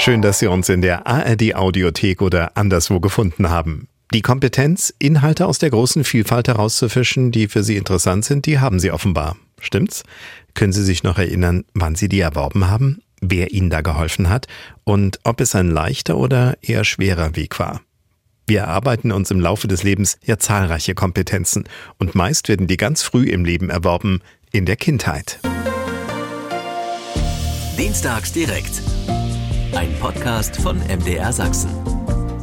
Schön, dass Sie uns in der ARD Audiothek oder anderswo gefunden haben. Die Kompetenz, Inhalte aus der großen Vielfalt herauszufischen, die für Sie interessant sind, die haben Sie offenbar. Stimmt's? Können Sie sich noch erinnern, wann Sie die erworben haben? Wer Ihnen da geholfen hat? Und ob es ein leichter oder eher schwerer Weg war? Wir erarbeiten uns im Laufe des Lebens ja zahlreiche Kompetenzen und meist werden die ganz früh im Leben erworben, in der Kindheit. Dienstags direkt. Ein Podcast von MDR Sachsen.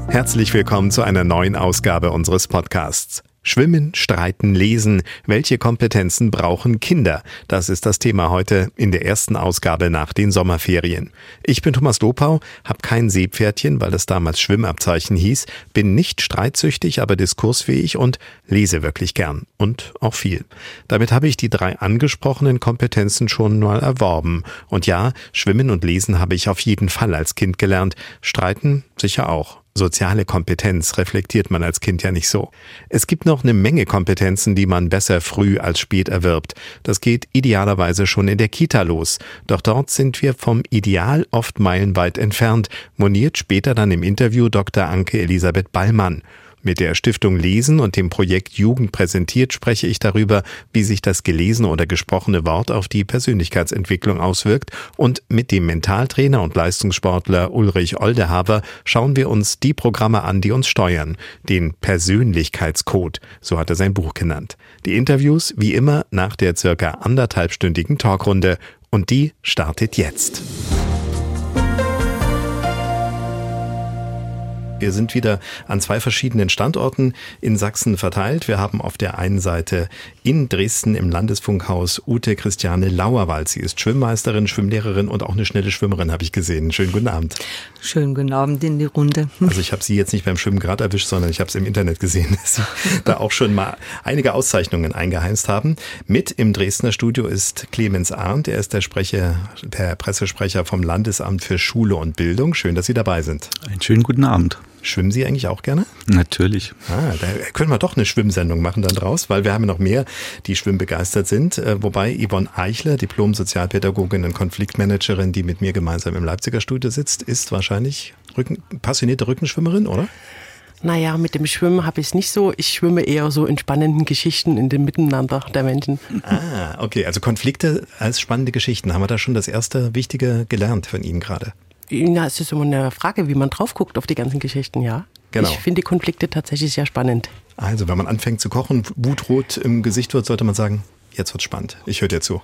Herzlich willkommen zu einer neuen Ausgabe unseres Podcasts. Schwimmen, Streiten, Lesen. Welche Kompetenzen brauchen Kinder? Das ist das Thema heute in der ersten Ausgabe nach den Sommerferien. Ich bin Thomas Lopau, habe kein Seepferdchen, weil es damals Schwimmabzeichen hieß, bin nicht streitsüchtig, aber diskursfähig und lese wirklich gern und auch viel. Damit habe ich die drei angesprochenen Kompetenzen schon mal erworben. Und ja, Schwimmen und Lesen habe ich auf jeden Fall als Kind gelernt, Streiten sicher auch. Soziale Kompetenz reflektiert man als Kind ja nicht so. Es gibt noch eine Menge Kompetenzen, die man besser früh als spät erwirbt. Das geht idealerweise schon in der Kita los. Doch dort sind wir vom Ideal oft meilenweit entfernt, moniert später dann im Interview Dr. Anke Elisabeth Ballmann. Mit der Stiftung Lesen und dem Projekt Jugend präsentiert spreche ich darüber, wie sich das gelesene oder gesprochene Wort auf die Persönlichkeitsentwicklung auswirkt. Und mit dem Mentaltrainer und Leistungssportler Ulrich Oldehaber schauen wir uns die Programme an, die uns steuern. Den Persönlichkeitscode, so hat er sein Buch genannt. Die Interviews wie immer nach der circa anderthalbstündigen Talkrunde. Und die startet jetzt. Wir sind wieder an zwei verschiedenen Standorten in Sachsen verteilt. Wir haben auf der einen Seite in Dresden im Landesfunkhaus Ute Christiane Lauerwald. Sie ist Schwimmmeisterin, Schwimmlehrerin und auch eine schnelle Schwimmerin, habe ich gesehen. Schönen guten Abend. Schönen guten Abend in die Runde. Also ich habe Sie jetzt nicht beim Schwimmen gerade erwischt, sondern ich habe es im Internet gesehen, dass Sie da auch schon mal einige Auszeichnungen eingeheimst haben. Mit im Dresdner Studio ist Clemens Arndt. Er ist der Sprecher, der Pressesprecher vom Landesamt für Schule und Bildung. Schön, dass Sie dabei sind. Einen schönen guten Abend. Schwimmen Sie eigentlich auch gerne? Natürlich. Ah, da können wir doch eine Schwimmsendung machen dann draus, weil wir haben noch mehr, die schwimmbegeistert sind. Äh, wobei Yvonne Eichler, Diplom-Sozialpädagogin und Konfliktmanagerin, die mit mir gemeinsam im Leipziger Studio sitzt, ist wahrscheinlich Rücken, passionierte Rückenschwimmerin, oder? Naja, mit dem Schwimmen habe ich es nicht so. Ich schwimme eher so in spannenden Geschichten in dem Miteinander der Menschen. Ah, okay. Also Konflikte als spannende Geschichten. Haben wir da schon das erste Wichtige gelernt von Ihnen gerade? Ja, es ist immer eine Frage, wie man drauf guckt auf die ganzen Geschichten, ja. Genau. Ich finde die Konflikte tatsächlich sehr spannend. Also, wenn man anfängt zu kochen, wutrot im Gesicht wird, sollte man sagen, jetzt wird's spannend. Ich höre dir zu.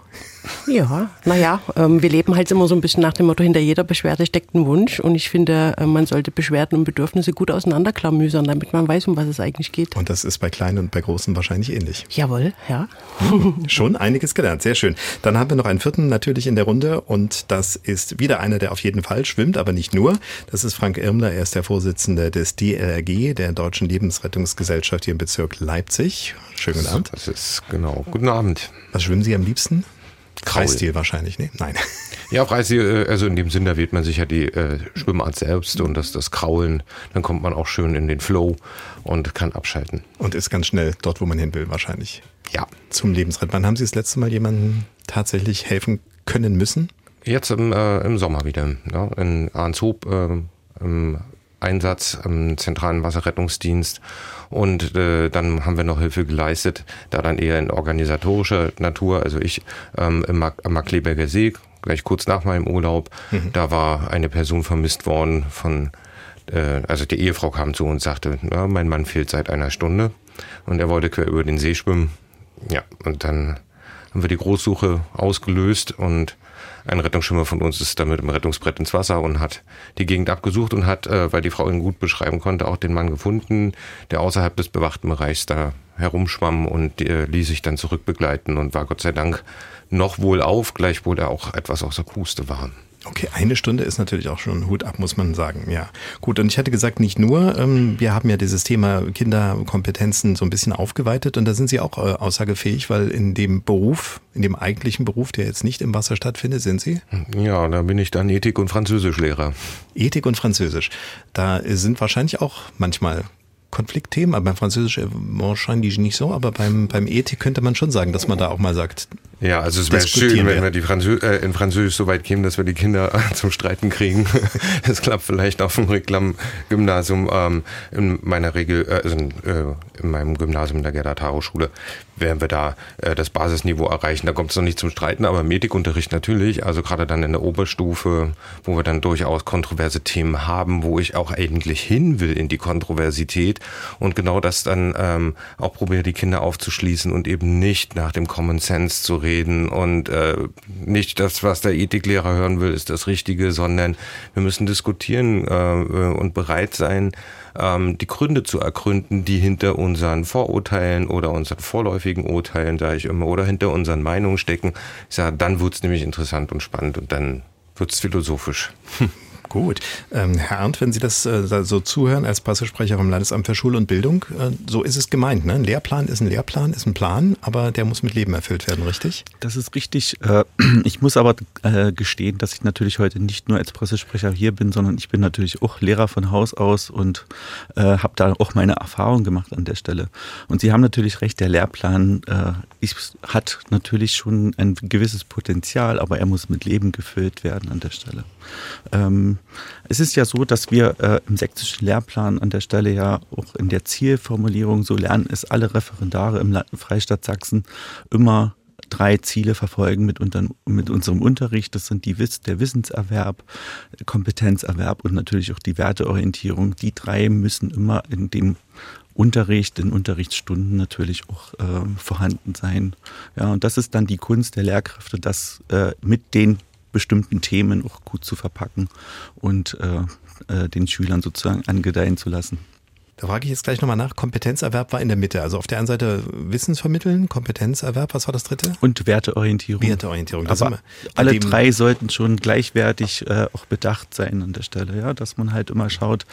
Ja, naja, ähm, wir leben halt immer so ein bisschen nach dem Motto, hinter jeder Beschwerde steckt ein Wunsch. Und ich finde, äh, man sollte Beschwerden und Bedürfnisse gut auseinanderklamüsern, damit man weiß, um was es eigentlich geht. Und das ist bei Kleinen und bei Großen wahrscheinlich ähnlich. Jawohl, ja. Hm, schon einiges gelernt, sehr schön. Dann haben wir noch einen vierten natürlich in der Runde und das ist wieder einer, der auf jeden Fall schwimmt, aber nicht nur. Das ist Frank Irmler, er ist der Vorsitzende des DLRG, der Deutschen Lebensrettungsgesellschaft hier im Bezirk Leipzig. Schönen guten Abend. Das ist genau. Guten Abend. Was schwimmen Sie am liebsten? Freistil wahrscheinlich, ne? Nein. Ja, Freistil, also in dem Sinn, da wählt man sich ja die äh, Schwimmart selbst und das, das Kraulen, dann kommt man auch schön in den Flow und kann abschalten. Und ist ganz schnell dort, wo man hin will, wahrscheinlich. Ja. Zum Lebensrett. Wann haben Sie das letzte Mal jemandem tatsächlich helfen können müssen? Jetzt im, äh, im Sommer wieder. Ja, in Arnshoop äh, im Einsatz im zentralen Wasserrettungsdienst und äh, dann haben wir noch Hilfe geleistet, da dann eher in organisatorischer Natur, also ich ähm, im Mark am Markleberger See, gleich kurz nach meinem Urlaub, mhm. da war eine Person vermisst worden von, äh, also die Ehefrau kam zu uns und sagte, na, mein Mann fehlt seit einer Stunde und er wollte quer über den See schwimmen. Ja, und dann haben wir die Großsuche ausgelöst und ein Rettungsschwimmer von uns ist damit im Rettungsbrett ins Wasser und hat die Gegend abgesucht und hat, äh, weil die Frau ihn gut beschreiben konnte, auch den Mann gefunden, der außerhalb des bewachten Bereichs da herumschwamm und äh, ließ sich dann zurückbegleiten und war Gott sei Dank noch wohl auf, gleichwohl er auch etwas außer Puste war. Okay, eine Stunde ist natürlich auch schon Hut ab, muss man sagen. Ja, gut. Und ich hatte gesagt, nicht nur. Ähm, wir haben ja dieses Thema Kinderkompetenzen so ein bisschen aufgeweitet und da sind Sie auch äh, aussagefähig, weil in dem Beruf, in dem eigentlichen Beruf, der jetzt nicht im Wasser stattfindet, sind Sie? Ja, da bin ich dann Ethik- und Französischlehrer. Ethik und Französisch. Da sind wahrscheinlich auch manchmal Konfliktthemen, aber beim Französisch wahrscheinlich nicht so, aber beim, beim Ethik könnte man schon sagen, dass man da auch mal sagt, Ja, also es wäre schön, wenn wir die Franzö äh, in Französisch so weit kämen, dass wir die Kinder zum Streiten kriegen. Es klappt vielleicht auf dem Reklam-Gymnasium. Ähm, in meiner Regel, äh, also in, äh, in meinem Gymnasium in der Gerda-Taro-Schule, werden wir da äh, das Basisniveau erreichen. Da kommt es noch nicht zum Streiten, aber Medikunterricht natürlich. Also gerade dann in der Oberstufe, wo wir dann durchaus kontroverse Themen haben, wo ich auch eigentlich hin will in die Kontroversität und genau das dann ähm, auch probiere, die Kinder aufzuschließen und eben nicht nach dem Common Sense zu reden und äh, nicht das, was der Ethiklehrer hören will, ist das Richtige, sondern wir müssen diskutieren äh, und bereit sein, ähm, die Gründe zu ergründen, die hinter unseren Vorurteilen oder unseren vorläufigen Urteilen, sage ich immer, oder hinter unseren Meinungen stecken. Ich sage, dann wird's nämlich interessant und spannend und dann wird's philosophisch. Gut. Ähm, Herr Arndt, wenn Sie das äh, so zuhören als Pressesprecher vom Landesamt für Schule und Bildung, äh, so ist es gemeint. Ne? Ein Lehrplan ist ein Lehrplan, ist ein Plan, aber der muss mit Leben erfüllt werden, richtig? Das ist richtig. Äh, ich muss aber äh, gestehen, dass ich natürlich heute nicht nur als Pressesprecher hier bin, sondern ich bin natürlich auch Lehrer von Haus aus und äh, habe da auch meine Erfahrung gemacht an der Stelle. Und Sie haben natürlich recht, der Lehrplan äh, ist, hat natürlich schon ein gewisses Potenzial, aber er muss mit Leben gefüllt werden an der Stelle. Ähm, es ist ja so, dass wir äh, im sächsischen Lehrplan an der Stelle ja auch in der Zielformulierung, so lernen es alle Referendare im Freistaat Sachsen immer drei Ziele verfolgen mit, unter, mit unserem Unterricht. Das sind die, der Wissenserwerb, Kompetenzerwerb und natürlich auch die Werteorientierung. Die drei müssen immer in dem Unterricht, in Unterrichtsstunden natürlich auch äh, vorhanden sein. Ja, und das ist dann die Kunst der Lehrkräfte, das äh, mit den bestimmten Themen auch gut zu verpacken und äh, äh, den Schülern sozusagen angedeihen zu lassen. Da frage ich jetzt gleich nochmal nach. Kompetenzerwerb war in der Mitte. Also auf der einen Seite Wissensvermitteln, Kompetenzerwerb, was war das dritte? Und Werteorientierung. Werteorientierung. Das Aber alle drei sollten schon gleichwertig äh, auch bedacht sein an der Stelle, ja, dass man halt immer schaut,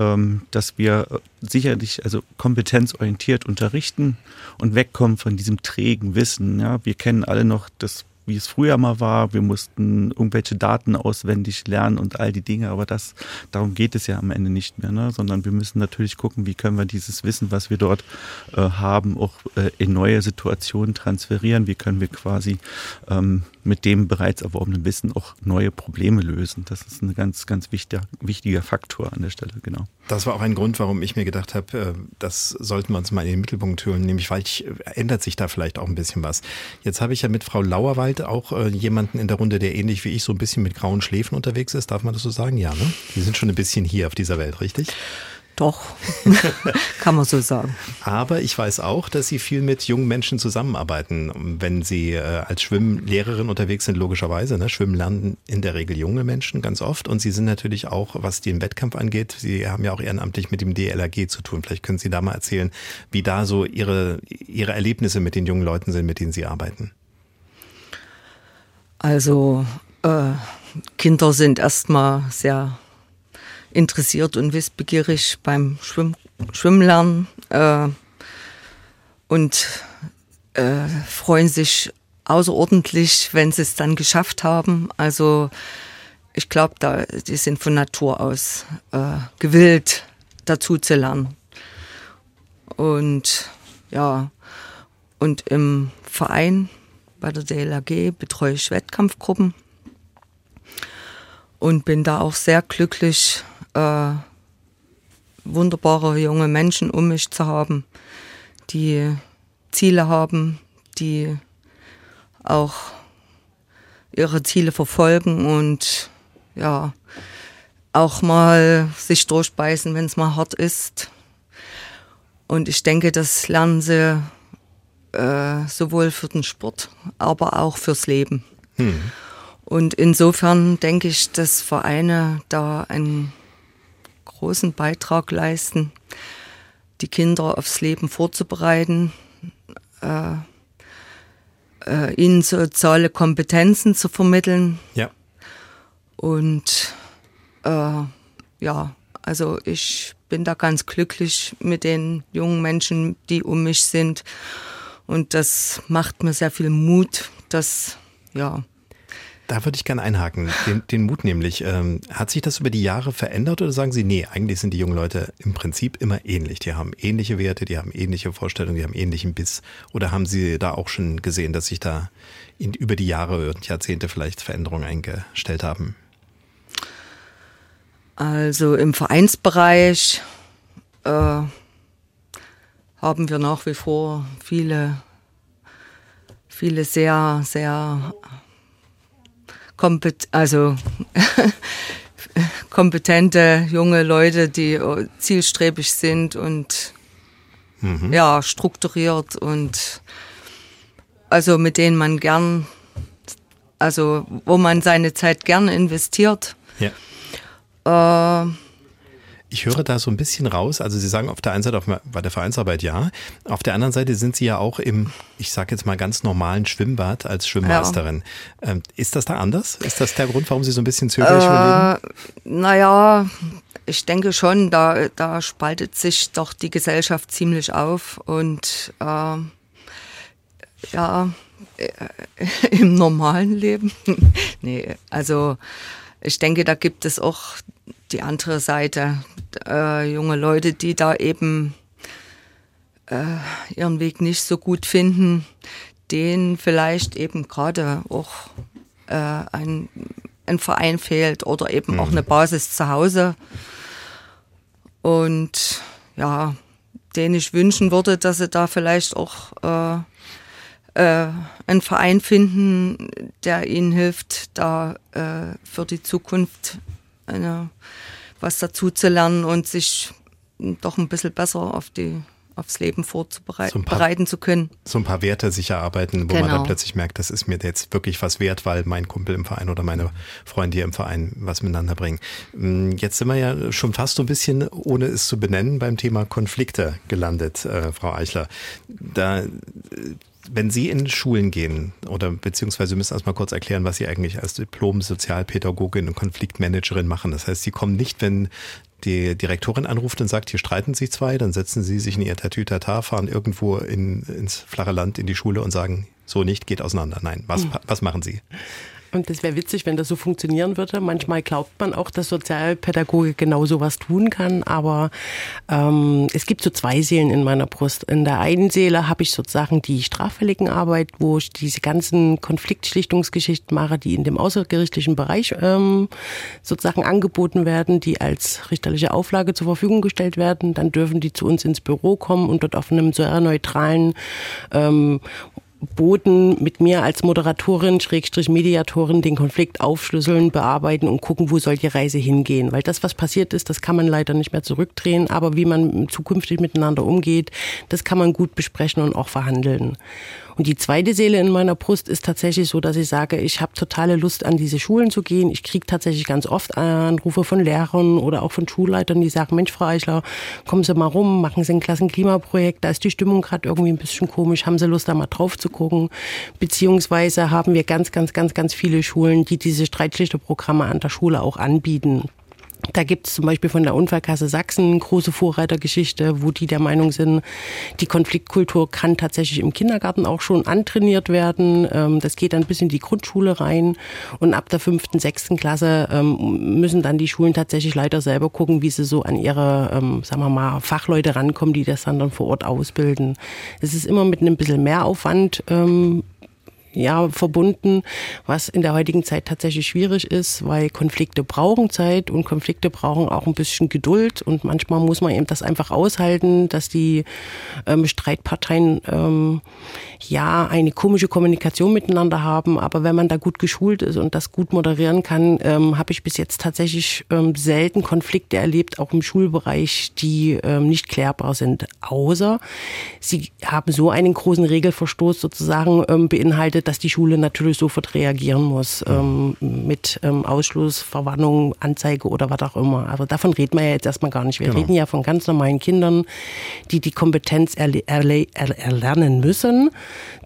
ähm, dass wir sicherlich also kompetenzorientiert unterrichten und wegkommen von diesem trägen Wissen. Ja, wir kennen alle noch das wie es früher mal war. Wir mussten irgendwelche Daten auswendig lernen und all die Dinge, aber das, darum geht es ja am Ende nicht mehr, ne? sondern wir müssen natürlich gucken, wie können wir dieses Wissen, was wir dort äh, haben, auch äh, in neue Situationen transferieren. Wie können wir quasi ähm, mit dem bereits erworbenen Wissen auch neue Probleme lösen. Das ist ein ganz, ganz wichtiger, wichtiger Faktor an der Stelle, genau. Das war auch ein Grund, warum ich mir gedacht habe, äh, das sollten wir uns mal in den Mittelpunkt holen, nämlich weil ich, äh, ändert sich da vielleicht auch ein bisschen was. Jetzt habe ich ja mit Frau Lauerwald auch äh, jemanden in der Runde, der ähnlich wie ich so ein bisschen mit grauen Schläfen unterwegs ist. Darf man das so sagen? Ja, ne? Die sind schon ein bisschen hier auf dieser Welt, richtig? Doch, kann man so sagen. Aber ich weiß auch, dass Sie viel mit jungen Menschen zusammenarbeiten, wenn Sie äh, als Schwimmlehrerin unterwegs sind, logischerweise. Ne? Schwimmen lernen in der Regel junge Menschen ganz oft. Und Sie sind natürlich auch, was den Wettkampf angeht, Sie haben ja auch ehrenamtlich mit dem DLRG zu tun. Vielleicht können Sie da mal erzählen, wie da so Ihre, Ihre Erlebnisse mit den jungen Leuten sind, mit denen Sie arbeiten. Also äh, Kinder sind erstmal sehr interessiert und wissbegierig beim Schwimm Schwimmlernen äh, und äh, freuen sich außerordentlich, wenn sie es dann geschafft haben. Also ich glaube, da die sind von Natur aus äh, gewillt, dazu zu lernen. Und ja, und im Verein bei der DLAG betreue ich Wettkampfgruppen und bin da auch sehr glücklich, äh, wunderbare junge Menschen um mich zu haben, die Ziele haben, die auch ihre Ziele verfolgen und ja, auch mal sich durchbeißen, wenn es mal hart ist. Und ich denke, das lernen sie äh, sowohl für den Sport, aber auch fürs Leben. Hm. Und insofern denke ich, dass Vereine da einen großen Beitrag leisten, die Kinder aufs Leben vorzubereiten, äh, äh, ihnen soziale Kompetenzen zu vermitteln. Ja. Und äh, ja, also ich bin da ganz glücklich mit den jungen Menschen, die um mich sind. Und das macht mir sehr viel Mut, dass ja, Da würde ich gerne einhaken, den, den Mut nämlich. Ähm, hat sich das über die Jahre verändert oder sagen Sie, nee, eigentlich sind die jungen Leute im Prinzip immer ähnlich. Die haben ähnliche Werte, die haben ähnliche Vorstellungen, die haben ähnlichen Biss. Oder haben Sie da auch schon gesehen, dass sich da in, über die Jahre und Jahrzehnte vielleicht Veränderungen eingestellt haben? Also im Vereinsbereich äh, haben wir nach wie vor viele, viele sehr, sehr kompet also kompetente junge Leute, die zielstrebig sind und mhm. ja, strukturiert und also mit denen man gern, also wo man seine Zeit gern investiert. Ja. Äh, ich höre da so ein bisschen raus. Also Sie sagen auf der einen Seite auf, bei der Vereinsarbeit ja, auf der anderen Seite sind Sie ja auch im, ich sage jetzt mal ganz normalen Schwimmbad als Schwimmmeisterin. Ja. Ähm, ist das da anders? Ist das der Grund, warum Sie so ein bisschen zögerlich äh, Naja, ich denke schon, da, da spaltet sich doch die Gesellschaft ziemlich auf und äh, ja, äh, im normalen Leben. nee, also ich denke, da gibt es auch die andere Seite, äh, junge Leute, die da eben äh, ihren Weg nicht so gut finden, denen vielleicht eben gerade auch äh, ein, ein Verein fehlt oder eben mhm. auch eine Basis zu Hause. Und ja, denen ich wünschen würde, dass sie da vielleicht auch äh, äh, einen Verein finden, der ihnen hilft, da äh, für die Zukunft eine, was dazu zu lernen und sich doch ein bisschen besser auf die aufs Leben vorzubereiten so zu können. So ein paar Werte sich erarbeiten, wo genau. man dann plötzlich merkt, das ist mir jetzt wirklich was wert, weil mein Kumpel im Verein oder meine Freunde hier im Verein was miteinander bringen. Hm, jetzt sind wir ja schon fast so ein bisschen, ohne es zu benennen, beim Thema Konflikte gelandet, äh, Frau Eichler. Da wenn Sie in Schulen gehen oder beziehungsweise Sie müssen erstmal kurz erklären, was Sie eigentlich als Diplom-Sozialpädagogin und Konfliktmanagerin machen. Das heißt, Sie kommen nicht, wenn die Direktorin anruft und sagt, hier streiten sich zwei, dann setzen Sie sich in Ihr Tatütata, fahren irgendwo in, ins flache Land in die Schule und sagen, so nicht, geht auseinander. Nein, was, hm. was machen Sie? Und das wäre witzig, wenn das so funktionieren würde. Manchmal glaubt man auch, dass Sozialpädagoge genau sowas tun kann, aber ähm, es gibt so zwei Seelen in meiner Brust. In der einen Seele habe ich sozusagen die straffälligen Arbeit, wo ich diese ganzen Konfliktschlichtungsgeschichten mache, die in dem außergerichtlichen Bereich ähm, sozusagen angeboten werden, die als richterliche Auflage zur Verfügung gestellt werden. Dann dürfen die zu uns ins Büro kommen und dort auf einem sehr neutralen ähm, Boden mit mir als Moderatorin, Schrägstrich Mediatorin, den Konflikt aufschlüsseln, bearbeiten und gucken, wo soll die Reise hingehen. Weil das, was passiert ist, das kann man leider nicht mehr zurückdrehen, aber wie man zukünftig miteinander umgeht, das kann man gut besprechen und auch verhandeln. Und die zweite Seele in meiner Brust ist tatsächlich so, dass ich sage, ich habe totale Lust, an diese Schulen zu gehen. Ich kriege tatsächlich ganz oft Anrufe von Lehrern oder auch von Schulleitern, die sagen, Mensch, Frau Eichler, kommen Sie mal rum, machen Sie ein Klassenklimaprojekt, da ist die Stimmung gerade irgendwie ein bisschen komisch, haben Sie Lust, da mal drauf zu gucken? Beziehungsweise haben wir ganz, ganz, ganz, ganz viele Schulen, die diese Streitschlichterprogramme an der Schule auch anbieten. Da gibt es zum Beispiel von der Unfallkasse Sachsen große Vorreitergeschichte, wo die der Meinung sind, die Konfliktkultur kann tatsächlich im Kindergarten auch schon antrainiert werden. Ähm, das geht dann bis in die Grundschule rein. Und ab der fünften, sechsten Klasse ähm, müssen dann die Schulen tatsächlich leider selber gucken, wie sie so an ihre, ähm, sagen wir mal, Fachleute rankommen, die das dann, dann vor Ort ausbilden. Es ist immer mit einem bisschen Mehraufwand ja, verbunden, was in der heutigen Zeit tatsächlich schwierig ist, weil Konflikte brauchen Zeit und Konflikte brauchen auch ein bisschen Geduld. Und manchmal muss man eben das einfach aushalten, dass die ähm, Streitparteien ähm, ja eine komische Kommunikation miteinander haben, aber wenn man da gut geschult ist und das gut moderieren kann, ähm, habe ich bis jetzt tatsächlich ähm, selten Konflikte erlebt, auch im Schulbereich, die ähm, nicht klärbar sind, außer sie haben so einen großen Regelverstoß sozusagen ähm, beinhaltet, dass die Schule natürlich sofort reagieren muss ähm, mit ähm, Ausschluss, Verwarnung, Anzeige oder was auch immer. Aber davon reden wir ja jetzt erstmal gar nicht. Wir genau. reden ja von ganz normalen Kindern, die die Kompetenz erle erle erlernen müssen,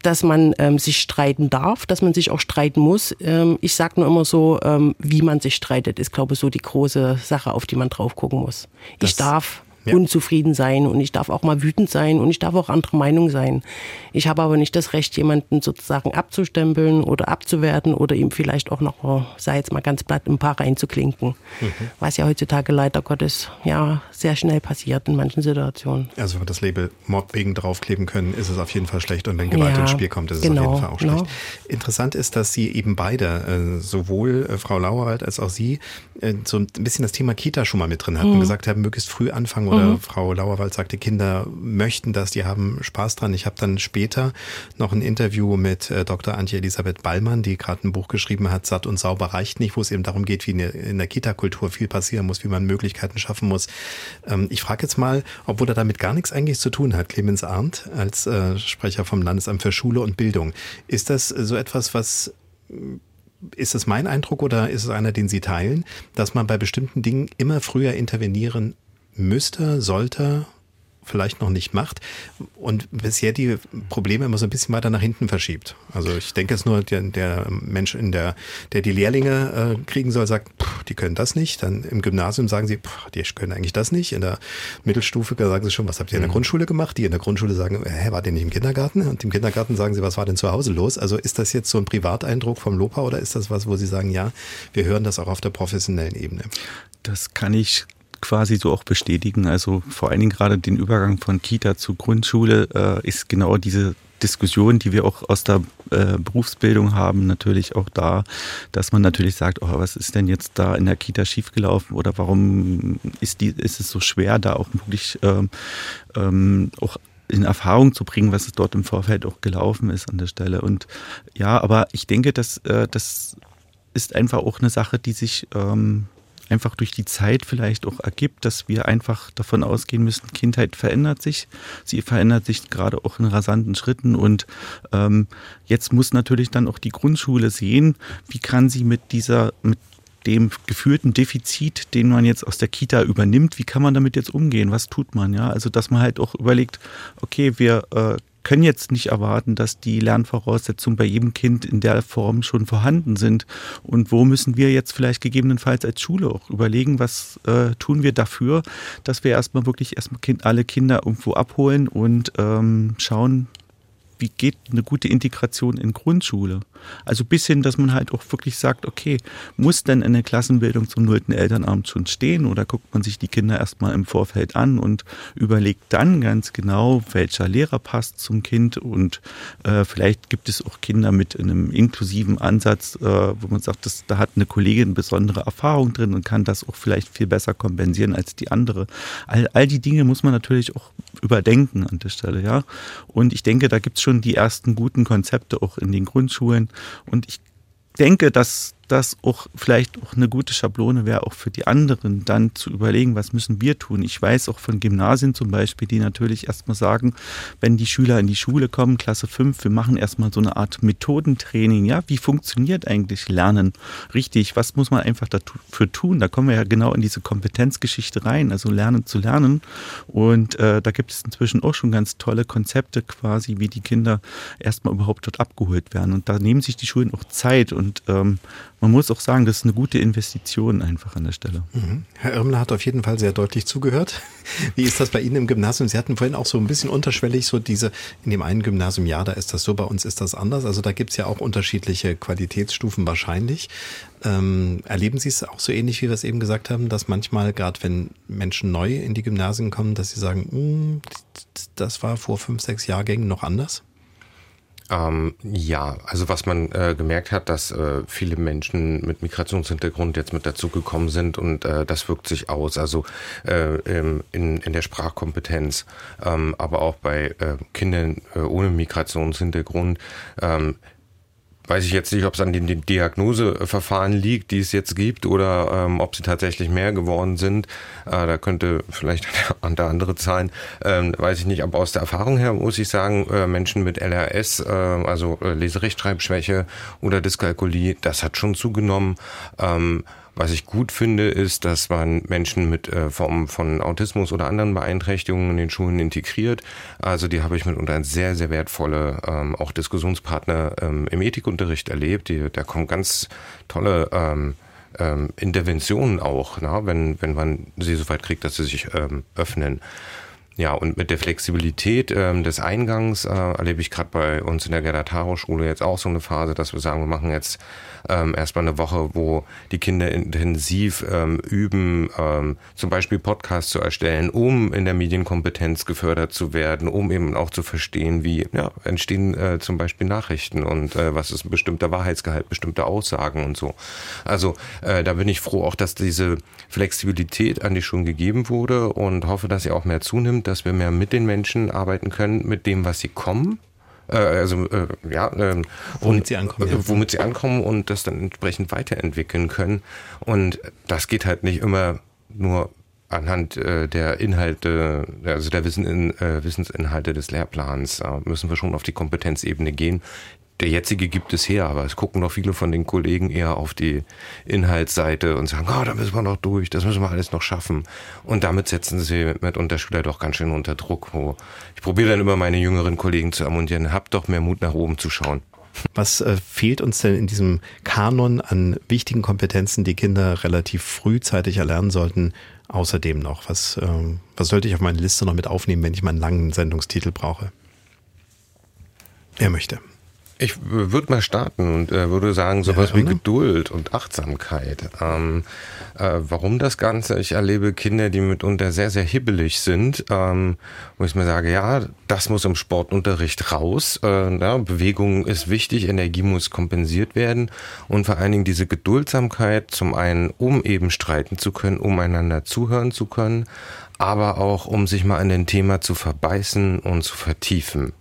dass man ähm, sich streiten darf, dass man sich auch streiten muss. Ähm, ich sage nur immer so, ähm, wie man sich streitet, ist glaube ich so die große Sache, auf die man drauf gucken muss. Das ich darf ja. unzufrieden sein und ich darf auch mal wütend sein und ich darf auch andere Meinung sein. Ich habe aber nicht das Recht, jemanden sozusagen abzustempeln oder abzuwerten oder ihm vielleicht auch noch, oh, sei jetzt mal ganz platt, ein paar reinzuklinken. Mhm. Was ja heutzutage leider Gottes ja sehr schnell passiert in manchen Situationen. Also wenn wir das Label Mobbing draufkleben können, ist es auf jeden Fall schlecht und wenn Gewalt ja, ins Spiel kommt, ist genau, es auf jeden Fall auch schlecht. Genau. Interessant ist, dass Sie eben beide, äh, sowohl äh, Frau Lauerwald als auch Sie, äh, so ein bisschen das Thema Kita schon mal mit drin hatten, mhm. gesagt haben, möglichst früh anfangen oder mhm. Frau Lauerwald sagte, Kinder möchten das, die haben Spaß dran. Ich habe dann später noch ein Interview mit äh, Dr. Antje Elisabeth Ballmann, die gerade ein Buch geschrieben hat, Satt und sauber reicht nicht, wo es eben darum geht, wie in der Kita-Kultur viel passieren muss, wie man Möglichkeiten schaffen muss. Ähm, ich frage jetzt mal, obwohl er damit gar nichts eigentlich zu tun hat, Clemens Arndt als äh, Sprecher vom Landesamt für Schule und Bildung. Ist das so etwas, was ist es mein Eindruck oder ist es einer, den Sie teilen, dass man bei bestimmten Dingen immer früher intervenieren müsste, sollte, vielleicht noch nicht macht und bisher die Probleme immer so ein bisschen weiter nach hinten verschiebt. Also ich denke es nur, der, der Mensch, in der, der die Lehrlinge äh, kriegen soll, sagt, pff, die können das nicht. Dann im Gymnasium sagen sie, pff, die können eigentlich das nicht. In der Mittelstufe sagen sie schon, was habt ihr in der mhm. Grundschule gemacht? Die in der Grundschule sagen, hä, war der nicht im Kindergarten? Und im Kindergarten sagen sie, was war denn zu Hause los? Also ist das jetzt so ein Privateindruck vom Lopa oder ist das was, wo sie sagen, ja, wir hören das auch auf der professionellen Ebene? Das kann ich quasi so auch bestätigen. Also vor allen Dingen gerade den Übergang von Kita zu Grundschule äh, ist genau diese Diskussion, die wir auch aus der äh, Berufsbildung haben, natürlich auch da, dass man natürlich sagt, oh, was ist denn jetzt da in der Kita schiefgelaufen oder warum ist, die, ist es so schwer, da auch wirklich ähm, ähm, auch in Erfahrung zu bringen, was es dort im Vorfeld auch gelaufen ist an der Stelle. Und ja, aber ich denke, dass äh, das ist einfach auch eine Sache, die sich ähm, einfach durch die Zeit vielleicht auch ergibt, dass wir einfach davon ausgehen müssen, Kindheit verändert sich. Sie verändert sich gerade auch in rasanten Schritten und ähm, jetzt muss natürlich dann auch die Grundschule sehen, wie kann sie mit dieser, mit dem gefühlten Defizit, den man jetzt aus der Kita übernimmt, wie kann man damit jetzt umgehen? Was tut man? Ja, also dass man halt auch überlegt, okay, wir äh, können jetzt nicht erwarten, dass die Lernvoraussetzungen bei jedem Kind in der Form schon vorhanden sind. Und wo müssen wir jetzt vielleicht gegebenenfalls als Schule auch überlegen, was äh, tun wir dafür, dass wir erstmal wirklich erstmal kind, alle Kinder irgendwo abholen und ähm, schauen, wie geht eine gute Integration in Grundschule? Also bis hin, dass man halt auch wirklich sagt, okay, muss denn eine Klassenbildung zum nullten Elternabend schon stehen oder guckt man sich die Kinder erstmal im Vorfeld an und überlegt dann ganz genau, welcher Lehrer passt zum Kind und äh, vielleicht gibt es auch Kinder mit einem inklusiven Ansatz, äh, wo man sagt, das, da hat eine Kollegin besondere Erfahrung drin und kann das auch vielleicht viel besser kompensieren als die andere. All, all die Dinge muss man natürlich auch überdenken an der Stelle, ja. Und ich denke, da gibt es schon die ersten guten Konzepte auch in den Grundschulen. Und ich denke, dass das auch vielleicht auch eine gute Schablone wäre, auch für die anderen dann zu überlegen, was müssen wir tun. Ich weiß auch von Gymnasien zum Beispiel, die natürlich erstmal sagen, wenn die Schüler in die Schule kommen, Klasse 5, wir machen erstmal so eine Art Methodentraining. Ja, wie funktioniert eigentlich Lernen richtig? Was muss man einfach dafür tun? Da kommen wir ja genau in diese Kompetenzgeschichte rein, also Lernen zu lernen. Und äh, da gibt es inzwischen auch schon ganz tolle Konzepte quasi, wie die Kinder erstmal überhaupt dort abgeholt werden. Und da nehmen sich die Schulen auch Zeit und ähm, man muss auch sagen, das ist eine gute Investition einfach an der Stelle. Mhm. Herr Irmler hat auf jeden Fall sehr deutlich zugehört. Wie ist das bei Ihnen im Gymnasium? Sie hatten vorhin auch so ein bisschen unterschwellig so diese, in dem einen Gymnasium, ja, da ist das so, bei uns ist das anders. Also da gibt es ja auch unterschiedliche Qualitätsstufen wahrscheinlich. Ähm, erleben Sie es auch so ähnlich, wie wir es eben gesagt haben, dass manchmal, gerade wenn Menschen neu in die Gymnasien kommen, dass sie sagen, hm, das war vor fünf, sechs Jahrgängen noch anders? Ähm, ja, also was man äh, gemerkt hat, dass äh, viele Menschen mit Migrationshintergrund jetzt mit dazugekommen sind und äh, das wirkt sich aus, also äh, in, in der Sprachkompetenz, ähm, aber auch bei äh, Kindern äh, ohne Migrationshintergrund. Ähm, weiß ich jetzt nicht, ob es an den Diagnoseverfahren liegt, die es jetzt gibt, oder ähm, ob sie tatsächlich mehr geworden sind. Äh, da könnte vielleicht an der andere Zahlen, ähm, weiß ich nicht. Aber aus der Erfahrung her muss ich sagen, äh, Menschen mit LRS, äh, also äh, Leserechtschreibschwäche oder Dyskalkulie, das hat schon zugenommen. Ähm, was ich gut finde, ist, dass man Menschen mit äh, Formen von Autismus oder anderen Beeinträchtigungen in den Schulen integriert. Also die habe ich mitunter sehr, sehr wertvolle ähm, auch Diskussionspartner ähm, im Ethikunterricht erlebt. Die, da kommen ganz tolle ähm, ähm, Interventionen auch, na, wenn, wenn man sie so weit kriegt, dass sie sich ähm, öffnen. Ja, und mit der Flexibilität ähm, des Eingangs äh, erlebe ich gerade bei uns in der Gerda-Taro-Schule jetzt auch so eine Phase, dass wir sagen, wir machen jetzt ähm, erstmal eine Woche, wo die Kinder intensiv ähm, üben, ähm, zum Beispiel Podcasts zu erstellen, um in der Medienkompetenz gefördert zu werden, um eben auch zu verstehen, wie ja, entstehen äh, zum Beispiel Nachrichten und äh, was ist ein bestimmter Wahrheitsgehalt, bestimmte Aussagen und so. Also äh, da bin ich froh auch, dass diese Flexibilität an die schon gegeben wurde und hoffe, dass sie auch mehr zunimmt dass wir mehr mit den Menschen arbeiten können, mit dem, was sie kommen. Äh, also äh, ja, äh, womit sie ankommen, ja. womit sie ankommen und das dann entsprechend weiterentwickeln können. Und das geht halt nicht immer nur anhand äh, der Inhalte, also der Wissen in, äh, Wissensinhalte des Lehrplans, äh, müssen wir schon auf die Kompetenzebene gehen, der jetzige gibt es her, aber es gucken noch viele von den Kollegen eher auf die Inhaltsseite und sagen, oh, da müssen wir noch durch, das müssen wir alles noch schaffen. Und damit setzen sie mit Unterschüler doch ganz schön unter Druck. Wo ich probiere dann immer meine jüngeren Kollegen zu ermuntigen, habt doch mehr Mut nach oben zu schauen. Was äh, fehlt uns denn in diesem Kanon an wichtigen Kompetenzen, die Kinder relativ frühzeitig erlernen sollten, außerdem noch? Was, äh, was sollte ich auf meine Liste noch mit aufnehmen, wenn ich meinen langen Sendungstitel brauche? Wer möchte? Ich würde mal starten und äh, würde sagen, sowas ja, wie Geduld und Achtsamkeit. Ähm, äh, warum das Ganze? Ich erlebe Kinder, die mitunter sehr, sehr hibbelig sind, ähm, wo ich mir sage, ja, das muss im Sportunterricht raus. Äh, ja, Bewegung ist wichtig, Energie muss kompensiert werden und vor allen Dingen diese Geduldsamkeit, zum einen, um eben streiten zu können, um einander zuhören zu können, aber auch, um sich mal an den Thema zu verbeißen und zu vertiefen.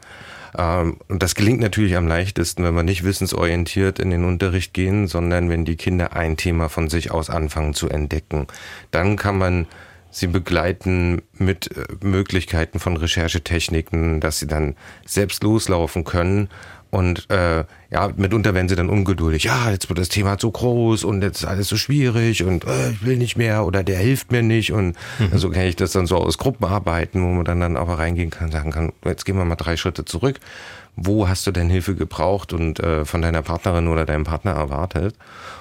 Ähm, und das gelingt natürlich am leichtesten, wenn wir nicht wissensorientiert in den Unterricht gehen, sondern wenn die Kinder ein Thema von sich aus anfangen zu entdecken. Dann kann man sie begleiten mit äh, Möglichkeiten von Recherchetechniken, dass sie dann selbst loslaufen können und äh, ja, mitunter werden sie dann ungeduldig. Ja, jetzt wird das Thema zu groß und jetzt ist alles so schwierig und äh, ich will nicht mehr oder der hilft mir nicht. Und mhm. so kenne ich das dann so aus Gruppenarbeiten, wo man dann, dann aber reingehen kann, sagen kann, jetzt gehen wir mal drei Schritte zurück. Wo hast du denn Hilfe gebraucht und äh, von deiner Partnerin oder deinem Partner erwartet?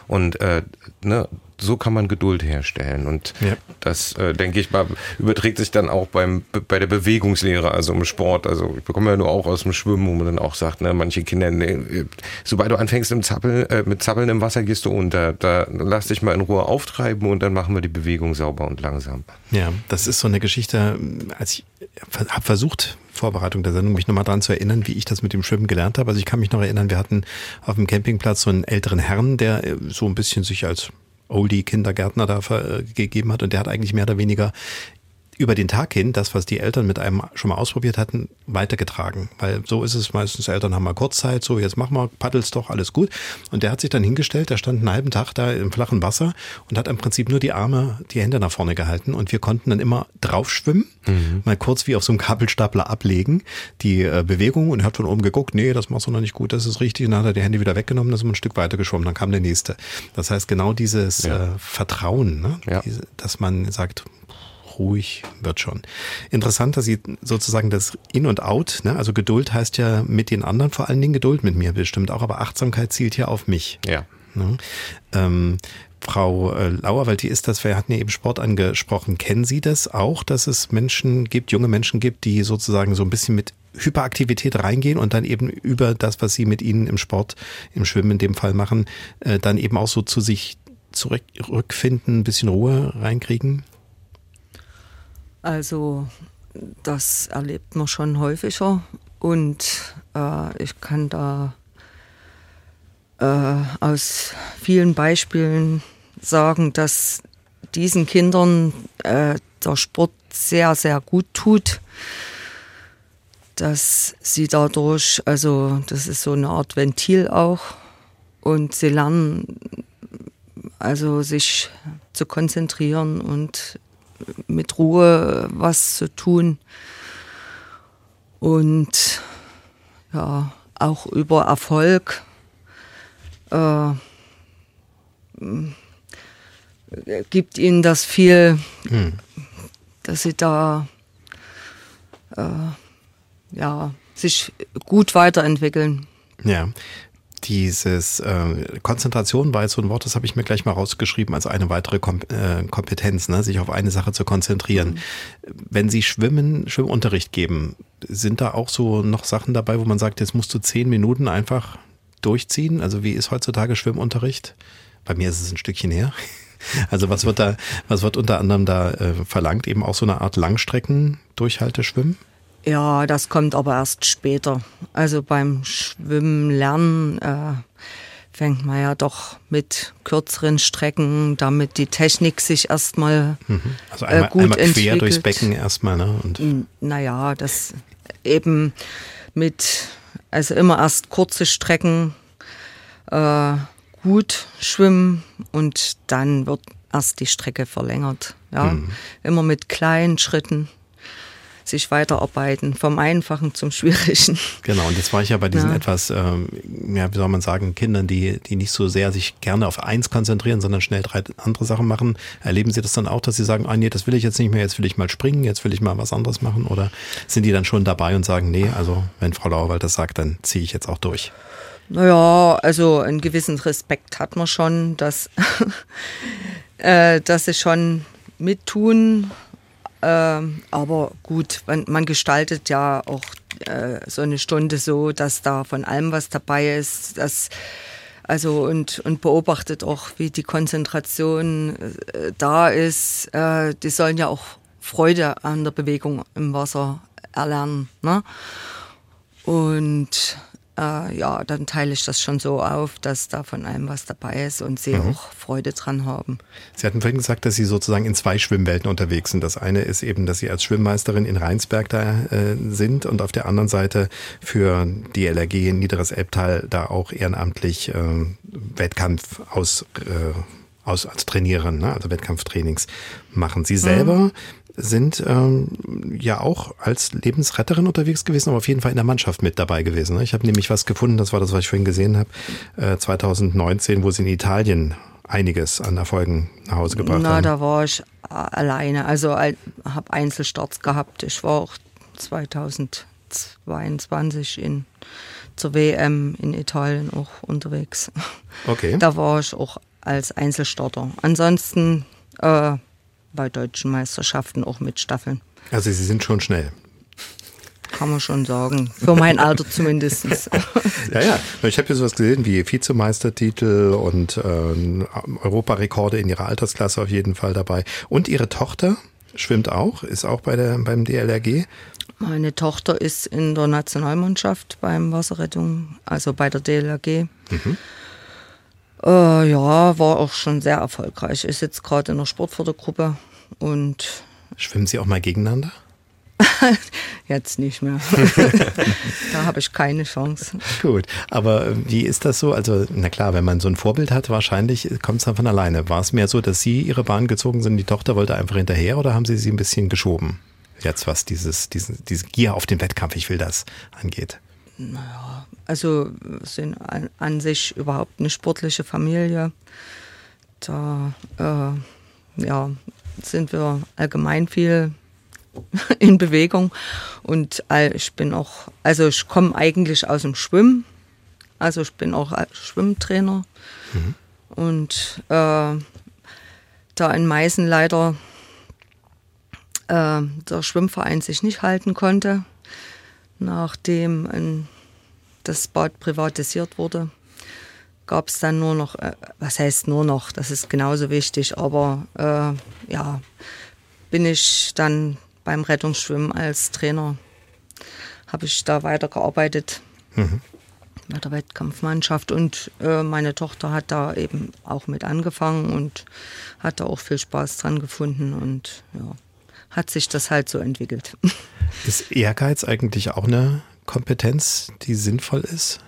Und äh, ne, so kann man Geduld herstellen. Und ja. das, äh, denke ich mal, überträgt sich dann auch beim, bei der Bewegungslehre, also im Sport. Also ich bekomme ja nur auch aus dem Schwimmen, wo man dann auch sagt, ne, manche Kinder, ne, sobald du anfängst im Zappel, äh, mit Zappeln im Wasser, gehst du unter. Da lass dich mal in Ruhe auftreiben und dann machen wir die Bewegung sauber und langsam. Ja, das ist so eine Geschichte, als ich habe versucht, Vorbereitung der Sendung, mich nochmal daran zu erinnern, wie ich das mit dem Schwimmen gelernt habe. Also ich kann mich noch erinnern, wir hatten auf dem Campingplatz so einen älteren Herrn, der äh, so ein bisschen sich als Oldie-Kindergärtner da äh, gegeben hat und der hat eigentlich mehr oder weniger über den Tag hin das, was die Eltern mit einem schon mal ausprobiert hatten, weitergetragen. Weil so ist es meistens, Eltern haben mal Kurzzeit, so jetzt mach mal, paddelst doch, alles gut. Und der hat sich dann hingestellt, der stand einen halben Tag da im flachen Wasser und hat im Prinzip nur die Arme, die Hände nach vorne gehalten und wir konnten dann immer drauf schwimmen, mhm. mal kurz wie auf so einem Kabelstapler ablegen, die äh, Bewegung und hat von oben geguckt, nee, das machst du noch nicht gut, das ist richtig. Und dann hat er die Hände wieder weggenommen, dann ist man ein Stück weiter geschwommen, dann kam der nächste. Das heißt, genau dieses ja. äh, Vertrauen, ne? Ja. Diese, dass man sagt, ruhig wird schon. Interessant, dass Sie sozusagen das In und Out, ne? also Geduld heißt ja mit den anderen vor allen Dingen Geduld mit mir bestimmt auch, aber Achtsamkeit zielt ja auf mich. Ja. Ne? Ähm, Frau äh, Lauerwald, die ist das, wir hatten ja eben Sport angesprochen. Kennen Sie das auch, dass es Menschen gibt, junge Menschen gibt, die sozusagen so ein bisschen mit Hyperaktivität reingehen und dann eben über das, was sie mit ihnen im Sport, im Schwimmen in dem Fall machen, äh, dann eben auch so zu sich zurückfinden, ein bisschen Ruhe reinkriegen? Also das erlebt man schon häufiger und äh, ich kann da äh, aus vielen Beispielen sagen, dass diesen Kindern äh, der Sport sehr, sehr gut tut, dass sie dadurch, also das ist so eine Art Ventil auch und sie lernen also sich zu konzentrieren und mit Ruhe was zu tun. Und ja, auch über Erfolg. Äh, gibt ihnen das viel, hm. dass sie da äh, ja, sich gut weiterentwickeln. Ja, dieses äh, Konzentration war jetzt so ein Wort, das habe ich mir gleich mal rausgeschrieben als eine weitere Kom äh, Kompetenz, ne? sich auf eine Sache zu konzentrieren. Mhm. Wenn Sie Schwimmen, Schwimmunterricht geben, sind da auch so noch Sachen dabei, wo man sagt, jetzt musst du zehn Minuten einfach durchziehen? Also wie ist heutzutage Schwimmunterricht? Bei mir ist es ein Stückchen her. Also was wird da, was wird unter anderem da äh, verlangt? Eben auch so eine Art Langstrecken-Durchhalteschwimmen? Ja, das kommt aber erst später. Also beim Schwimmen lernen äh, fängt man ja doch mit kürzeren Strecken, damit die Technik sich erstmal mhm. also einmal, äh, gut einmal quer entwickelt. durchs Becken erstmal, ne? Und naja, das eben mit, also immer erst kurze Strecken äh, gut schwimmen und dann wird erst die Strecke verlängert. Ja, mhm. immer mit kleinen Schritten sich weiterarbeiten, vom Einfachen zum Schwierigen. Genau, und jetzt war ich ja bei diesen ja. etwas, ähm, ja, wie soll man sagen, Kindern, die, die nicht so sehr sich gerne auf eins konzentrieren, sondern schnell drei andere Sachen machen. Erleben Sie das dann auch, dass Sie sagen, ah nee, das will ich jetzt nicht mehr, jetzt will ich mal springen, jetzt will ich mal was anderes machen? Oder sind die dann schon dabei und sagen, nee, also wenn Frau Lauerwald das sagt, dann ziehe ich jetzt auch durch? Naja, also einen gewissen Respekt hat man schon, dass, äh, dass sie schon mittun, ähm, aber gut, man, man, gestaltet ja auch äh, so eine Stunde so, dass da von allem was dabei ist. Dass, also und, und beobachtet auch, wie die Konzentration äh, da ist. Äh, die sollen ja auch Freude an der Bewegung im Wasser erlernen. Ne? Und äh, ja, dann teile ich das schon so auf, dass da von allem was dabei ist und sie mhm. auch Freude dran haben. Sie hatten vorhin gesagt, dass Sie sozusagen in zwei Schwimmwelten unterwegs sind. Das eine ist eben, dass Sie als Schwimmmeisterin in Rheinsberg da äh, sind und auf der anderen Seite für die LRG in Niederes Elbtal da auch ehrenamtlich äh, Wettkampf aus äh, aus als Trainierin, ne? also Wettkampftrainings machen. Sie selber mhm sind ähm, ja auch als Lebensretterin unterwegs gewesen, aber auf jeden Fall in der Mannschaft mit dabei gewesen. Ne? Ich habe nämlich was gefunden, das war das, was ich vorhin gesehen habe, äh, 2019, wo sie in Italien einiges an Erfolgen nach Hause gebracht Na, haben. da war ich alleine, also habe Einzelstarts gehabt. Ich war auch 2022 in zur WM in Italien auch unterwegs. Okay. Da war ich auch als Einzelstarter. Ansonsten äh, bei deutschen Meisterschaften auch mit Staffeln. Also Sie sind schon schnell. Kann man schon sagen. Für mein Alter zumindest. ja, ja. Ich habe hier sowas gesehen wie Vizemeistertitel und äh, Europarekorde in ihrer Altersklasse auf jeden Fall dabei. Und ihre Tochter schwimmt auch, ist auch bei der, beim DLRG. Meine Tochter ist in der Nationalmannschaft beim Wasserrettung, also bei der DLRG. Mhm. Äh, ja, war auch schon sehr erfolgreich. Ist jetzt gerade in der Sportfördergruppe und. Schwimmen Sie auch mal gegeneinander? Jetzt nicht mehr. da habe ich keine Chance. Gut, aber äh, wie ist das so? Also, na klar, wenn man so ein Vorbild hat, wahrscheinlich kommt es dann von alleine. War es mehr so, dass Sie Ihre Bahn gezogen sind, die Tochter wollte einfach hinterher oder haben Sie sie ein bisschen geschoben? Jetzt, was dieses, diesen, diese Gier auf den Wettkampf, ich will das, angeht. Naja, also sind an, an sich überhaupt eine sportliche Familie. Da äh, ja, sind wir allgemein viel in Bewegung und ich bin auch, also ich komme eigentlich aus dem Schwimmen, also ich bin auch Schwimmtrainer mhm. und äh, da in Meißen leider äh, der Schwimmverein sich nicht halten konnte, nachdem ein, das Bad privatisiert wurde, gab es dann nur noch, äh, was heißt nur noch, das ist genauso wichtig, aber äh, ja, bin ich dann beim Rettungsschwimmen als Trainer, habe ich da weitergearbeitet. Mhm. Bei der Wettkampfmannschaft und äh, meine Tochter hat da eben auch mit angefangen und hat da auch viel Spaß dran gefunden und ja, hat sich das halt so entwickelt. Ist Ehrgeiz eigentlich auch eine Kompetenz, die sinnvoll ist?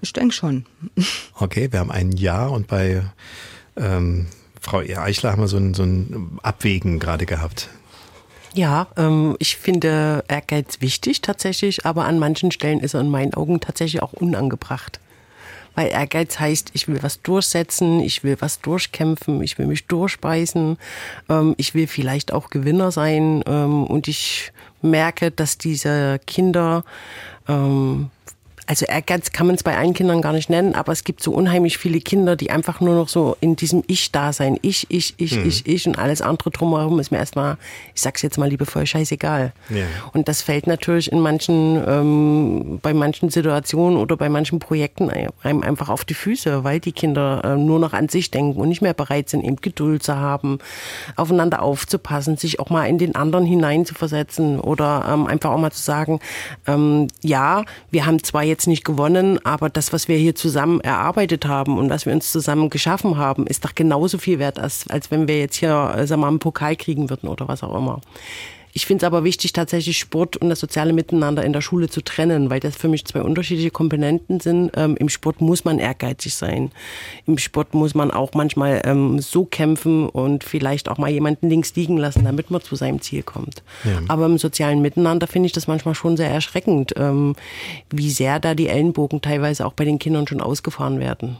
Ich denke schon. Okay, wir haben ein Jahr und bei ähm, Frau Eichler haben wir so ein, so ein Abwägen gerade gehabt. Ja, ähm, ich finde Ehrgeiz wichtig tatsächlich, aber an manchen Stellen ist er in meinen Augen tatsächlich auch unangebracht. Weil Ehrgeiz heißt, ich will was durchsetzen, ich will was durchkämpfen, ich will mich durchbeißen, ähm, ich will vielleicht auch Gewinner sein ähm, und ich merke, dass diese Kinder ähm, also Ehrgeiz kann man es bei allen Kindern gar nicht nennen, aber es gibt so unheimlich viele Kinder, die einfach nur noch so in diesem Ich-Dasein, ich, ich, ich, mhm. ich, ich und alles andere drumherum ist mir erstmal, ich sag's jetzt mal liebevoll, scheißegal. Ja. Und das fällt natürlich in manchen, ähm, bei manchen Situationen oder bei manchen Projekten einem einfach auf die Füße, weil die Kinder äh, nur noch an sich denken und nicht mehr bereit sind, eben Geduld zu haben, aufeinander aufzupassen, sich auch mal in den anderen hineinzuversetzen oder ähm, einfach auch mal zu sagen, ähm, ja, wir haben zwar jetzt nicht gewonnen, aber das, was wir hier zusammen erarbeitet haben und was wir uns zusammen geschaffen haben, ist doch genauso viel wert, als, als wenn wir jetzt hier, äh, sagen wir mal, einen Pokal kriegen würden oder was auch immer. Ich finde es aber wichtig, tatsächlich Sport und das soziale Miteinander in der Schule zu trennen, weil das für mich zwei unterschiedliche Komponenten sind. Ähm, Im Sport muss man ehrgeizig sein. Im Sport muss man auch manchmal ähm, so kämpfen und vielleicht auch mal jemanden links liegen lassen, damit man zu seinem Ziel kommt. Ja. Aber im sozialen Miteinander finde ich das manchmal schon sehr erschreckend, ähm, wie sehr da die Ellenbogen teilweise auch bei den Kindern schon ausgefahren werden.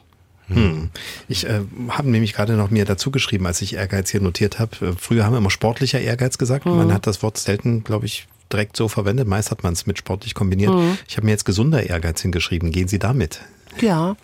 Hm. Ich äh, habe nämlich gerade noch mir dazu geschrieben, als ich Ehrgeiz hier notiert habe. Äh, früher haben wir immer sportlicher Ehrgeiz gesagt. Mhm. Man hat das Wort selten, glaube ich, direkt so verwendet. Meist hat man es mit sportlich kombiniert. Mhm. Ich habe mir jetzt gesunder Ehrgeiz hingeschrieben. Gehen Sie damit? Ja.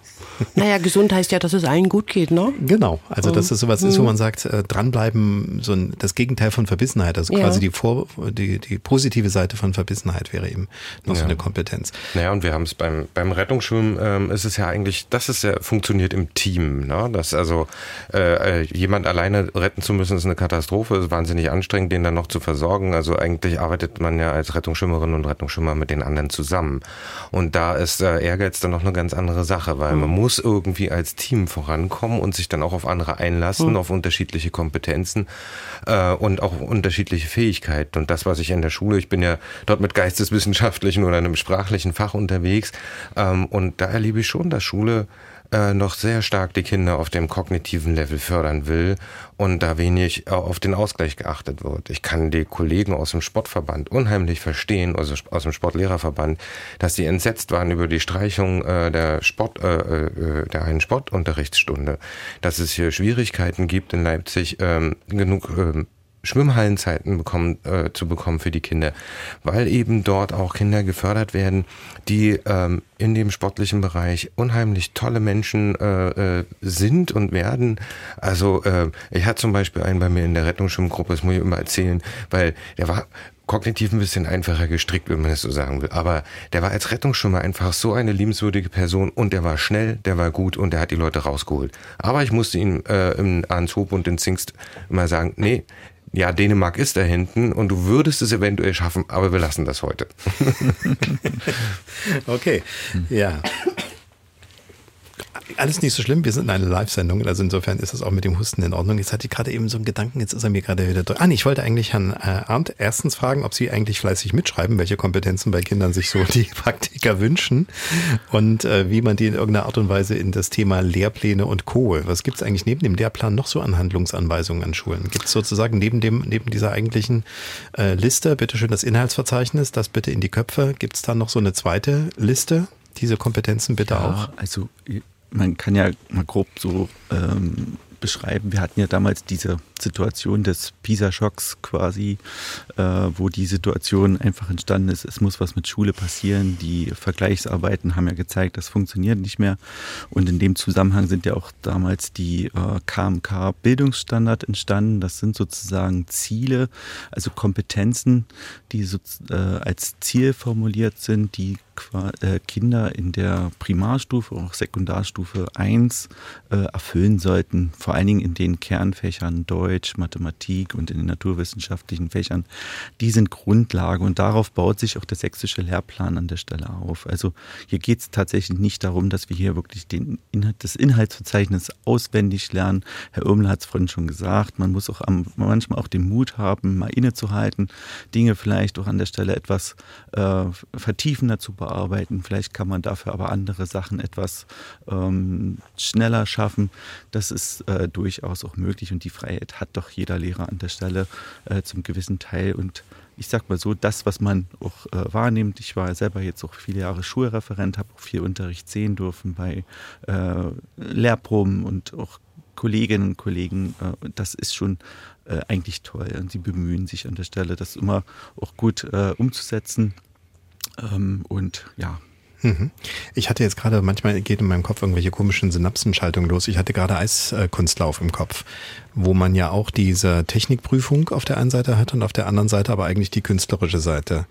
Naja, gesund heißt ja, dass es allen gut geht, ne? Genau. Also, dass es sowas mhm. ist, wo mhm. man sagt, äh, dranbleiben, so ein, das Gegenteil von Verbissenheit. Also ja. quasi die, Vor, die, die positive Seite von Verbissenheit wäre eben noch ja. so eine Kompetenz. Naja, und wir haben es beim, beim Rettungsschwimmen, ähm, ist es ja eigentlich, das ist ja, funktioniert im Team, ne? Dass also, äh, äh, jemand alleine retten zu müssen, ist eine Katastrophe, ist wahnsinnig anstrengend, den dann noch zu versorgen. Also eigentlich arbeitet man ja als Rettungsschwimmerin und Rettungsschwimmer mit den anderen zusammen. Und da ist äh, Ehrgeiz dann noch eine ganz andere Sache, weil mhm. man muss irgendwie als Team vorankommen und sich dann auch auf andere einlassen, mhm. auf unterschiedliche Kompetenzen äh, und auch unterschiedliche Fähigkeiten. Und das, was ich in der Schule, ich bin ja dort mit geisteswissenschaftlichen oder einem sprachlichen Fach unterwegs ähm, und da erlebe ich schon, dass Schule äh, noch sehr stark die Kinder auf dem kognitiven Level fördern will und da wenig äh, auf den Ausgleich geachtet wird. Ich kann die Kollegen aus dem Sportverband unheimlich verstehen, also aus dem Sportlehrerverband, dass sie entsetzt waren über die Streichung äh, der Sport, äh, äh, der einen Sportunterrichtsstunde, dass es hier Schwierigkeiten gibt in Leipzig ähm, genug ähm, Schwimmhallenzeiten bekommen, äh, zu bekommen für die Kinder, weil eben dort auch Kinder gefördert werden, die ähm, in dem sportlichen Bereich unheimlich tolle Menschen äh, äh, sind und werden. Also äh, ich hatte zum Beispiel einen bei mir in der Rettungsschwimmgruppe, das muss ich immer erzählen, weil der war kognitiv ein bisschen einfacher gestrickt, wenn man es so sagen will. Aber der war als Rettungsschwimmer einfach so eine liebenswürdige Person und der war schnell, der war gut und der hat die Leute rausgeholt. Aber ich musste ihm äh, im Arnshoop und in Zingst immer sagen, nee, ja, Dänemark ist da hinten und du würdest es eventuell schaffen, aber wir lassen das heute. okay, ja alles nicht so schlimm. Wir sind in einer Live-Sendung, also insofern ist das auch mit dem Husten in Ordnung. Jetzt hatte ich gerade eben so einen Gedanken, jetzt ist er mir gerade wieder durch. Ah, nee, ich wollte eigentlich Herrn äh, Arndt erstens fragen, ob Sie eigentlich fleißig mitschreiben, welche Kompetenzen bei Kindern sich so die Praktiker wünschen und äh, wie man die in irgendeiner Art und Weise in das Thema Lehrpläne und Co. Was gibt es eigentlich neben dem Lehrplan noch so an Handlungsanweisungen an Schulen? Gibt es sozusagen neben dem, neben dieser eigentlichen äh, Liste, bitteschön das Inhaltsverzeichnis, das bitte in die Köpfe, gibt es da noch so eine zweite Liste? Diese Kompetenzen bitte ja, auch? Also man kann ja mal grob so ähm, beschreiben. Wir hatten ja damals diese Situation des PISA-Schocks quasi, äh, wo die Situation einfach entstanden ist, es muss was mit Schule passieren. Die Vergleichsarbeiten haben ja gezeigt, das funktioniert nicht mehr. Und in dem Zusammenhang sind ja auch damals die äh, KMK-Bildungsstandard entstanden. Das sind sozusagen Ziele, also Kompetenzen, die so, äh, als Ziel formuliert sind, die Kinder in der Primarstufe, auch Sekundarstufe 1 äh, erfüllen sollten, vor allen Dingen in den Kernfächern Deutsch, Mathematik und in den naturwissenschaftlichen Fächern. Die sind Grundlage und darauf baut sich auch der sächsische Lehrplan an der Stelle auf. Also hier geht es tatsächlich nicht darum, dass wir hier wirklich den Inhalt, das Inhaltsverzeichnis auswendig lernen. Herr Irmler hat es vorhin schon gesagt, man muss auch am, manchmal auch den Mut haben, mal innezuhalten, Dinge vielleicht auch an der Stelle etwas äh, vertiefender zu bearbeiten arbeiten. Vielleicht kann man dafür aber andere Sachen etwas ähm, schneller schaffen. Das ist äh, durchaus auch möglich und die Freiheit hat doch jeder Lehrer an der Stelle äh, zum gewissen Teil. Und ich sag mal so, das, was man auch äh, wahrnimmt, ich war selber jetzt auch viele Jahre Schulreferent, habe auch viel Unterricht sehen dürfen bei äh, Lehrproben und auch Kolleginnen und Kollegen, äh, das ist schon äh, eigentlich toll. Und sie bemühen sich an der Stelle, das immer auch gut umzusetzen. Ähm, und ja, Mhm. Ich hatte jetzt gerade, manchmal geht in meinem Kopf irgendwelche komischen Synapsenschaltungen los. Ich hatte gerade Eiskunstlauf im Kopf, wo man ja auch diese Technikprüfung auf der einen Seite hat und auf der anderen Seite aber eigentlich die künstlerische Seite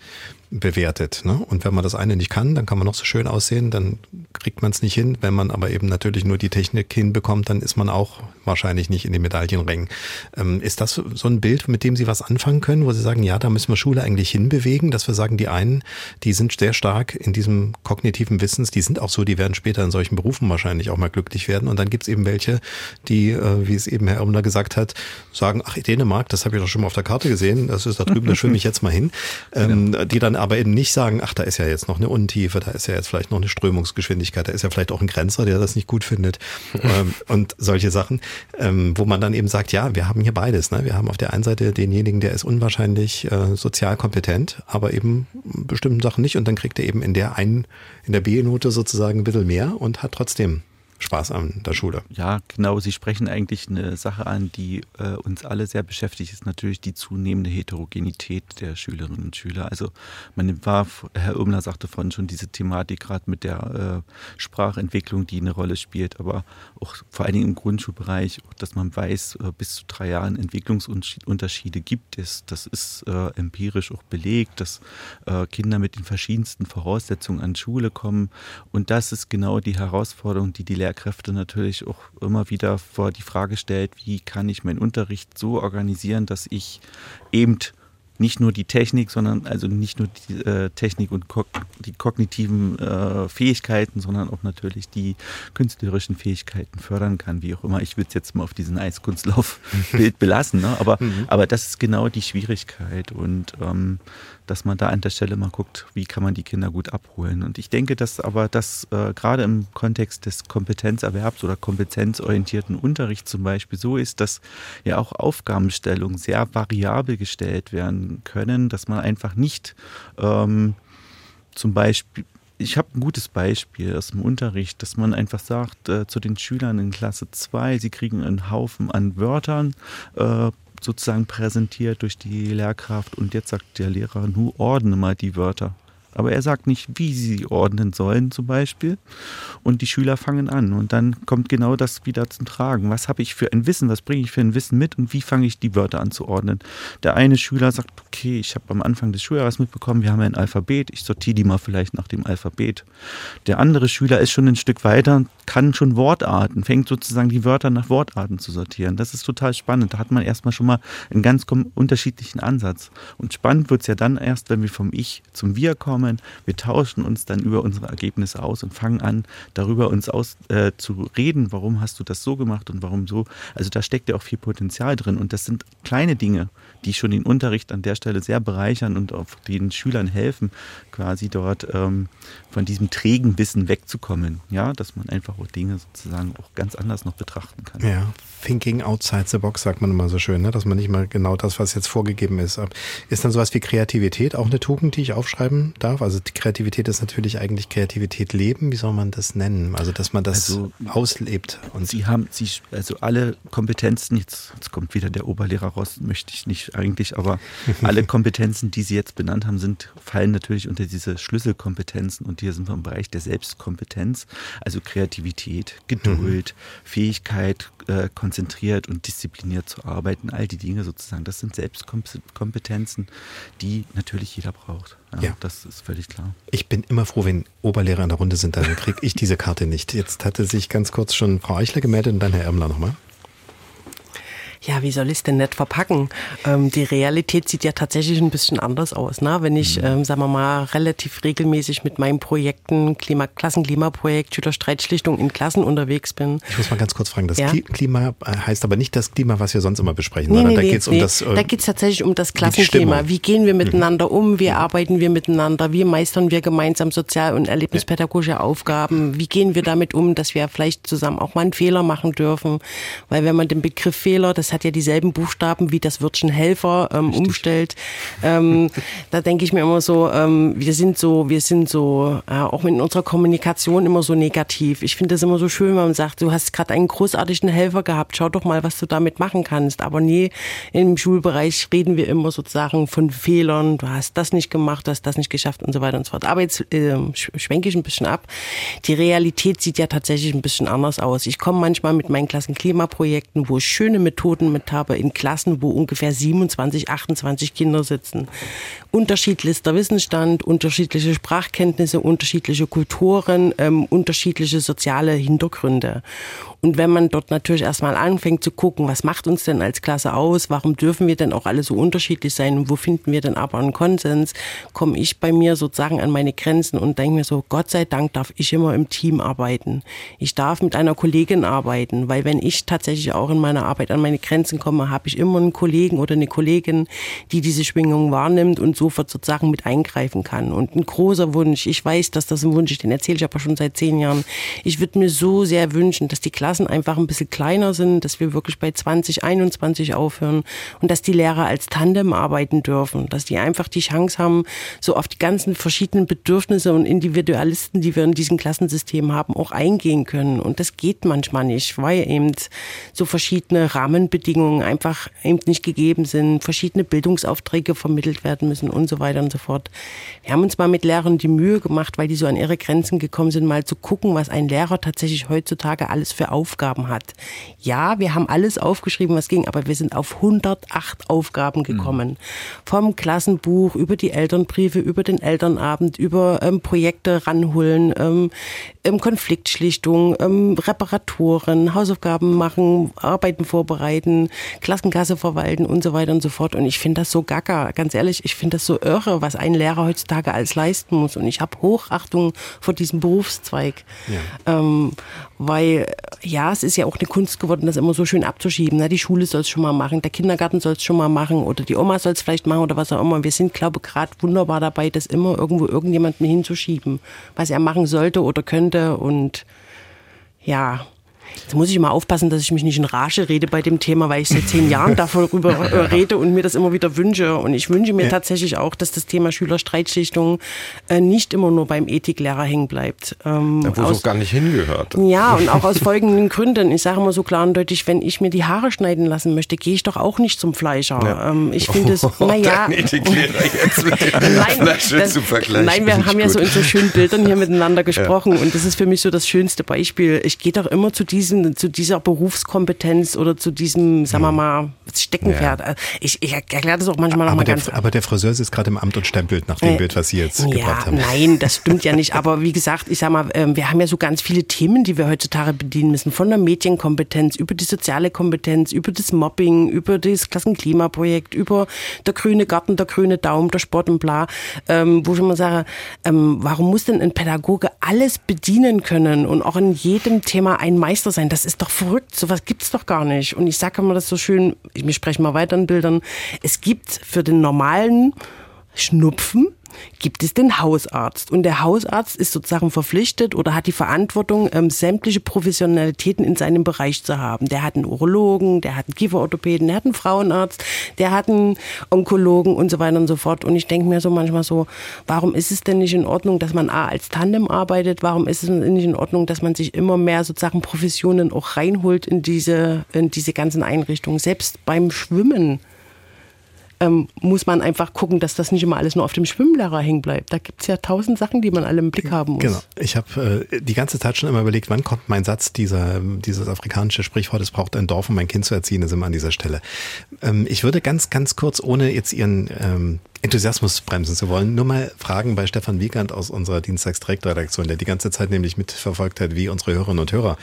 bewertet. Ne? Und wenn man das eine nicht kann, dann kann man noch so schön aussehen, dann kriegt man es nicht hin. Wenn man aber eben natürlich nur die Technik hinbekommt, dann ist man auch wahrscheinlich nicht in den Medaillenrängen. Ähm, ist das so ein Bild, mit dem Sie was anfangen können, wo Sie sagen, ja, da müssen wir Schule eigentlich hinbewegen, dass wir sagen, die einen, die sind sehr stark in diesem kognitiven Wissens, die sind auch so, die werden später in solchen Berufen wahrscheinlich auch mal glücklich werden. Und dann gibt es eben welche, die, äh, wie es eben Herr Irmler gesagt hat, sagen, ach, Dänemark, das habe ich doch schon mal auf der Karte gesehen, das ist da drüben, da schwimme ich jetzt mal hin. Ähm, genau. Die dann aber eben nicht sagen, ach, da ist ja jetzt noch eine Untiefe, da ist ja jetzt vielleicht noch eine Strömungsgeschwindigkeit, da ist ja vielleicht auch ein Grenzer, der das nicht gut findet ähm, und solche Sachen, ähm, wo man dann eben sagt, ja, wir haben hier beides. Ne? Wir haben auf der einen Seite denjenigen, der ist unwahrscheinlich äh, sozial kompetent, aber eben bestimmten Sachen nicht und dann kriegt er eben in der einen, in der B-Note sozusagen ein bisschen mehr und hat trotzdem Spaß an der Schule. Ja, genau. Sie sprechen eigentlich eine Sache an, die äh, uns alle sehr beschäftigt, ist natürlich die zunehmende Heterogenität der Schülerinnen und Schüler. Also man war, Herr Irmler sagte vorhin schon diese Thematik gerade mit der äh, Sprachentwicklung, die eine Rolle spielt, aber auch vor allen Dingen im Grundschulbereich, dass man weiß, äh, bis zu drei Jahren Entwicklungsunterschiede gibt es. Das ist äh, empirisch auch belegt, dass äh, Kinder mit den verschiedensten Voraussetzungen an Schule kommen. Und das ist genau die Herausforderung, die die Lehrer Lehrkräfte natürlich auch immer wieder vor die Frage stellt, wie kann ich meinen Unterricht so organisieren, dass ich eben nicht nur die Technik, sondern also nicht nur die äh, Technik und ko die kognitiven äh, Fähigkeiten, sondern auch natürlich die künstlerischen Fähigkeiten fördern kann, wie auch immer. Ich will es jetzt mal auf diesen Eiskunstlaufbild belassen, ne? aber, mhm. aber das ist genau die Schwierigkeit und ähm, dass man da an der Stelle mal guckt, wie kann man die Kinder gut abholen. Und ich denke, dass aber das äh, gerade im Kontext des Kompetenzerwerbs oder kompetenzorientierten Unterrichts zum Beispiel so ist, dass ja auch Aufgabenstellungen sehr variabel gestellt werden können, dass man einfach nicht ähm, zum Beispiel ich habe ein gutes Beispiel aus dem Unterricht, dass man einfach sagt äh, zu den Schülern in Klasse 2, sie kriegen einen Haufen an Wörtern äh, sozusagen präsentiert durch die Lehrkraft und jetzt sagt der Lehrer, nur ordne mal die Wörter. Aber er sagt nicht, wie sie ordnen sollen zum Beispiel. Und die Schüler fangen an. Und dann kommt genau das wieder zum Tragen. Was habe ich für ein Wissen? Was bringe ich für ein Wissen mit? Und wie fange ich die Wörter an zu ordnen? Der eine Schüler sagt, okay, ich habe am Anfang des Schuljahres mitbekommen, wir haben ein Alphabet. Ich sortiere die mal vielleicht nach dem Alphabet. Der andere Schüler ist schon ein Stück weiter und kann schon Wortarten, fängt sozusagen die Wörter nach Wortarten zu sortieren. Das ist total spannend. Da hat man erstmal schon mal einen ganz unterschiedlichen Ansatz. Und spannend wird es ja dann erst, wenn wir vom Ich zum Wir kommen kommen. Wir tauschen uns dann über unsere Ergebnisse aus und fangen an, darüber uns aus äh, zu reden. Warum hast du das so gemacht und warum so? Also da steckt ja auch viel Potenzial drin. Und das sind kleine Dinge, die schon den Unterricht an der Stelle sehr bereichern und auch den Schülern helfen, quasi dort ähm, von diesem trägen Wissen wegzukommen. Ja, dass man einfach auch Dinge sozusagen auch ganz anders noch betrachten kann. Ja, thinking outside the box sagt man immer so schön, ne? dass man nicht mal genau das, was jetzt vorgegeben ist. Ist dann sowas wie Kreativität auch eine Tugend, die ich aufschreiben darf? Also die Kreativität ist natürlich eigentlich Kreativität leben. Wie soll man das nennen? Also dass man das also, auslebt. Und Sie haben, Sie, also alle Kompetenzen, jetzt, jetzt kommt wieder der Oberlehrer raus, möchte ich nicht eigentlich, aber alle Kompetenzen, die Sie jetzt benannt haben, sind, fallen natürlich unter diese Schlüsselkompetenzen und hier sind wir im Bereich der Selbstkompetenz. Also Kreativität, Geduld, mhm. Fähigkeit, äh, konzentriert und diszipliniert zu arbeiten, all die Dinge sozusagen. Das sind Selbstkompetenzen, die natürlich jeder braucht. Ja, ja, Das ist völlig klar. Ich bin immer froh, wenn Oberlehrer in der Runde sind, dann kriege ich diese Karte nicht. Jetzt hatte sich ganz kurz schon Frau Eichler gemeldet und dann Herr Irmler nochmal ja, wie soll ich es denn nicht verpacken? Ähm, die Realität sieht ja tatsächlich ein bisschen anders aus. Ne? Wenn ich, mhm. ähm, sagen wir mal, relativ regelmäßig mit meinen Projekten, Klima, Klassenklimaprojekt, Schülerstreitschlichtung in Klassen unterwegs bin. Ich muss mal ganz kurz fragen, das ja? Klima äh, heißt aber nicht das Klima, was wir sonst immer besprechen, sondern nee, da geht es nee. um das... Äh, da geht es tatsächlich um das Klassenklima. Wie gehen wir mhm. miteinander mhm. um? Wie arbeiten wir miteinander? Wie meistern wir gemeinsam sozial- und erlebnispädagogische Aufgaben? Wie gehen wir damit um, dass wir vielleicht zusammen auch mal einen Fehler machen dürfen? Weil wenn man den Begriff Fehler, das das hat ja dieselben Buchstaben wie das Wörtchen Helfer ähm, umstellt. Ähm, da denke ich mir immer so, ähm, wir sind so, wir sind so, äh, auch in unserer Kommunikation immer so negativ. Ich finde das immer so schön, wenn man sagt, du hast gerade einen großartigen Helfer gehabt, schau doch mal, was du damit machen kannst. Aber nee, im Schulbereich reden wir immer sozusagen von Fehlern, du hast das nicht gemacht, du hast das nicht geschafft und so weiter und so fort. Aber jetzt äh, schwenke ich ein bisschen ab. Die Realität sieht ja tatsächlich ein bisschen anders aus. Ich komme manchmal mit meinen Klassenklimaprojekten, wo ich schöne Methoden mit habe, in Klassen, wo ungefähr 27, 28 Kinder sitzen. Unterschiedlichster Wissensstand, unterschiedliche Sprachkenntnisse, unterschiedliche Kulturen, ähm, unterschiedliche soziale Hintergründe. Und wenn man dort natürlich erstmal anfängt zu gucken, was macht uns denn als Klasse aus, warum dürfen wir denn auch alle so unterschiedlich sein und wo finden wir denn aber einen Konsens, komme ich bei mir sozusagen an meine Grenzen und denke mir so, Gott sei Dank darf ich immer im Team arbeiten. Ich darf mit einer Kollegin arbeiten, weil wenn ich tatsächlich auch in meiner Arbeit an meine Grenzen komme, habe ich immer einen Kollegen oder eine Kollegin, die diese Schwingung wahrnimmt und sofort sozusagen mit eingreifen kann. Und ein großer Wunsch, ich weiß, dass das ein Wunsch ist, den erzähle ich aber schon seit zehn Jahren. Ich würde mir so sehr wünschen, dass die Klasse Klassen einfach ein bisschen kleiner sind, dass wir wirklich bei 20, 21 aufhören und dass die Lehrer als Tandem arbeiten dürfen, dass die einfach die Chance haben, so auf die ganzen verschiedenen Bedürfnisse und Individualisten, die wir in diesem Klassensystem haben, auch eingehen können. Und das geht manchmal nicht, weil eben so verschiedene Rahmenbedingungen einfach eben nicht gegeben sind, verschiedene Bildungsaufträge vermittelt werden müssen und so weiter und so fort. Wir haben uns mal mit Lehrern die Mühe gemacht, weil die so an ihre Grenzen gekommen sind, mal zu gucken, was ein Lehrer tatsächlich heutzutage alles für Aufgaben hat. Ja, wir haben alles aufgeschrieben, was ging, aber wir sind auf 108 Aufgaben gekommen. Mhm. Vom Klassenbuch über die Elternbriefe, über den Elternabend, über ähm, Projekte ranholen, ähm, ähm, Konfliktschlichtung, ähm, Reparaturen, Hausaufgaben machen, Arbeiten vorbereiten, Klassenkasse verwalten und so weiter und so fort. Und ich finde das so gaga, ganz ehrlich, ich finde das so irre, was ein Lehrer heutzutage alles leisten muss. Und ich habe Hochachtung vor diesem Berufszweig. Ja. Ähm, weil ja, es ist ja auch eine Kunst geworden, das immer so schön abzuschieben. Na, die Schule soll es schon mal machen, der Kindergarten soll es schon mal machen oder die Oma soll es vielleicht machen oder was auch immer. Wir sind, glaube ich, gerade wunderbar dabei, das immer irgendwo irgendjemanden hinzuschieben, was er machen sollte oder könnte und ja, Jetzt muss ich mal aufpassen, dass ich mich nicht in Rage rede bei dem Thema, weil ich seit zehn Jahren darüber äh, rede und mir das immer wieder wünsche. Und ich wünsche mir ja. tatsächlich auch, dass das Thema Schülerstreitschlichtung äh, nicht immer nur beim Ethiklehrer hängen bleibt. Ähm, Wo es auch gar nicht hingehört. Ja, und auch aus folgenden Gründen. Ich sage immer so klar und deutlich, wenn ich mir die Haare schneiden lassen möchte, gehe ich doch auch nicht zum Fleischer. Ja. Ähm, ich finde es, oh, naja. jetzt mit nein, das, zu vergleichen. Nein, wir haben ja so in so schönen Bildern hier miteinander gesprochen und das ist für mich so das schönste Beispiel. Ich gehe doch immer zu diesem diesem, zu dieser Berufskompetenz oder zu diesem, sagen wir mal, Steckenpferd. Ja. Ich, ich erkläre das auch manchmal aber noch mal der, ganz. Aber der Friseur ist gerade im Amt und stempelt nach dem äh, Bild, was Sie jetzt ja, gebracht haben. Nein, das stimmt ja nicht. Aber wie gesagt, ich sag mal, ähm, wir haben ja so ganz viele Themen, die wir heutzutage bedienen müssen. Von der Medienkompetenz über die soziale Kompetenz, über das Mobbing, über das Klassenklimaprojekt, über der grüne Garten, der grüne Daumen, der Sport und bla. Ähm, wo ich immer sage, ähm, warum muss denn ein Pädagoge alles bedienen können und auch in jedem Thema ein Meister sein? Das ist doch verrückt. Sowas gibt's doch gar nicht. Und ich sage immer das so schön, wir sprechen mal weiter in Bildern. Es gibt für den normalen Schnupfen gibt es den Hausarzt. Und der Hausarzt ist sozusagen verpflichtet oder hat die Verantwortung, ähm, sämtliche Professionalitäten in seinem Bereich zu haben. Der hat einen Urologen, der hat einen Kieferorthopäden, der hat einen Frauenarzt, der hat einen Onkologen und so weiter und so fort. Und ich denke mir so manchmal so, warum ist es denn nicht in Ordnung, dass man A als Tandem arbeitet? Warum ist es nicht in Ordnung, dass man sich immer mehr sozusagen Professionen auch reinholt in diese, in diese ganzen Einrichtungen? Selbst beim Schwimmen ähm, muss man einfach gucken, dass das nicht immer alles nur auf dem Schwimmlehrer hängen bleibt. Da gibt es ja tausend Sachen, die man alle im Blick haben muss. Genau. Ich habe äh, die ganze Zeit schon immer überlegt, wann kommt mein Satz, dieser, dieses afrikanische Sprichwort, es braucht ein Dorf, um mein Kind zu erziehen, ist immer an dieser Stelle. Ähm, ich würde ganz, ganz kurz, ohne jetzt Ihren ähm, Enthusiasmus bremsen zu wollen, nur mal fragen bei Stefan Wiegand aus unserer Dienstagsdirektredaktion, der die ganze Zeit nämlich mitverfolgt hat, wie unsere Hörerinnen und Hörer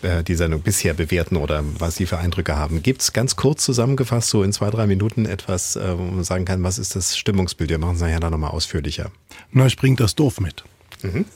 äh, die Sendung bisher bewerten oder was sie für Eindrücke haben. Gibt es ganz kurz zusammengefasst, so in zwei, drei Minuten etwas, äh, wo man sagen kann, was ist das Stimmungsbild? Wir machen es nachher dann nochmal ausführlicher. Na, ich bringe das Dorf mit. Mhm.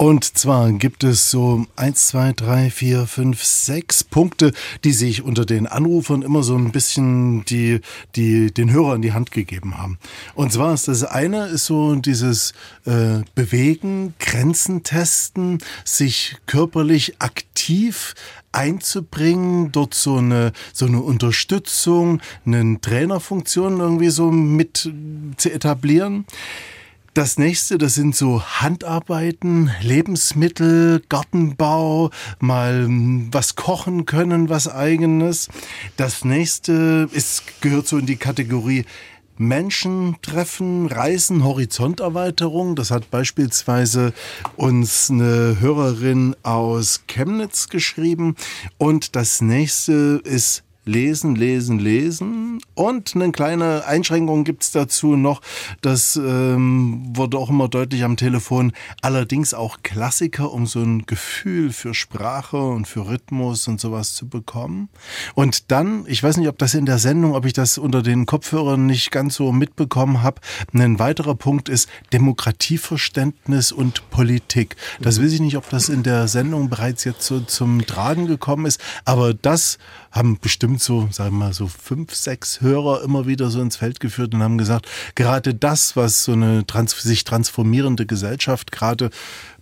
Und zwar gibt es so eins, zwei, drei, vier, fünf, sechs Punkte, die sich unter den Anrufern immer so ein bisschen die, die, den Hörer in die Hand gegeben haben. Und zwar ist das eine ist so dieses äh, Bewegen, Grenzen testen, sich körperlich aktiv einzubringen, dort so eine, so eine Unterstützung, eine Trainerfunktion irgendwie so mit zu etablieren. Das nächste, das sind so Handarbeiten, Lebensmittel, Gartenbau, mal was kochen können, was eigenes. Das nächste ist, gehört so in die Kategorie Menschen treffen, Reisen, Horizonterweiterung. Das hat beispielsweise uns eine Hörerin aus Chemnitz geschrieben. Und das nächste ist lesen, lesen, lesen. Und eine kleine Einschränkung gibt's dazu noch. Das ähm, wurde auch immer deutlich am Telefon. Allerdings auch Klassiker, um so ein Gefühl für Sprache und für Rhythmus und sowas zu bekommen. Und dann, ich weiß nicht, ob das in der Sendung, ob ich das unter den Kopfhörern nicht ganz so mitbekommen habe. Ein weiterer Punkt ist Demokratieverständnis und Politik. Das weiß ich nicht, ob das in der Sendung bereits jetzt so zum Tragen gekommen ist. Aber das haben bestimmt so, sagen wir mal, so fünf, sechs Hörer immer wieder so ins Feld geführt und haben gesagt, gerade das, was so eine trans sich transformierende Gesellschaft gerade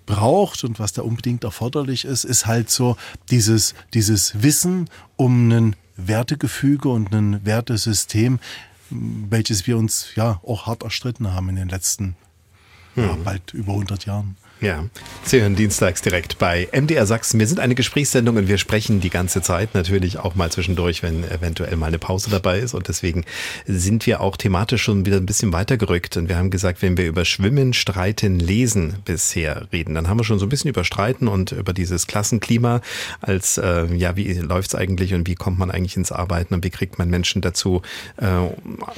braucht und was da unbedingt erforderlich ist, ist halt so dieses, dieses Wissen um ein Wertegefüge und ein Wertesystem, welches wir uns ja auch hart erstritten haben in den letzten ja, bald über 100 Jahren. Ja, Sie hören dienstags direkt bei MDR Sachsen. Wir sind eine Gesprächssendung und wir sprechen die ganze Zeit, natürlich auch mal zwischendurch, wenn eventuell mal eine Pause dabei ist. Und deswegen sind wir auch thematisch schon wieder ein bisschen weitergerückt. Und wir haben gesagt, wenn wir über Schwimmen, Streiten, Lesen bisher reden, dann haben wir schon so ein bisschen über Streiten und über dieses Klassenklima als, äh, ja, wie läuft's eigentlich und wie kommt man eigentlich ins Arbeiten und wie kriegt man Menschen dazu, äh,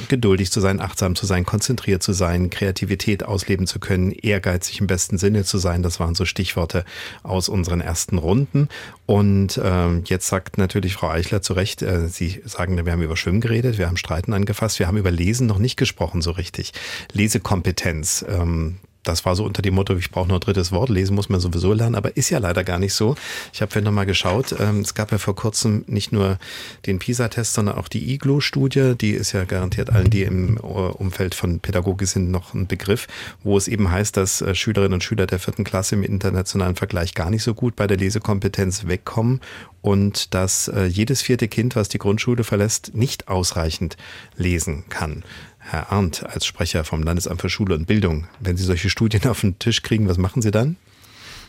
geduldig zu sein, achtsam zu sein, konzentriert zu sein, Kreativität ausleben zu können, ehrgeizig im besten Sinne zu sein. Das waren so Stichworte aus unseren ersten Runden. Und äh, jetzt sagt natürlich Frau Eichler zu Recht, äh, Sie sagen, wir haben über Schwimmen geredet, wir haben Streiten angefasst, wir haben über Lesen noch nicht gesprochen so richtig. Lesekompetenz. Ähm, das war so unter dem Motto, ich brauche nur ein drittes Wort, lesen muss man sowieso lernen, aber ist ja leider gar nicht so. Ich habe vorhin nochmal geschaut, ähm, es gab ja vor kurzem nicht nur den PISA-Test, sondern auch die IGLO-Studie, die ist ja garantiert allen, die im äh, Umfeld von Pädagogik sind, noch ein Begriff, wo es eben heißt, dass äh, Schülerinnen und Schüler der vierten Klasse im internationalen Vergleich gar nicht so gut bei der Lesekompetenz wegkommen und dass äh, jedes vierte Kind, was die Grundschule verlässt, nicht ausreichend lesen kann. Herr Arndt als Sprecher vom Landesamt für Schule und Bildung, wenn Sie solche Studien auf den Tisch kriegen, was machen Sie dann?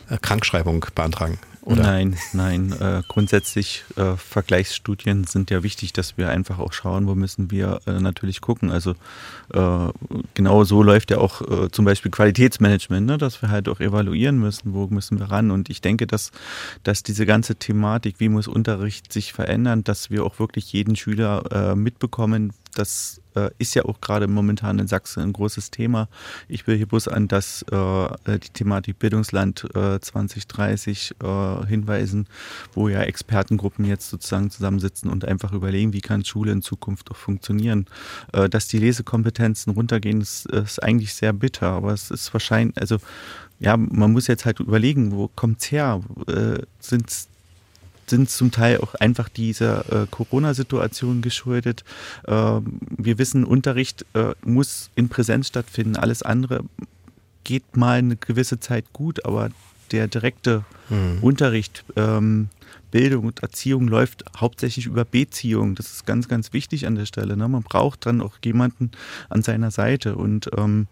Äh, Krankschreibung beantragen? Oder? Nein, nein. Äh, grundsätzlich äh, Vergleichsstudien sind ja wichtig, dass wir einfach auch schauen, wo müssen wir äh, natürlich gucken. Also äh, genau so läuft ja auch äh, zum Beispiel Qualitätsmanagement, ne? dass wir halt auch evaluieren müssen, wo müssen wir ran. Und ich denke, dass, dass diese ganze Thematik, wie muss Unterricht sich verändern, dass wir auch wirklich jeden Schüler mitbekommen, das äh, ist ja auch gerade momentan in Sachsen ein großes Thema. Ich will hier bloß an das, äh, die Thematik Bildungsland äh, 2030 äh, hinweisen, wo ja Expertengruppen jetzt sozusagen zusammensitzen und einfach überlegen, wie kann Schule in Zukunft auch funktionieren. Äh, dass die Lesekompetenzen runtergehen, ist, ist eigentlich sehr bitter, aber es ist wahrscheinlich, also ja, man muss jetzt halt überlegen, wo kommt's her? Äh, Sind es sind zum Teil auch einfach dieser äh, Corona-Situation geschuldet. Ähm, wir wissen, Unterricht äh, muss in Präsenz stattfinden. Alles andere geht mal eine gewisse Zeit gut, aber der direkte mhm. Unterricht, ähm, Bildung und Erziehung läuft hauptsächlich über Beziehung. Das ist ganz, ganz wichtig an der Stelle. Ne? Man braucht dann auch jemanden an seiner Seite und ähm,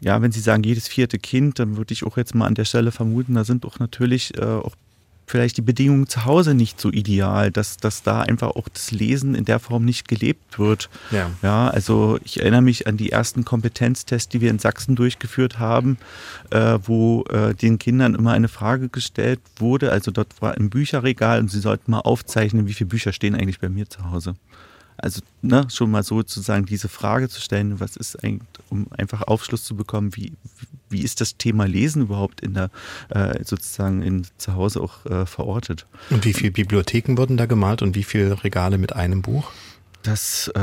ja, wenn Sie sagen, jedes vierte Kind, dann würde ich auch jetzt mal an der Stelle vermuten, da sind auch natürlich äh, auch vielleicht die Bedingungen zu Hause nicht so ideal, dass, dass da einfach auch das Lesen in der Form nicht gelebt wird. Ja. ja also ich erinnere mich an die ersten Kompetenztests, die wir in Sachsen durchgeführt haben, äh, wo äh, den Kindern immer eine Frage gestellt wurde. Also dort war ein Bücherregal und sie sollten mal aufzeichnen, wie viele Bücher stehen eigentlich bei mir zu Hause. Also ne, schon mal sozusagen diese Frage zu stellen, was ist eigentlich, um einfach Aufschluss zu bekommen, wie, wie ist das Thema Lesen überhaupt in der äh, sozusagen in, zu Hause auch äh, verortet. Und wie viele Bibliotheken wurden da gemalt und wie viele Regale mit einem Buch? Das äh,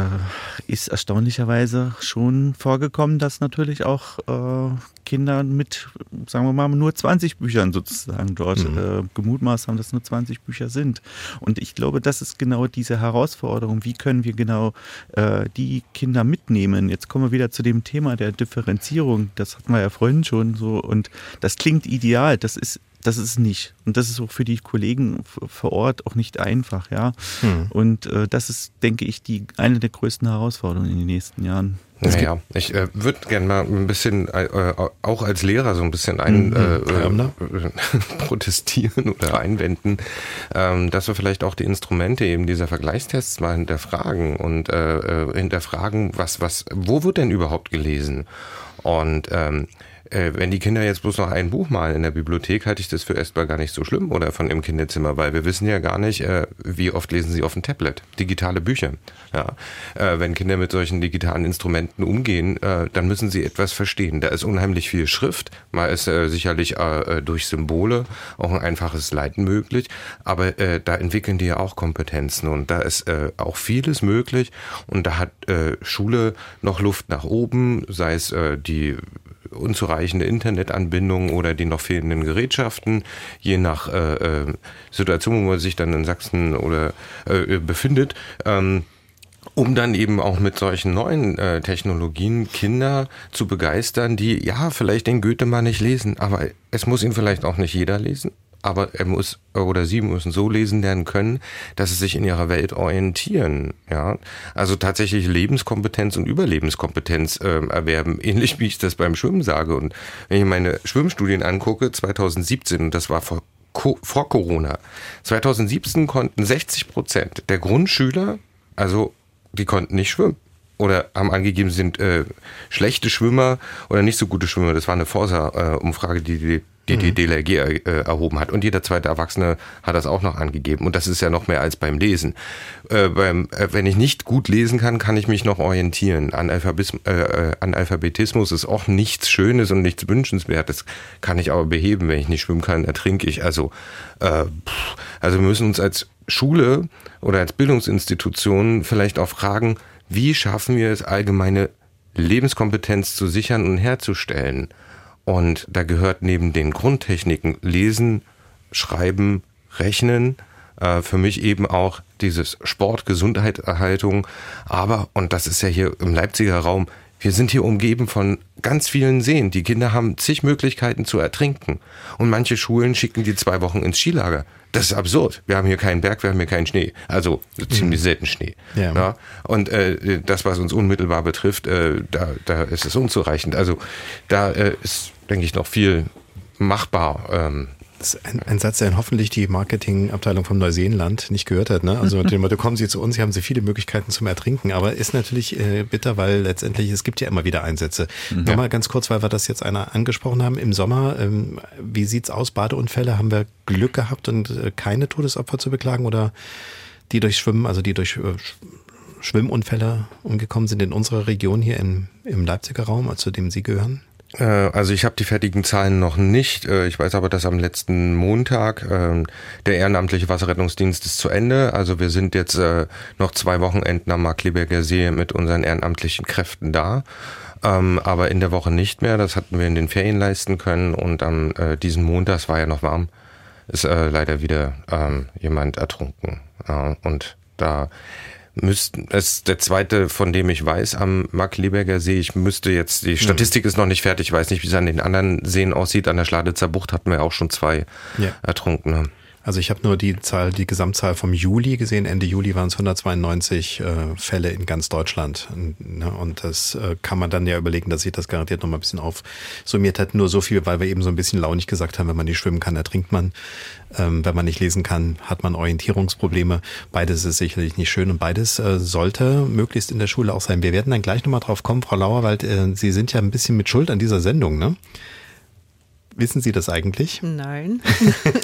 ist erstaunlicherweise schon vorgekommen, dass natürlich auch äh, Kinder mit, sagen wir mal, nur 20 Büchern sozusagen dort mhm. äh, gemutmaßt haben, dass nur 20 Bücher sind. Und ich glaube, das ist genau diese Herausforderung. Wie können wir genau äh, die Kinder mitnehmen? Jetzt kommen wir wieder zu dem Thema der Differenzierung. Das hatten wir ja vorhin schon so. Und das klingt ideal. Das ist das ist nicht. Und das ist auch für die Kollegen vor Ort auch nicht einfach, ja. Hm. Und äh, das ist, denke ich, die eine der größten Herausforderungen in den nächsten Jahren. Naja, ich äh, würde gerne mal ein bisschen, äh, auch als Lehrer so ein bisschen ein, mhm. äh, protestieren oder einwenden, ähm, dass wir vielleicht auch die Instrumente eben dieser Vergleichstests mal hinterfragen und äh, äh hinterfragen, was, was, wo wird denn überhaupt gelesen? Und ähm, äh, wenn die Kinder jetzt bloß noch ein Buch malen in der Bibliothek, halte ich das für erstmal gar nicht so schlimm oder von im Kinderzimmer, weil wir wissen ja gar nicht, äh, wie oft lesen sie auf dem Tablet digitale Bücher. Ja, äh, wenn Kinder mit solchen digitalen Instrumenten umgehen, äh, dann müssen sie etwas verstehen. Da ist unheimlich viel Schrift, mal ist äh, sicherlich äh, durch Symbole auch ein einfaches Leiten möglich, aber da entwickeln die ja auch Kompetenzen und da ist auch vieles möglich und da hat Schule noch Luft nach oben, sei es die unzureichende Internetanbindung oder die noch fehlenden Gerätschaften, je nach äh, äh, Situation, wo man sich dann in Sachsen oder äh, befindet. Ähm, um dann eben auch mit solchen neuen äh, Technologien Kinder zu begeistern, die ja vielleicht den Goethe mal nicht lesen, aber es muss ihn vielleicht auch nicht jeder lesen aber er muss oder sie müssen so lesen lernen können, dass sie sich in ihrer Welt orientieren. Ja, also tatsächlich Lebenskompetenz und Überlebenskompetenz äh, erwerben, ähnlich wie ich das beim Schwimmen sage. Und wenn ich meine Schwimmstudien angucke, 2017, und das war vor, vor Corona, 2017 konnten 60 Prozent der Grundschüler, also die konnten nicht schwimmen oder haben angegeben, sind äh, schlechte Schwimmer oder nicht so gute Schwimmer. Das war eine Forsa-Umfrage, die die die die mhm. DLRG äh, erhoben hat. Und jeder zweite Erwachsene hat das auch noch angegeben. Und das ist ja noch mehr als beim Lesen. Äh, beim, äh, wenn ich nicht gut lesen kann, kann ich mich noch orientieren. Analphabism, äh, äh, Analphabetismus ist auch nichts Schönes und nichts Wünschenswertes. Kann ich aber beheben. Wenn ich nicht schwimmen kann, ertrinke ich. Also, äh, also wir müssen uns als Schule oder als Bildungsinstitution vielleicht auch fragen, wie schaffen wir es, allgemeine Lebenskompetenz zu sichern und herzustellen? Und da gehört neben den Grundtechniken Lesen, Schreiben, Rechnen, äh, für mich eben auch dieses Sport, Gesundheitserhaltung. Aber, und das ist ja hier im Leipziger Raum, wir sind hier umgeben von ganz vielen Seen. Die Kinder haben zig Möglichkeiten zu ertrinken. Und manche Schulen schicken die zwei Wochen ins Skilager. Das ist absurd. Wir haben hier keinen Berg, wir haben hier keinen Schnee. Also ziemlich mhm. selten Schnee. Ja. ja. Und äh, das, was uns unmittelbar betrifft, äh, da, da ist es unzureichend. Also da äh, ist, denke ich, noch viel machbar. Ähm, das ist ein, ein Satz, den hoffentlich die Marketingabteilung vom Neuseeland nicht gehört hat. Ne? Also mit dem Motto, kommen Sie zu uns, hier haben Sie viele Möglichkeiten zum Ertrinken. Aber ist natürlich äh, bitter, weil letztendlich, es gibt ja immer wieder Einsätze. Mhm. Nochmal ganz kurz, weil wir das jetzt einer angesprochen haben. Im Sommer, ähm, wie sieht's aus? Badeunfälle, haben wir Glück gehabt und äh, keine Todesopfer zu beklagen oder die durch Schwimmen, also die durch äh, Schwimmunfälle umgekommen sind in unserer Region hier im, im Leipziger Raum, zu dem Sie gehören? Äh, also ich habe die fertigen Zahlen noch nicht. Äh, ich weiß aber, dass am letzten Montag ähm, der ehrenamtliche Wasserrettungsdienst ist zu Ende. Also wir sind jetzt äh, noch zwei Wochenenden am Markleberger See mit unseren ehrenamtlichen Kräften da. Ähm, aber in der Woche nicht mehr. Das hatten wir in den Ferien leisten können. Und am diesen Montag, es war ja noch warm, ist leider wieder ähm, jemand ertrunken. Und da müssten, es der zweite, von dem ich weiß, am Mark-Lieberger See. Ich müsste jetzt, die Statistik mhm. ist noch nicht fertig, ich weiß nicht, wie es an den anderen Seen aussieht. An der Schladitzer Bucht hatten wir auch schon zwei ja. Ertrunkene. Also ich habe nur die Zahl, die Gesamtzahl vom Juli gesehen. Ende Juli waren es 192 äh, Fälle in ganz Deutschland. Und, ne, und das äh, kann man dann ja überlegen, dass sich das garantiert noch mal ein bisschen aufsummiert hat. Nur so viel, weil wir eben so ein bisschen launig gesagt haben, wenn man nicht schwimmen kann, ertrinkt man. Ähm, wenn man nicht lesen kann, hat man Orientierungsprobleme. Beides ist sicherlich nicht schön und beides äh, sollte möglichst in der Schule auch sein. Wir werden dann gleich nochmal drauf kommen, Frau Lauerwald. Äh, Sie sind ja ein bisschen mit Schuld an dieser Sendung, ne? Wissen Sie das eigentlich? Nein.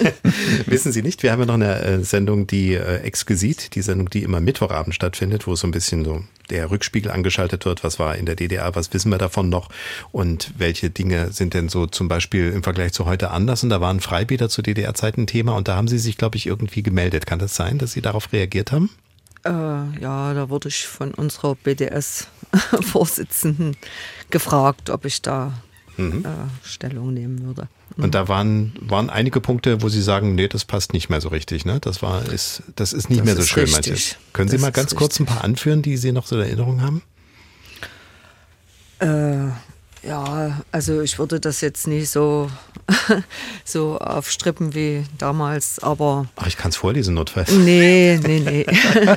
Wissen Sie nicht? Wir haben ja noch eine äh, Sendung, die äh, exquisit, die Sendung, die immer Mittwochabend stattfindet, wo so ein bisschen so der Rückspiegel angeschaltet wird. Was war in der DDR? Was wissen wir davon noch? Und welche Dinge sind denn so zum Beispiel im Vergleich zu heute anders? Und da waren Freibäder zu DDR-Zeiten Thema und da haben Sie sich, glaube ich, irgendwie gemeldet. Kann das sein, dass Sie darauf reagiert haben? Äh, ja, da wurde ich von unserer BDS-Vorsitzenden gefragt, ob ich da mhm. äh, Stellung nehmen würde. Mhm. Und da waren, waren einige Punkte, wo Sie sagen, nee, das passt nicht mehr so richtig. Ne? Das, war, ist, das ist nicht das mehr so schön, manches. Können Sie das mal ganz kurz ein paar anführen, die Sie noch so in Erinnerung haben? Äh, ja, also ich würde das jetzt nicht so, so aufstrippen wie damals, aber. Ach, ich kann es vorlesen, notfalls. Nee, nee, nee.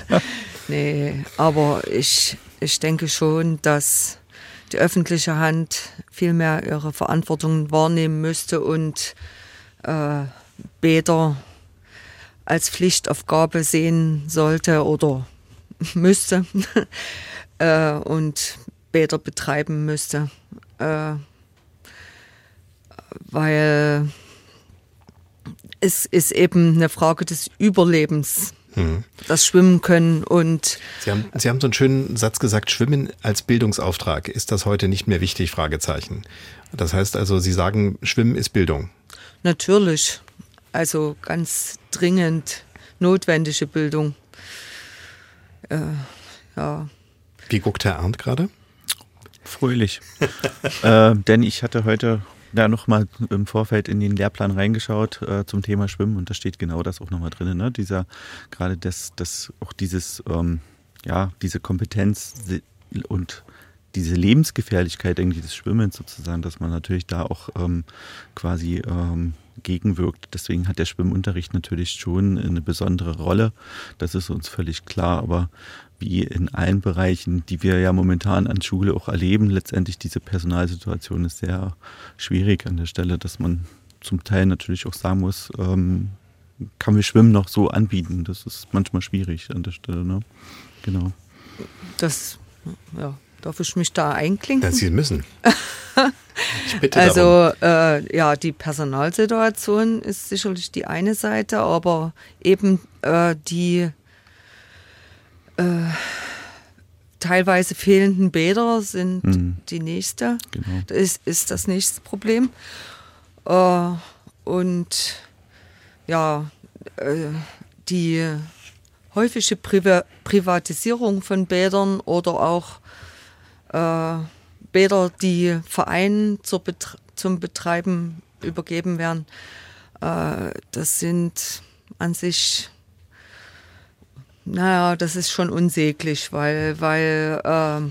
nee, aber ich, ich denke schon, dass die öffentliche Hand viel mehr ihre Verantwortung wahrnehmen müsste und äh, Bäder als Pflichtaufgabe sehen sollte oder müsste äh, und Bäder betreiben müsste. Äh, weil es ist eben eine Frage des Überlebens. Hm. Das Schwimmen können und. Sie haben, Sie haben so einen schönen Satz gesagt, Schwimmen als Bildungsauftrag. Ist das heute nicht mehr wichtig? Fragezeichen. Das heißt also, Sie sagen, Schwimmen ist Bildung. Natürlich. Also ganz dringend notwendige Bildung. Äh, ja. Wie guckt Herr Arndt gerade? Fröhlich. äh, denn ich hatte heute da nochmal im Vorfeld in den Lehrplan reingeschaut äh, zum Thema Schwimmen und da steht genau das auch nochmal drin, ne? Dieser, gerade das, das, auch dieses, ähm, ja, diese Kompetenz und diese Lebensgefährlichkeit irgendwie des Schwimmens sozusagen, dass man natürlich da auch ähm, quasi ähm, gegenwirkt. Deswegen hat der Schwimmunterricht natürlich schon eine besondere Rolle. Das ist uns völlig klar. Aber wie in allen Bereichen, die wir ja momentan an Schule auch erleben, letztendlich diese Personalsituation ist sehr schwierig an der Stelle, dass man zum Teil natürlich auch sagen muss, ähm, kann wir Schwimmen noch so anbieten. Das ist manchmal schwierig an der Stelle. Ne? Genau. Das, ja, darf ich mich da einklinken? Ja, Sie müssen. ich bitte also äh, ja, die Personalsituation ist sicherlich die eine Seite, aber eben äh, die äh, teilweise fehlenden Bäder sind mhm. die nächste. Genau. Das ist, ist das nächste Problem. Äh, und ja, äh, die häufige Priva Privatisierung von Bädern oder auch äh, Bäder, die Vereinen Bet zum Betreiben übergeben werden, äh, das sind an sich naja, das ist schon unsäglich, weil, weil äh,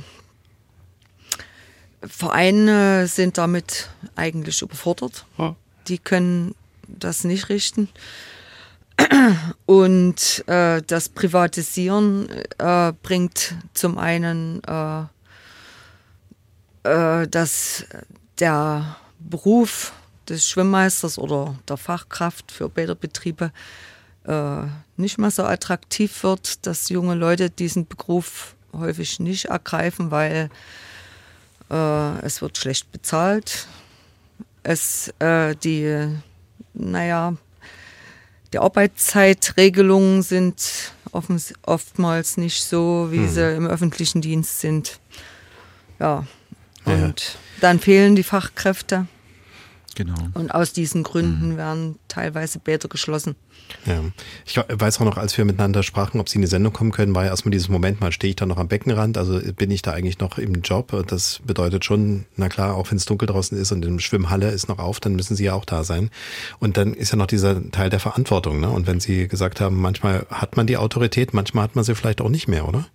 Vereine sind damit eigentlich überfordert. Ja. Die können das nicht richten. Und äh, das Privatisieren äh, bringt zum einen, äh, äh, dass der Beruf des Schwimmmeisters oder der Fachkraft für Bäderbetriebe äh, nicht mehr so attraktiv wird, dass junge Leute diesen Beruf häufig nicht ergreifen, weil äh, es wird schlecht bezahlt. Es äh, die, naja, die Arbeitszeitregelungen sind oftmals nicht so, wie hm. sie im öffentlichen Dienst sind. Ja, und ja. dann fehlen die Fachkräfte. Genau. Und aus diesen Gründen mhm. werden teilweise Bäder geschlossen. Ja, ich weiß auch noch, als wir miteinander sprachen, ob Sie in die Sendung kommen können, war ja erstmal dieses Moment, mal stehe ich da noch am Beckenrand, also bin ich da eigentlich noch im Job. Das bedeutet schon, na klar, auch wenn es dunkel draußen ist und die Schwimmhalle ist noch auf, dann müssen Sie ja auch da sein. Und dann ist ja noch dieser Teil der Verantwortung. Ne? Und wenn Sie gesagt haben, manchmal hat man die Autorität, manchmal hat man sie vielleicht auch nicht mehr, oder?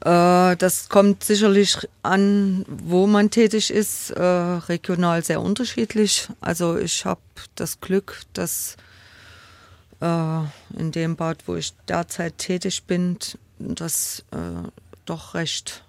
Äh, das kommt sicherlich an, wo man tätig ist, äh, regional sehr unterschiedlich. Also ich habe das Glück, dass in dem Bad, wo ich derzeit tätig bin, das doch recht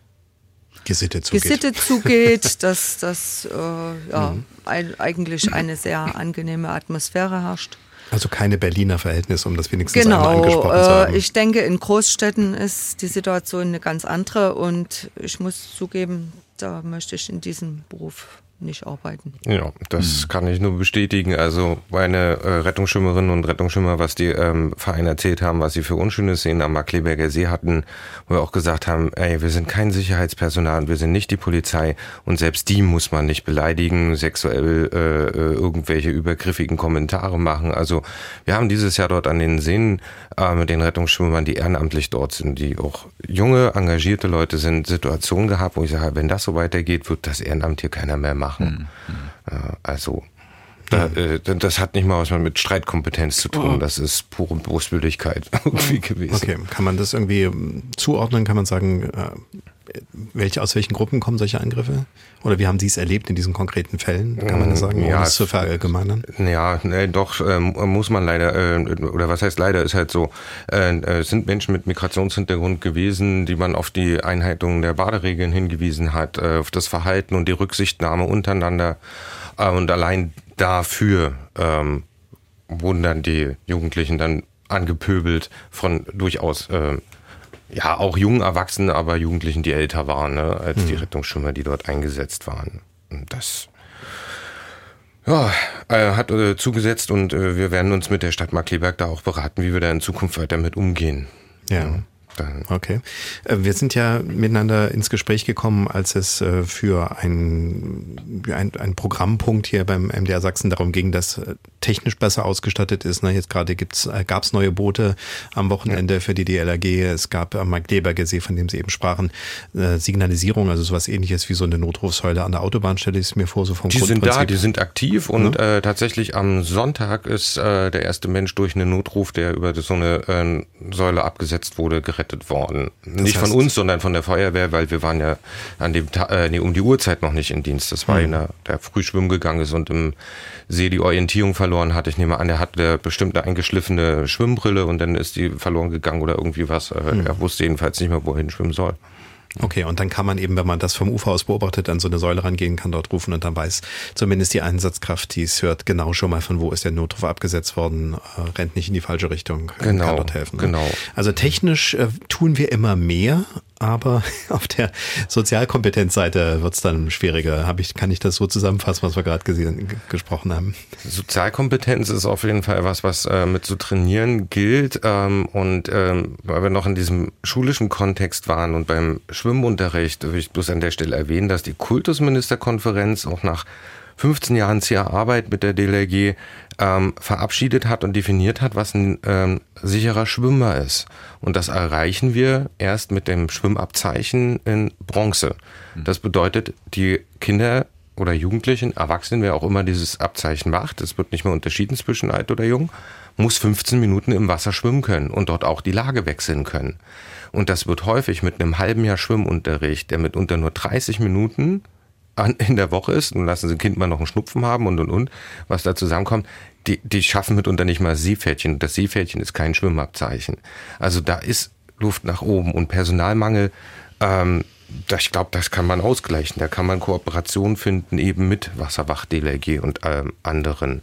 gesittet zugeht, gesittet zugeht dass das ja, mhm. eigentlich eine sehr angenehme Atmosphäre herrscht. Also keine Berliner Verhältnisse, um das wenigstens genau, einmal angesprochen äh, zu haben. Ich denke, in Großstädten ist die Situation eine ganz andere und ich muss zugeben, da möchte ich in diesem Beruf nicht arbeiten. Ja, das mhm. kann ich nur bestätigen. Also meine äh, Rettungsschwimmerinnen und Rettungsschwimmer, was die ähm, Vereine erzählt haben, was sie für unschöne Szenen am Markleberger See hatten, wo wir auch gesagt haben, ey, wir sind kein Sicherheitspersonal und wir sind nicht die Polizei und selbst die muss man nicht beleidigen, sexuell äh, äh irgendwelche übergriffigen Kommentare machen. Also wir haben dieses Jahr dort an den Seen äh, mit den Rettungsschwimmern, die ehrenamtlich dort sind, die auch junge, engagierte Leute sind, Situationen gehabt, wo ich sage, wenn das so weitergeht, wird das Ehrenamt hier keiner mehr machen. Mhm. Äh, also da, äh, das hat nicht mal was mit Streitkompetenz zu tun. Oh. Das ist pure Boswilligkeit irgendwie gewesen. Okay, kann man das irgendwie ähm, zuordnen? Kann man sagen, äh, welche, aus welchen Gruppen kommen solche Angriffe? Oder wie haben Sie es erlebt in diesen konkreten Fällen? Kann man das sagen, ja, um es zu verallgemeinern? Ja, nee, doch, ähm, muss man leider, äh, oder was heißt leider, ist halt so, äh, es sind Menschen mit Migrationshintergrund gewesen, die man auf die Einhaltung der Baderegeln hingewiesen hat, äh, auf das Verhalten und die Rücksichtnahme untereinander. Äh, und allein dafür ähm, wurden dann die Jugendlichen dann angepöbelt von durchaus äh, ja, auch jungen Erwachsenen, aber Jugendlichen, die älter waren, ne, als mhm. die Rettungsschwimmer, die dort eingesetzt waren. Und das ja, äh, hat äh, zugesetzt und äh, wir werden uns mit der Stadt Markleberg da auch beraten, wie wir da in Zukunft weiter mit umgehen. Ja. ja. Okay. Äh, wir sind ja miteinander ins Gespräch gekommen, als es äh, für ein, ein, ein Programmpunkt hier beim MDR Sachsen darum ging, dass äh, technisch besser ausgestattet ist. Jetzt gerade gab es neue Boote am Wochenende ja. für die DLRG. Es gab am Magdeberger See, von dem Sie eben sprachen, Signalisierung, also sowas ähnliches wie so eine Notrufsäule an der Autobahn, stelle ich es mir vor, so vom Die sind da, die sind aktiv und ja. äh, tatsächlich am Sonntag ist äh, der erste Mensch durch einen Notruf, der über so eine äh, Säule abgesetzt wurde, gerettet gerettet worden. Das nicht von uns, sondern von der Feuerwehr, weil wir waren ja an dem Ta äh, nee, um die Uhrzeit noch nicht in Dienst. Das war mhm. einer, der früh schwimmen gegangen ist und im See die Orientierung verloren hat. Ich nehme an, der hatte bestimmt eine eingeschliffene Schwimmbrille und dann ist die verloren gegangen oder irgendwie was. Mhm. Er wusste jedenfalls nicht mehr, wohin schwimmen soll. Okay, und dann kann man eben, wenn man das vom Ufer aus beobachtet, an so eine Säule rangehen, kann dort rufen und dann weiß zumindest die Einsatzkraft, die es hört, genau schon mal, von wo ist der Notruf abgesetzt worden, äh, rennt nicht in die falsche Richtung, genau, kann dort helfen. Ne? Genau. Also technisch äh, tun wir immer mehr, aber auf der Sozialkompetenzseite wird es dann schwieriger. Hab ich, kann ich das so zusammenfassen, was wir gerade gesprochen haben? Sozialkompetenz ist auf jeden Fall was, was äh, mit zu trainieren gilt. Ähm, und ähm, weil wir noch in diesem schulischen Kontext waren und beim Schwimmunterricht, will ich bloß an der Stelle erwähnen, dass die Kultusministerkonferenz auch nach 15 Jahren zäher Arbeit mit der DLRG ähm, verabschiedet hat und definiert hat, was ein ähm, sicherer Schwimmer ist. Und das erreichen wir erst mit dem Schwimmabzeichen in Bronze. Hm. Das bedeutet, die Kinder oder Jugendlichen, Erwachsenen, wer auch immer dieses Abzeichen macht, es wird nicht mehr unterschieden zwischen alt oder jung, muss 15 Minuten im Wasser schwimmen können und dort auch die Lage wechseln können. Und das wird häufig mit einem halben Jahr Schwimmunterricht, der mitunter nur 30 Minuten an, in der Woche ist, nun lassen sie ein Kind mal noch einen Schnupfen haben und und und, was da zusammenkommt, die, die schaffen mitunter nicht mal Seepferdchen. Das Seepferdchen ist kein Schwimmabzeichen. Also da ist Luft nach oben und Personalmangel, ähm, ich glaube, das kann man ausgleichen. Da kann man Kooperation finden, eben mit Wasserwacht, DLRG und ähm, anderen.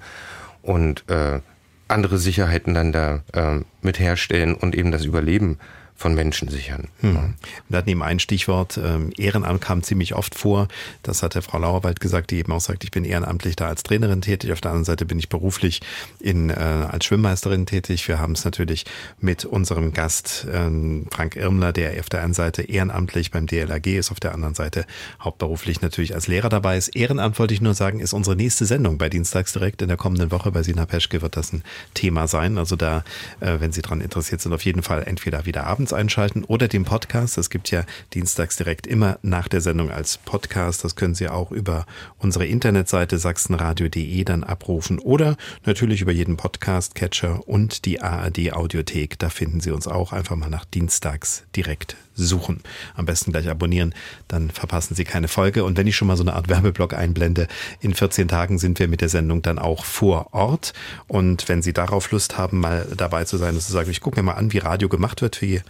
Und äh, andere Sicherheiten dann da äh, mit herstellen und eben das Überleben von Menschen sichern. Hm. Wir hatten eben ein Stichwort, ähm, Ehrenamt kam ziemlich oft vor. Das hat der Frau Lauerwald gesagt, die eben auch sagt, ich bin ehrenamtlich da als Trainerin tätig. Auf der anderen Seite bin ich beruflich in, äh, als Schwimmmeisterin tätig. Wir haben es natürlich mit unserem Gast ähm, Frank Irmler, der auf der einen Seite ehrenamtlich beim DLAG ist, auf der anderen Seite hauptberuflich natürlich als Lehrer dabei ist. Ehrenamt wollte ich nur sagen, ist unsere nächste Sendung bei Dienstags direkt in der kommenden Woche bei Sina Peschke wird das ein Thema sein. Also da, äh, wenn Sie daran interessiert sind, auf jeden Fall entweder wieder abends abends einschalten oder den Podcast. Das gibt ja dienstags direkt immer nach der Sendung als Podcast. Das können Sie auch über unsere Internetseite sachsenradio.de dann abrufen oder natürlich über jeden Podcast-Catcher und die ARD Audiothek. Da finden Sie uns auch einfach mal nach dienstags direkt suchen. Am besten gleich abonnieren, dann verpassen Sie keine Folge. Und wenn ich schon mal so eine Art Werbeblock einblende, in 14 Tagen sind wir mit der Sendung dann auch vor Ort. Und wenn Sie darauf Lust haben, mal dabei zu sein, dass Sie sagen, ich gucke mir mal an, wie Radio gemacht wird, wie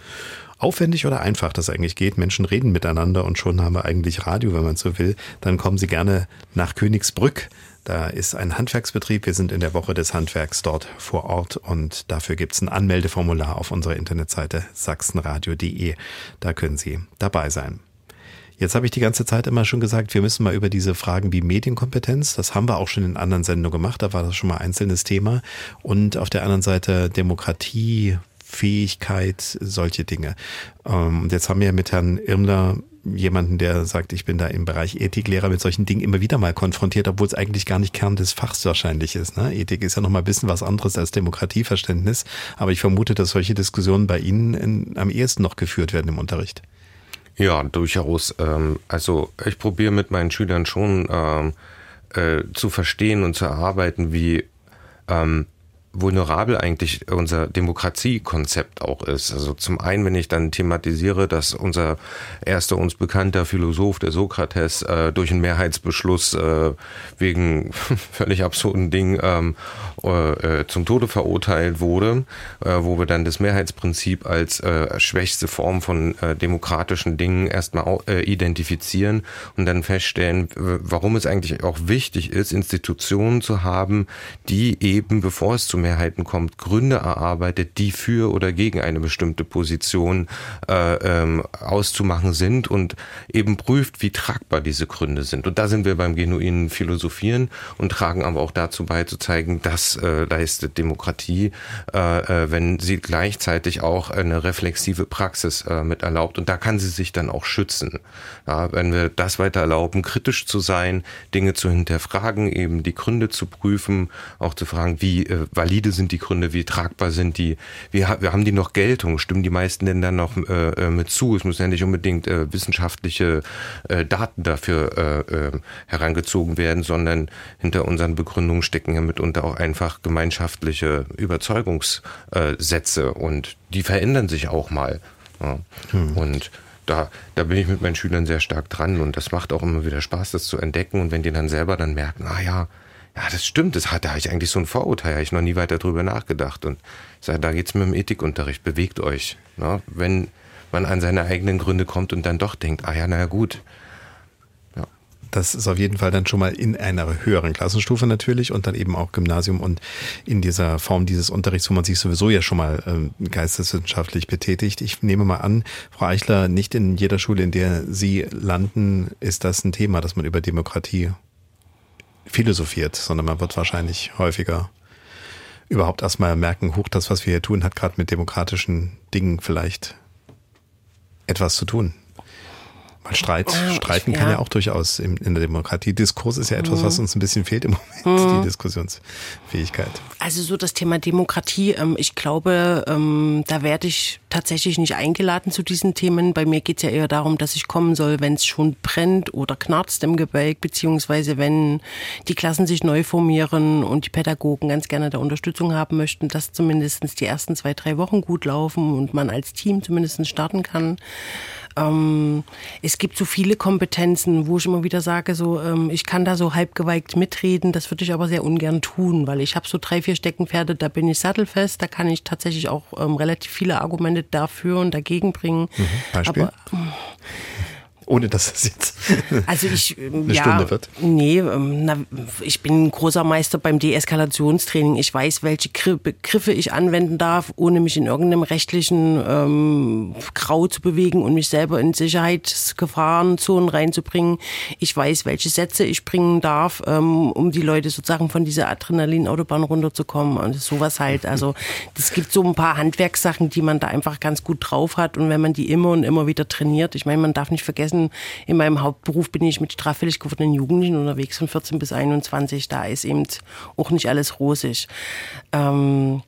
aufwendig oder einfach das eigentlich geht. Menschen reden miteinander und schon haben wir eigentlich Radio, wenn man so will. Dann kommen Sie gerne nach Königsbrück da ist ein Handwerksbetrieb. Wir sind in der Woche des Handwerks dort vor Ort und dafür gibt es ein Anmeldeformular auf unserer Internetseite sachsenradio.de. Da können Sie dabei sein. Jetzt habe ich die ganze Zeit immer schon gesagt, wir müssen mal über diese Fragen wie Medienkompetenz, das haben wir auch schon in anderen Sendungen gemacht, da war das schon mal einzelnes Thema. Und auf der anderen Seite Demokratie, Fähigkeit, solche Dinge. Ähm, und jetzt haben wir mit Herrn Irmler jemanden, der sagt, ich bin da im Bereich Ethiklehrer mit solchen Dingen immer wieder mal konfrontiert, obwohl es eigentlich gar nicht Kern des Fachs wahrscheinlich ist. Ne? Ethik ist ja noch mal ein bisschen was anderes als Demokratieverständnis, aber ich vermute, dass solche Diskussionen bei Ihnen in, am ehesten noch geführt werden im Unterricht. Ja, durchaus. Ähm, also ich probiere mit meinen Schülern schon ähm, äh, zu verstehen und zu erarbeiten, wie ähm, vulnerabel eigentlich unser Demokratiekonzept auch ist. Also zum einen, wenn ich dann thematisiere, dass unser erster uns bekannter Philosoph, der Sokrates, äh, durch einen Mehrheitsbeschluss äh, wegen völlig absurden Dingen ähm, äh, zum Tode verurteilt wurde, äh, wo wir dann das Mehrheitsprinzip als äh, schwächste Form von äh, demokratischen Dingen erstmal identifizieren und dann feststellen, warum es eigentlich auch wichtig ist, Institutionen zu haben, die eben, bevor es zu Mehrheiten kommt, Gründe erarbeitet, die für oder gegen eine bestimmte Position äh, ähm, auszumachen sind und eben prüft, wie tragbar diese Gründe sind. Und da sind wir beim genuinen Philosophieren und tragen aber auch dazu bei, zu zeigen, das äh, leistet Demokratie, äh, äh, wenn sie gleichzeitig auch eine reflexive Praxis äh, mit erlaubt. Und da kann sie sich dann auch schützen. Ja, wenn wir das weiter erlauben, kritisch zu sein, Dinge zu hinterfragen, eben die Gründe zu prüfen, auch zu fragen, wie äh, valide sind die Gründe, wie tragbar sind die, wie, wie haben die noch Geltung, stimmen die meisten denn dann noch äh, äh, mit zu? Es müssen ja nicht unbedingt äh, wissenschaftliche äh, Daten dafür äh, äh, herangezogen werden, sondern hinter unseren Begründungen stecken ja mitunter auch einfach gemeinschaftliche Überzeugungssätze und die verändern sich auch mal. Ja. Hm. Und da, da bin ich mit meinen Schülern sehr stark dran und das macht auch immer wieder Spaß, das zu entdecken. Und wenn die dann selber dann merken, ah ja, ja, das stimmt, das hat, da habe ich eigentlich so ein Vorurteil, habe ich noch nie weiter drüber nachgedacht. Und ich sage, da geht's mit dem Ethikunterricht, bewegt euch. Ne? Wenn man an seine eigenen Gründe kommt und dann doch denkt, ah ja, naja gut, das ist auf jeden Fall dann schon mal in einer höheren Klassenstufe natürlich und dann eben auch Gymnasium und in dieser Form dieses Unterrichts, wo man sich sowieso ja schon mal äh, geisteswissenschaftlich betätigt. Ich nehme mal an, Frau Eichler, nicht in jeder Schule, in der Sie landen, ist das ein Thema, dass man über Demokratie philosophiert, sondern man wird wahrscheinlich häufiger überhaupt erstmal merken, hoch, das, was wir hier tun, hat gerade mit demokratischen Dingen vielleicht etwas zu tun. Weil Streit, oh, streiten ich, kann ja. auch durchaus in, in, der Demokratie. Diskurs ist ja etwas, was mhm. uns ein bisschen fehlt im Moment, mhm. die Diskussionsfähigkeit. Also so das Thema Demokratie, ähm, ich glaube, ähm, da werde ich tatsächlich nicht eingeladen zu diesen Themen. Bei mir geht es ja eher darum, dass ich kommen soll, wenn es schon brennt oder knarzt im Gebälk, beziehungsweise wenn die Klassen sich neu formieren und die Pädagogen ganz gerne da Unterstützung haben möchten, dass zumindest die ersten zwei, drei Wochen gut laufen und man als Team zumindest starten kann. Ähm, es gibt so viele Kompetenzen, wo ich immer wieder sage, so ähm, ich kann da so halbgeweigt mitreden, das würde ich aber sehr ungern tun, weil ich habe so drei, vier Steckenpferde, da bin ich sattelfest, da kann ich tatsächlich auch ähm, relativ viele Argumente dafür und dagegen bringen. Mhm, Beispiel? Aber, ohne dass es jetzt also ich, eine ja, Stunde wird? Nee, ähm, na, ich bin ein großer Meister beim Deeskalationstraining. Ich weiß, welche Begriffe ich anwenden darf, ohne mich in irgendeinem rechtlichen ähm, Grau zu bewegen und mich selber in Sicherheitsgefahrenzonen reinzubringen. Ich weiß, welche Sätze ich bringen darf, ähm, um die Leute sozusagen von dieser Adrenalinautobahn runterzukommen und sowas halt. Also es gibt so ein paar Handwerkssachen, die man da einfach ganz gut drauf hat und wenn man die immer und immer wieder trainiert. Ich meine, man darf nicht vergessen, gewesen. In meinem Hauptberuf bin ich mit straffällig gewordenen Jugendlichen unterwegs von 14 bis 21. Da ist eben auch nicht alles rosig. Ähm,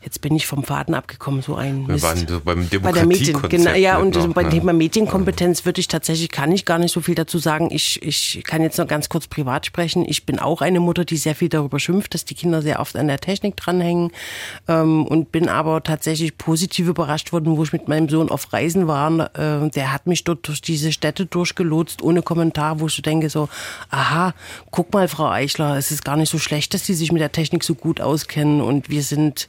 Jetzt bin ich vom Faden abgekommen, so ein Mist. Wir waren so beim Demokratiekonzept. Bei der Medien, genau, ja, und noch, beim Thema Medienkompetenz würde ich tatsächlich, kann ich gar nicht so viel dazu sagen. Ich, ich kann jetzt noch ganz kurz privat sprechen. Ich bin auch eine Mutter, die sehr viel darüber schimpft, dass die Kinder sehr oft an der Technik dranhängen ähm, und bin aber tatsächlich positiv überrascht worden, wo ich mit meinem Sohn auf Reisen war. Äh, der hat mich dort durch diese Städte durchgelotst, ohne Kommentar, wo ich so denke so, aha, guck mal, Frau Eichler, es ist gar nicht so schlecht, dass die sich mit der Technik so gut auskennen und wir sind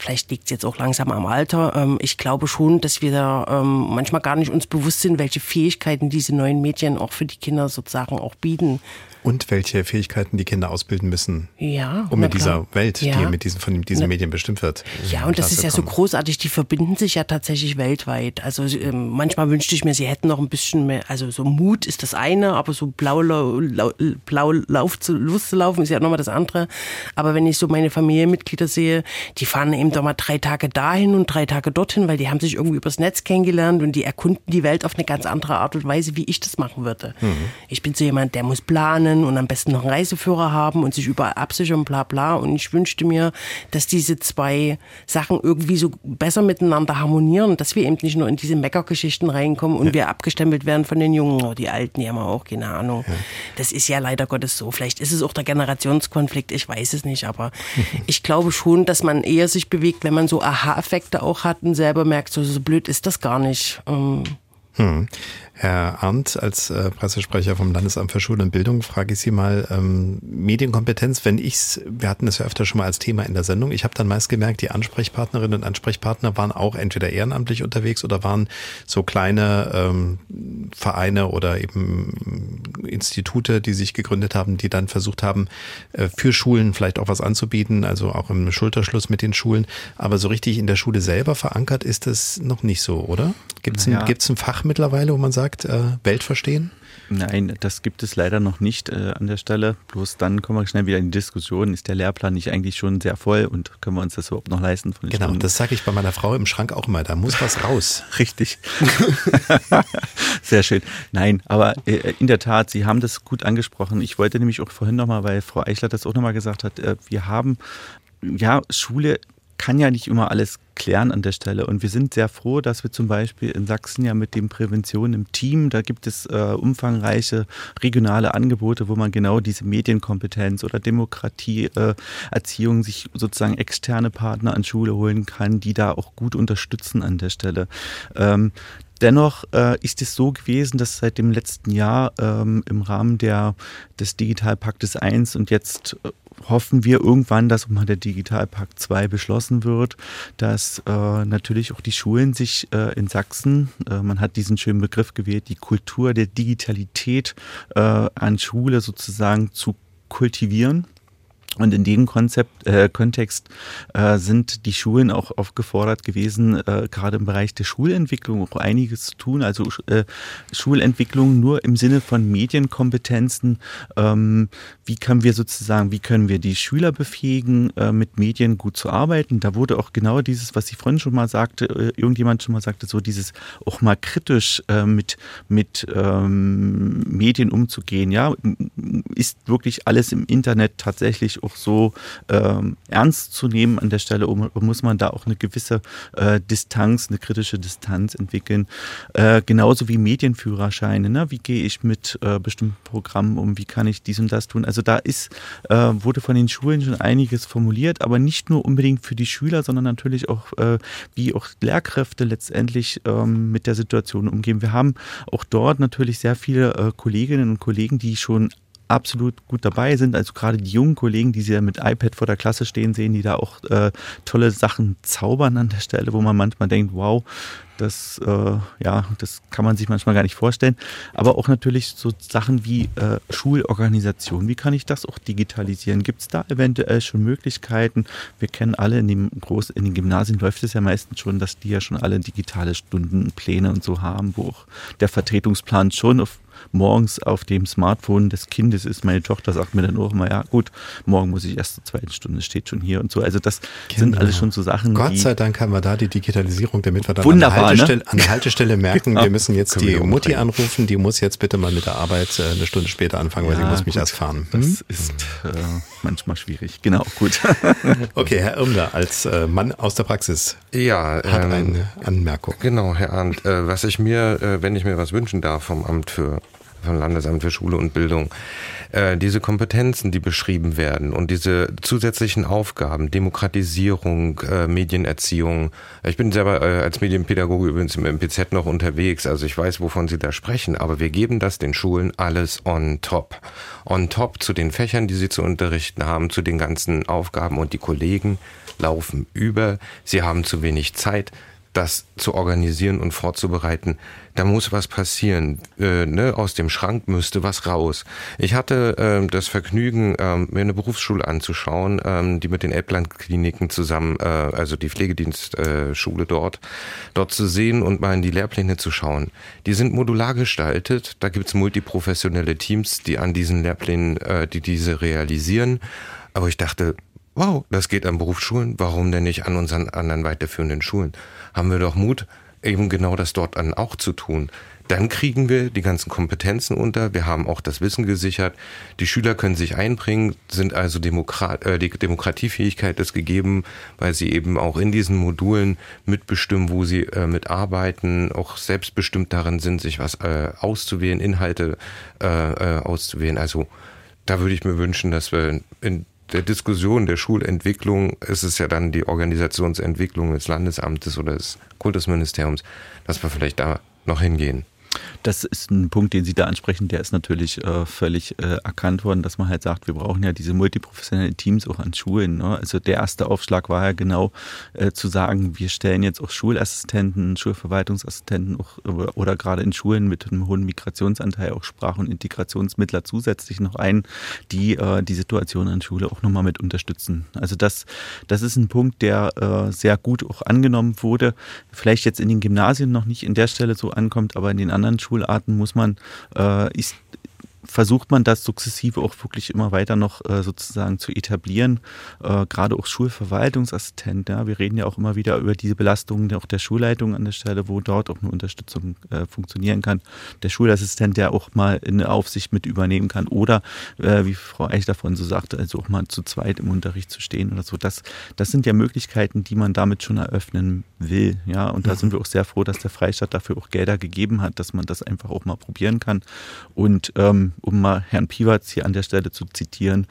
vielleicht liegt es jetzt auch langsam am Alter. Ähm, ich glaube schon, dass wir da ähm, manchmal gar nicht uns bewusst sind, welche Fähigkeiten diese neuen Medien auch für die Kinder sozusagen auch bieten. Und welche Fähigkeiten die Kinder ausbilden müssen, Ja, um in dieser. Welt, ja. die mit diesen, von diesen Na- Medien bestimmt wird. Ja, und das ist ja so großartig, die verbinden sich ja tatsächlich weltweit. Also ähm, manchmal wünschte ich mir, sie hätten noch ein bisschen mehr, also so Mut ist das eine, aber so blau, lau, lau, blau Lauf zu, Lust zu laufen ist ja nochmal das andere. Aber wenn ich so meine Familienmitglieder sehe, die fahren eben doch mal drei Tage dahin und drei Tage dorthin, weil die haben sich irgendwie übers Netz kennengelernt und die erkunden die Welt auf eine ganz andere Art und Weise, wie ich das machen würde. Ich bin so jemand, der muss planen und am besten noch einen Reiseführer haben und sich überall absichern, bla bla. Und ich wünschte mir, dass diese zwei Sachen irgendwie so besser miteinander harmonieren, dass wir eben nicht nur in diese Meckergeschichten reinkommen und wir abgestempelt werden von den Jungen, oh, die Alten, die haben auch keine Ahnung. Das ist ja leider Gottes so. Vielleicht ist es auch der Generationskonflikt, ich weiß es nicht, aber ich glaube schon, dass man eher sich bewegt, wenn man so Aha-Effekte auch hat und selber merkt, so, so blöd ist das gar nicht. Ähm, Hm. Herr Arndt, als äh, Pressesprecher vom Landesamt für Schule und Bildung, frage ich Sie mal, ähm, Medienkompetenz, wenn ich's, wir hatten das ja öfter schon mal als Thema in der Sendung, ich habe dann meist gemerkt, die Ansprechpartnerinnen und Ansprechpartner waren auch entweder ehrenamtlich unterwegs oder waren so kleine ähm, Vereine oder eben Institute, die sich gegründet haben, die dann versucht haben, äh, für Schulen vielleicht auch was anzubieten, also auch im Schulterschluss mit den Schulen. Aber so richtig in der Schule selber verankert ist es noch nicht so, oder? Gibt es Naja. ein, gibt's ein Fach mittlerweile, wo man sagt, äh, Welt verstehen? Nein, das gibt es leider noch nicht äh, an der Stelle. Bloß dann kommen wir schnell wieder in die Diskussion. Ist der Lehrplan nicht eigentlich schon sehr voll und können wir uns das überhaupt noch leisten von Genau, Stunden? das sage ich bei meiner Frau im Schrank auch immer, da muss was raus. Richtig. Sehr schön. Nein, aber äh, in der Tat, Sie haben das gut angesprochen. Ich wollte nämlich auch vorhin nochmal, weil Frau Eichler das auch nochmal gesagt hat, äh, wir haben, ja, Schule kann ja nicht immer alles klären an der Stelle. Und wir sind sehr froh, dass wir zum Beispiel in Sachsen ja mit dem Prävention im Team, da gibt es äh, umfangreiche regionale Angebote, wo man genau diese Medienkompetenz oder Demokratie, äh, sich sozusagen externe Partner an Schule holen kann, die da auch gut unterstützen an der Stelle. Ähm, Dennoch äh, ist es so gewesen, dass seit dem letzten Jahr ähm, im Rahmen der, des Digitalpaktes 1 und jetzt äh, hoffen wir irgendwann, dass mal der Digitalpakt 2 beschlossen wird, dass äh, natürlich auch die Schulen sich äh, in Sachsen, äh, man hat diesen schönen Begriff gewählt, die Kultur der Digitalität äh, an Schule sozusagen zu kultivieren. Und in dem Konzept, äh, Kontext äh, sind die Schulen auch aufgefordert gewesen, äh, gerade im Bereich der Schulentwicklung auch einiges zu tun. Also äh, Schulentwicklung nur im Sinne von Medienkompetenzen. Ähm, wie können wir sozusagen, wie können wir die Schüler befähigen, äh, mit Medien gut zu arbeiten? Da wurde auch genau dieses, was Sie vorhin schon mal sagte, äh, irgendjemand schon mal sagte, so dieses auch mal kritisch äh, mit, mit ähm, Medien umzugehen. Ja, ist wirklich alles im Internet tatsächlich auch so ähm, ernst zu nehmen an der Stelle? Muss man da auch eine gewisse äh, Distanz, eine kritische Distanz entwickeln? Äh, genauso wie Medienführerscheine. Ne? Wie gehe ich mit äh, bestimmten Programmen um? Wie kann ich dies und das tun? Also da ist, äh, wurde von den Schulen schon einiges formuliert, aber nicht nur unbedingt für die Schüler, sondern natürlich auch, äh, wie auch Lehrkräfte letztendlich ähm, mit der Situation umgehen. Wir haben auch dort natürlich sehr viele äh, Kolleginnen und Kollegen, die schon absolut gut dabei sind. Also gerade die jungen Kollegen, die sie ja mit iPad vor der Klasse stehen sehen, die da auch äh, tolle Sachen zaubern an der Stelle, wo man manchmal denkt, wow, das, äh, ja, das kann man sich manchmal gar nicht vorstellen. Aber auch natürlich so Sachen wie äh, Schulorganisation. Wie kann ich das auch digitalisieren? Gibt es da eventuell schon Möglichkeiten? Wir kennen alle in, dem Groß in den Gymnasien läuft es ja meistens schon, dass die ja schon alle digitale Stundenpläne und so haben, wo auch der Vertretungsplan schon auf morgens auf dem Smartphone des Kindes ist. Meine Tochter sagt mir dann auch immer, ja gut, morgen muss ich erst zur zweiten Stunde, steht schon hier und so. Also das sind alles schon so Sachen, Gott die sei Dank haben wir da die Digitalisierung, damit wir dann Wunderbar, an, der ne? Haltestelle, an der Haltestelle merken, Genau. wir müssen jetzt Können die Mutti anrufen, die muss jetzt bitte mal mit der Arbeit äh, eine Stunde später anfangen, weil sie Ja, muss mich gut. erst fahren. Hm? Das ist äh, manchmal schwierig. Genau, gut. Okay, Herr Irmler, als äh, Mann aus der Praxis Ja, hat ähm, eine Anmerkung. Genau, Herr Arndt. Äh, was ich mir, äh, wenn ich mir was wünschen darf vom Amt für vom Landesamt für Schule und Bildung. Äh, diese Kompetenzen, die beschrieben werden und diese zusätzlichen Aufgaben, Demokratisierung, äh, Medienerziehung. Ich bin selber äh, als Medienpädagoge übrigens im MPZ noch unterwegs, also ich weiß, wovon Sie da sprechen, aber wir geben das den Schulen alles on top. On top zu den Fächern, die sie zu unterrichten haben, zu den ganzen Aufgaben und die Kollegen laufen über. Sie haben zu wenig Zeit das zu organisieren und vorzubereiten, da muss was passieren. Äh, ne? Aus dem Schrank müsste was raus. Ich hatte äh, das Vergnügen, äh, mir eine Berufsschule anzuschauen, äh, die mit den Elbland-Kliniken zusammen, äh, also die Pflegedienstschule dort, dort zu sehen und mal in die Lehrpläne zu schauen. Die sind modular gestaltet. Da gibt's multiprofessionelle Teams, die an diesen Lehrplänen, äh, die diese realisieren. Aber ich dachte, wow, das geht an Berufsschulen, warum denn nicht an unseren anderen weiterführenden Schulen? Haben wir doch Mut, eben genau das dort dann auch zu tun. Dann kriegen wir die ganzen Kompetenzen unter. Wir haben auch das Wissen gesichert. Die Schüler können sich einbringen, sind also Demokrat, äh, die Demokratiefähigkeit ist gegeben, weil sie eben auch in diesen Modulen mitbestimmen, wo sie äh, mitarbeiten, auch selbstbestimmt darin sind, sich was äh, auszuwählen, Inhalte äh, äh, auszuwählen. Also da würde ich mir wünschen, dass wir in der Diskussion der Schulentwicklung ist es ja dann die Organisationsentwicklung des Landesamtes oder des Kultusministeriums, dass wir vielleicht da noch hingehen. Das ist ein Punkt, den Sie da ansprechen, der ist natürlich äh, völlig äh, erkannt worden, dass man halt sagt, wir brauchen ja diese multiprofessionellen Teams auch an Schulen. Ne? Also der erste Aufschlag war ja genau äh, zu sagen, wir stellen jetzt auch Schulassistenten, Schulverwaltungsassistenten auch, oder, oder gerade in Schulen mit einem hohen Migrationsanteil auch Sprach- und Integrationsmittler zusätzlich noch ein, die äh, die Situation an Schule auch nochmal mit unterstützen. Also das, das ist ein Punkt, der äh, sehr gut auch angenommen wurde. Vielleicht jetzt in den Gymnasien noch nicht in der Stelle so ankommt, aber in den anderen Schulen Schularten muss man, äh, ist, versucht man das sukzessive auch wirklich immer weiter noch äh, sozusagen zu etablieren. Äh, gerade auch Schulverwaltungsassistent. Ja, wir reden ja auch immer wieder über diese Belastungen auch der Schulleitung an der Stelle, wo dort auch eine Unterstützung äh, funktionieren kann. Der Schulassistent, der auch mal eine Aufsicht mit übernehmen kann oder, äh, wie Frau Eich davon so sagte, also auch mal zu zweit im Unterricht zu stehen oder so. Das, das sind ja Möglichkeiten, die man damit schon eröffnen will. Ja, und da sind wir auch sehr froh, dass der Freistaat dafür auch Gelder gegeben hat, dass man das einfach auch mal probieren kann. Und ähm, um mal Herrn Piwatz hier an der Stelle zu zitieren,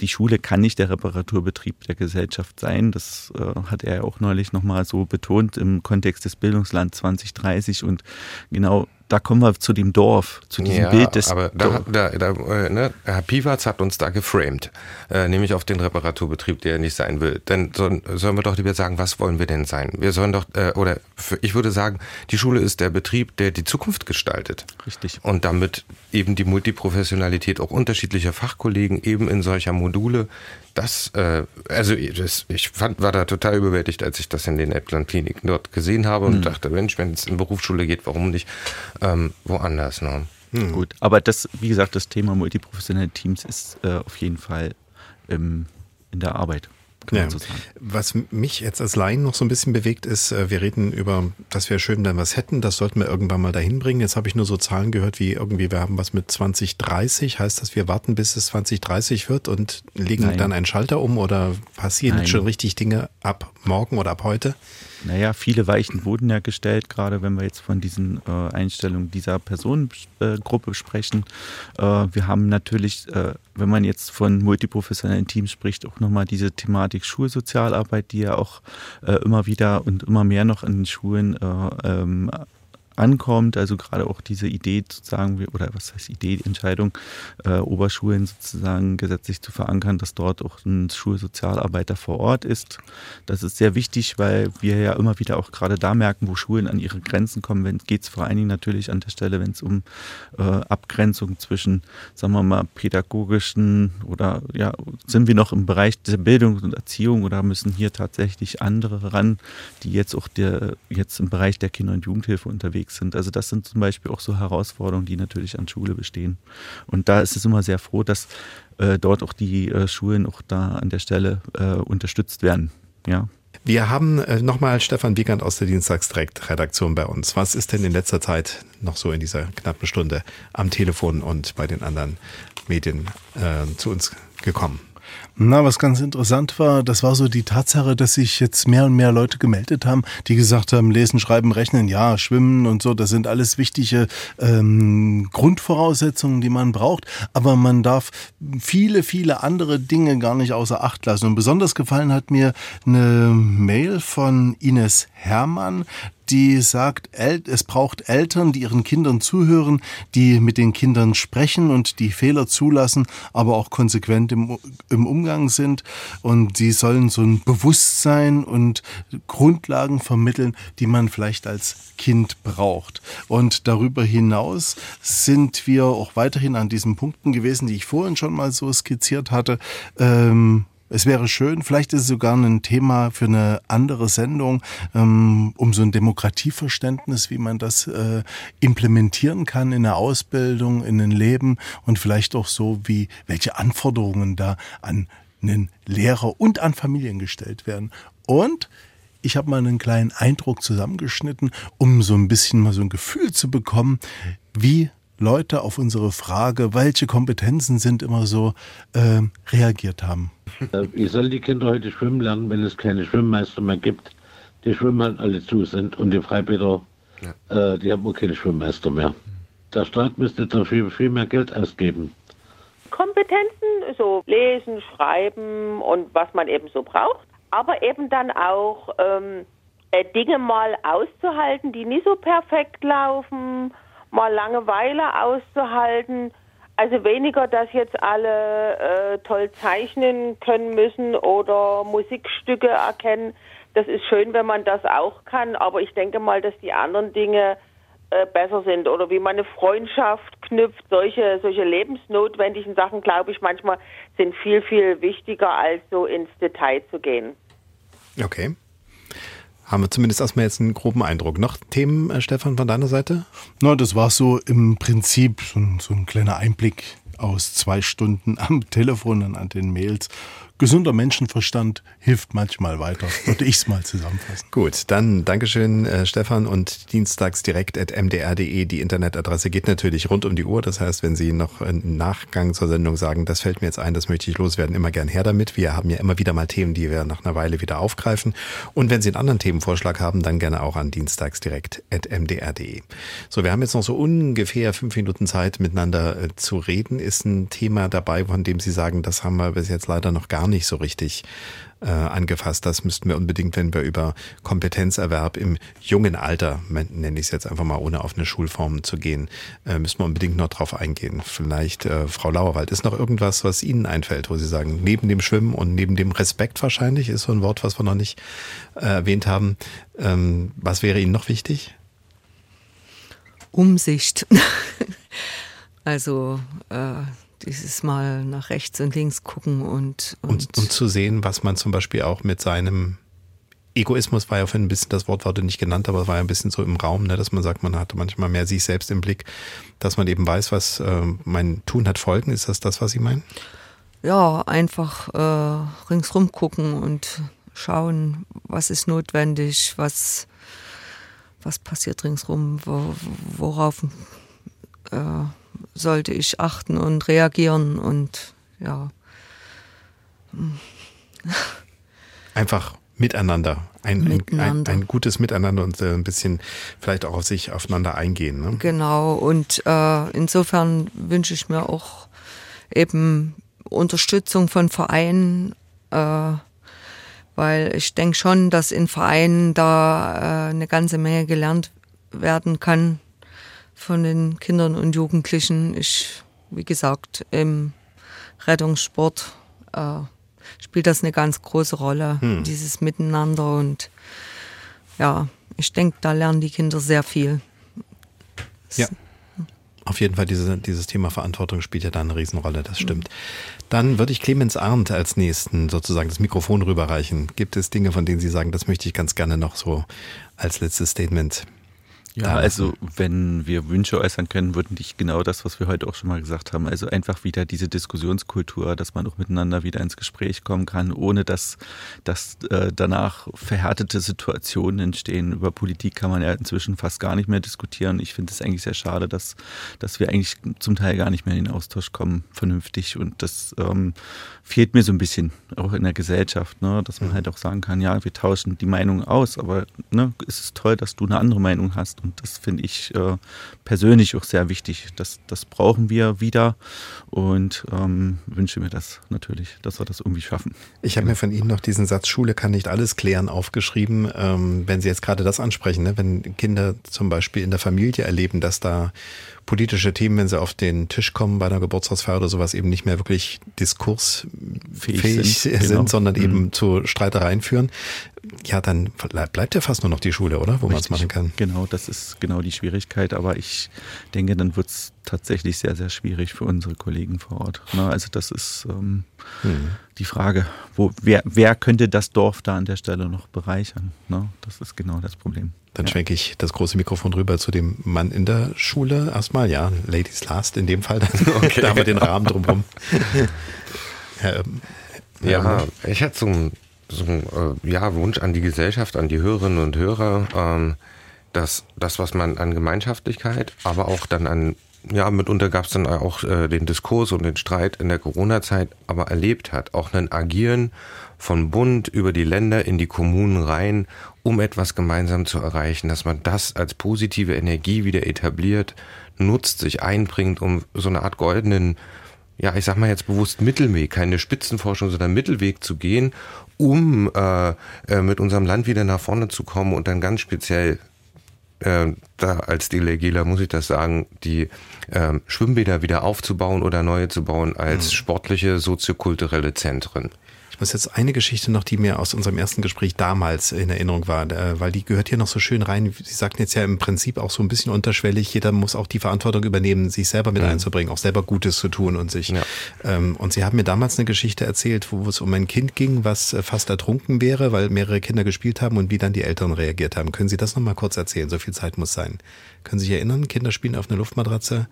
die Schule kann nicht der Reparaturbetrieb der Gesellschaft sein. Das äh, hat er ja auch neulich nochmal so betont im Kontext des Bildungsland 2030. Und genau da kommen wir zu dem Dorf, zu diesem ja, Bild des aber da, da, da, äh, ne, Herr Piwatz hat uns da geframed, äh, nämlich auf den Reparaturbetrieb, der er nicht sein will. Dann sollen, sollen wir doch lieber sagen, was wollen wir denn sein? Wir sollen doch, äh, oder für, ich würde sagen, die Schule ist der Betrieb, der die Zukunft gestaltet. Richtig. Und damit eben die Multiprofessionalität auch unterschiedlicher Fachkollegen eben in solcher Module das, äh, also das, ich fand, war da total überwältigt, als ich das in den Epland-Kliniken dort gesehen habe und mhm. dachte, Mensch, wenn es in Berufsschule geht, warum nicht ähm, woanders? Ne? Mhm. Gut, aber das, wie gesagt, das Thema multiprofessionelle Teams ist äh, auf jeden Fall ähm, in der Arbeit ja. so sagen. Was mich jetzt als Laien noch so ein bisschen bewegt, ist, äh, wir reden über, dass wir schön dann was hätten, das sollten wir irgendwann mal dahin bringen. Jetzt habe ich nur so Zahlen gehört, wie irgendwie, wir haben was mit 2030. Heißt das, wir warten, bis es 2030 wird und legen Nein. dann einen Schalter um oder passieren Nein. schon richtig Dinge ab morgen oder ab heute? Naja, viele Weichen wurden ja gestellt, gerade wenn wir jetzt von diesen äh, Einstellungen dieser Personengruppe äh, sprechen. Äh, wir haben natürlich, äh, wenn man jetzt von multiprofessionellen Teams spricht, auch nochmal diese Thematik Schulsozialarbeit, die ja auch äh, immer wieder und immer mehr noch in den Schulen äh, ähm, ankommt. Also gerade auch diese Idee sozusagen, oder was heißt Idee, Entscheidung, äh, Oberschulen sozusagen gesetzlich zu verankern, dass dort auch ein Schulsozialarbeiter vor Ort ist. Das ist sehr wichtig, weil wir ja immer wieder auch gerade da merken, wo Schulen an ihre Grenzen kommen. Wenn geht es vor allen Dingen natürlich an der Stelle, wenn es um äh, Abgrenzung zwischen, sagen wir mal, pädagogischen oder ja, sind wir noch im Bereich der Bildung und Erziehung oder müssen hier tatsächlich andere ran, die jetzt auch der jetzt im Bereich der Kinder- und Jugendhilfe unterwegs unterwegs sind. Also das sind zum Beispiel auch so Herausforderungen, die natürlich an Schule bestehen. Und da ist es immer sehr froh, dass äh, dort auch die äh, Schulen auch da an der Stelle äh, unterstützt werden. Ja. Wir haben äh, nochmal Stefan Wiegand aus der Dienstagsdirekt-Redaktion bei uns. Was ist denn in letzter Zeit noch so in dieser knappen Stunde am Telefon und bei den anderen Medien äh, zu uns gekommen? Na, was ganz interessant war, das war so die Tatsache, dass sich jetzt mehr und mehr Leute gemeldet haben, die gesagt haben, lesen, schreiben, rechnen, ja, schwimmen und so, das sind alles wichtige ähm, Grundvoraussetzungen, die man braucht, aber man darf viele, viele andere Dinge gar nicht außer Acht lassen. Und besonders gefallen hat mir eine Mail von Ines Hermann, die sagt, es braucht Eltern, die ihren Kindern zuhören, die mit den Kindern sprechen und die Fehler zulassen, aber auch konsequent im, im Umgang sind. Und sie sollen so ein Bewusstsein und Grundlagen vermitteln, die man vielleicht als Kind braucht. Und darüber hinaus sind wir auch weiterhin an diesen Punkten gewesen, die ich vorhin schon mal so skizziert hatte. Ähm, es wäre schön, vielleicht ist es sogar ein Thema für eine andere Sendung, ähm, um so ein Demokratieverständnis, wie man das äh, implementieren kann in der Ausbildung, in ein Leben und vielleicht auch so, wie welche Anforderungen da an einen Lehrer und an Familien gestellt werden. Und ich habe mal einen kleinen Eindruck zusammengeschnitten, um so ein bisschen mal so ein Gefühl zu bekommen, wie Leute auf unsere Frage, welche Kompetenzen sind immer so, äh, reagiert haben. Äh, wie soll die Kinder heute schwimmen lernen, wenn es keine Schwimmmeister mehr gibt? Die schwimmen halt alle zu sind und die Freibäder, ja. äh, die haben auch keine Schwimmmeister mehr. Der Staat müsste dafür viel mehr Geld ausgeben. Kompetenzen, so lesen, schreiben und was man eben so braucht, aber eben dann auch ähm, äh, Dinge mal auszuhalten, die nicht so perfekt laufen mal Langeweile auszuhalten. Also weniger, dass jetzt alle äh, toll zeichnen können müssen oder Musikstücke erkennen. Das ist schön, wenn man das auch kann, aber ich denke mal, dass die anderen Dinge äh, besser sind oder wie man eine Freundschaft knüpft. Solche, solche lebensnotwendigen Sachen, glaube ich, manchmal sind viel, viel wichtiger, als so ins Detail zu gehen. Okay. Haben wir zumindest erstmal jetzt einen groben Eindruck. Noch Themen, äh, Stefan, von deiner Seite? Na, das war so im Prinzip so ein, so ein kleiner Einblick aus zwei Stunden am Telefon und an den Mails gesunder Menschenverstand hilft manchmal weiter, würde ich es mal zusammenfassen. Gut, dann Dankeschön, äh, Stefan. Und dienstags direkt at mdr.de. Die Internetadresse geht natürlich rund um die Uhr. Das heißt, wenn Sie noch im Nachgang zur Sendung sagen, das fällt mir jetzt ein, das möchte ich loswerden, immer gern her damit. Wir haben ja immer wieder mal Themen, die wir nach einer Weile wieder aufgreifen. Und wenn Sie einen anderen Themenvorschlag haben, dann gerne auch an dienstags direkt at mdr.de. So, wir haben jetzt noch so ungefähr fünf Minuten Zeit, miteinander äh, zu reden. Ist ein Thema dabei, von dem Sie sagen, das haben wir bis jetzt leider noch gar nicht so richtig äh, angefasst. Das müssten wir unbedingt, wenn wir über Kompetenzerwerb im jungen Alter, nenne ich es jetzt einfach mal, ohne auf eine Schulform zu gehen, äh, müssen wir unbedingt noch drauf eingehen. Vielleicht, äh, Frau Lauerwald, ist noch irgendwas, was Ihnen einfällt, wo Sie sagen, neben dem Schwimmen und neben dem Respekt wahrscheinlich, ist so ein Wort, was wir noch nicht äh, erwähnt haben. Ähm, was wäre Ihnen noch wichtig? Umsicht. also äh, dieses Mal nach rechts und links gucken und und, und, und zu sehen, was man zum Beispiel auch mit seinem Egoismus war ja für ein bisschen, das Wort wurde nicht genannt, aber war ja ein bisschen so im Raum, ne, dass man sagt, man hat manchmal mehr sich selbst im Blick, dass man eben weiß, was äh, mein Tun hat Folgen. Ist das das, was Sie meinen? Ja, einfach äh, ringsrum gucken und schauen, was ist notwendig, was, was passiert ringsrum, wo, worauf äh, sollte ich achten und reagieren und ja. Einfach miteinander. Ein, miteinander. Ein, ein, gutes Miteinander und äh, ein bisschen vielleicht auch auf sich aufeinander eingehen. Ne? Genau, und äh, insofern wünsche ich mir auch eben Unterstützung von Vereinen, äh, weil ich denke schon, dass in Vereinen da äh, eine ganze Menge gelernt werden kann von den Kindern und Jugendlichen. Ich, wie gesagt, im Rettungssport äh, spielt das eine ganz große Rolle, hm. dieses Miteinander. Und ja, ich denke, da lernen die Kinder sehr viel. Ja. Auf jeden Fall, diese, dieses Thema Verantwortung spielt ja da eine Riesenrolle, das stimmt. Dann würde ich Clemens Arndt als nächsten sozusagen das Mikrofon rüberreichen. Gibt es Dinge, von denen Sie sagen, das möchte ich ganz gerne noch so als letztes Statement Ja, also wenn wir Wünsche äußern können, würden nicht genau das, was wir heute auch schon mal gesagt haben. Also einfach wieder diese Diskussionskultur, dass man auch miteinander wieder ins Gespräch kommen kann, ohne dass, dass äh, danach verhärtete Situationen entstehen. Über Politik kann man ja inzwischen fast gar nicht mehr diskutieren. Ich finde es eigentlich sehr schade, dass, dass wir eigentlich zum Teil gar nicht mehr in den Austausch kommen, vernünftig. Und das ähm, fehlt mir so ein bisschen, auch in der Gesellschaft, ne? dass man halt auch sagen kann, ja, wir tauschen die Meinung aus, aber ne, es ist toll, dass du eine andere Meinung hast und das finde ich äh, persönlich auch sehr wichtig. Das, das brauchen wir wieder und ähm, wünsche mir das natürlich, dass wir das irgendwie schaffen. Ich habe mir von Ihnen noch diesen Satz, Schule kann nicht alles klären, aufgeschrieben. Ähm, wenn Sie jetzt gerade das ansprechen, ne? wenn Kinder zum Beispiel in der Familie erleben, dass da politische Themen, wenn sie auf den Tisch kommen bei einer Geburtstagsfeier oder sowas, eben nicht mehr wirklich diskursfähig sind, sind genau. sondern mhm. eben zu Streitereien führen. Ja, dann bleibt ja fast nur noch die Schule, oder? Wo man es machen kann. Genau, das ist genau die Schwierigkeit. Aber ich denke, dann wird es tatsächlich sehr, sehr schwierig für unsere Kollegen vor Ort. Na, also das ist ähm, mhm. die Frage, wo, wer, wer könnte das Dorf da an der Stelle noch bereichern? Na, das ist genau das Problem. Dann ja. schwenke ich das große Mikrofon rüber zu dem Mann in der Schule. Erstmal, ja, Ladies Last in dem Fall. Okay. da haben wir den Rahmen drumherum. ja, ja, ich hätte so einen so äh, ja, Wunsch an die Gesellschaft, an die Hörerinnen und Hörer, ähm, dass das, was man an Gemeinschaftlichkeit, aber auch dann an ja, mitunter gab es dann auch äh, den Diskurs und den Streit in der Corona-Zeit, aber erlebt hat. Auch ein Agieren von Bund über die Länder in die Kommunen rein, um etwas gemeinsam zu erreichen, dass man das als positive Energie wieder etabliert, nutzt, sich einbringt, um so eine Art goldenen, ja, ich sag mal jetzt bewusst Mittelweg, keine Spitzenforschung, sondern Mittelweg zu gehen, um äh, äh, mit unserem Land wieder nach vorne zu kommen und dann ganz speziell äh, da als Delegela muss ich das sagen, die äh, Schwimmbäder wieder aufzubauen oder neue zu bauen als mhm. sportliche, soziokulturelle Zentren. Ich muss jetzt eine Geschichte noch, die mir aus unserem ersten Gespräch damals in Erinnerung war, äh, weil die gehört hier noch so schön rein. Sie sagten jetzt ja im Prinzip auch so ein bisschen unterschwellig, jeder muss auch die Verantwortung übernehmen, sich selber mit mhm. einzubringen, auch selber Gutes zu tun und sich. Ja. Ähm, und Sie haben mir damals eine Geschichte erzählt, wo es um ein Kind ging, was äh, fast ertrunken wäre, weil mehrere Kinder gespielt haben und wie dann die Eltern reagiert haben. Können Sie das nochmal kurz erzählen? So viel Zeit muss sein. Können Sie sich erinnern? Kinder spielen auf einer Luftmatratze,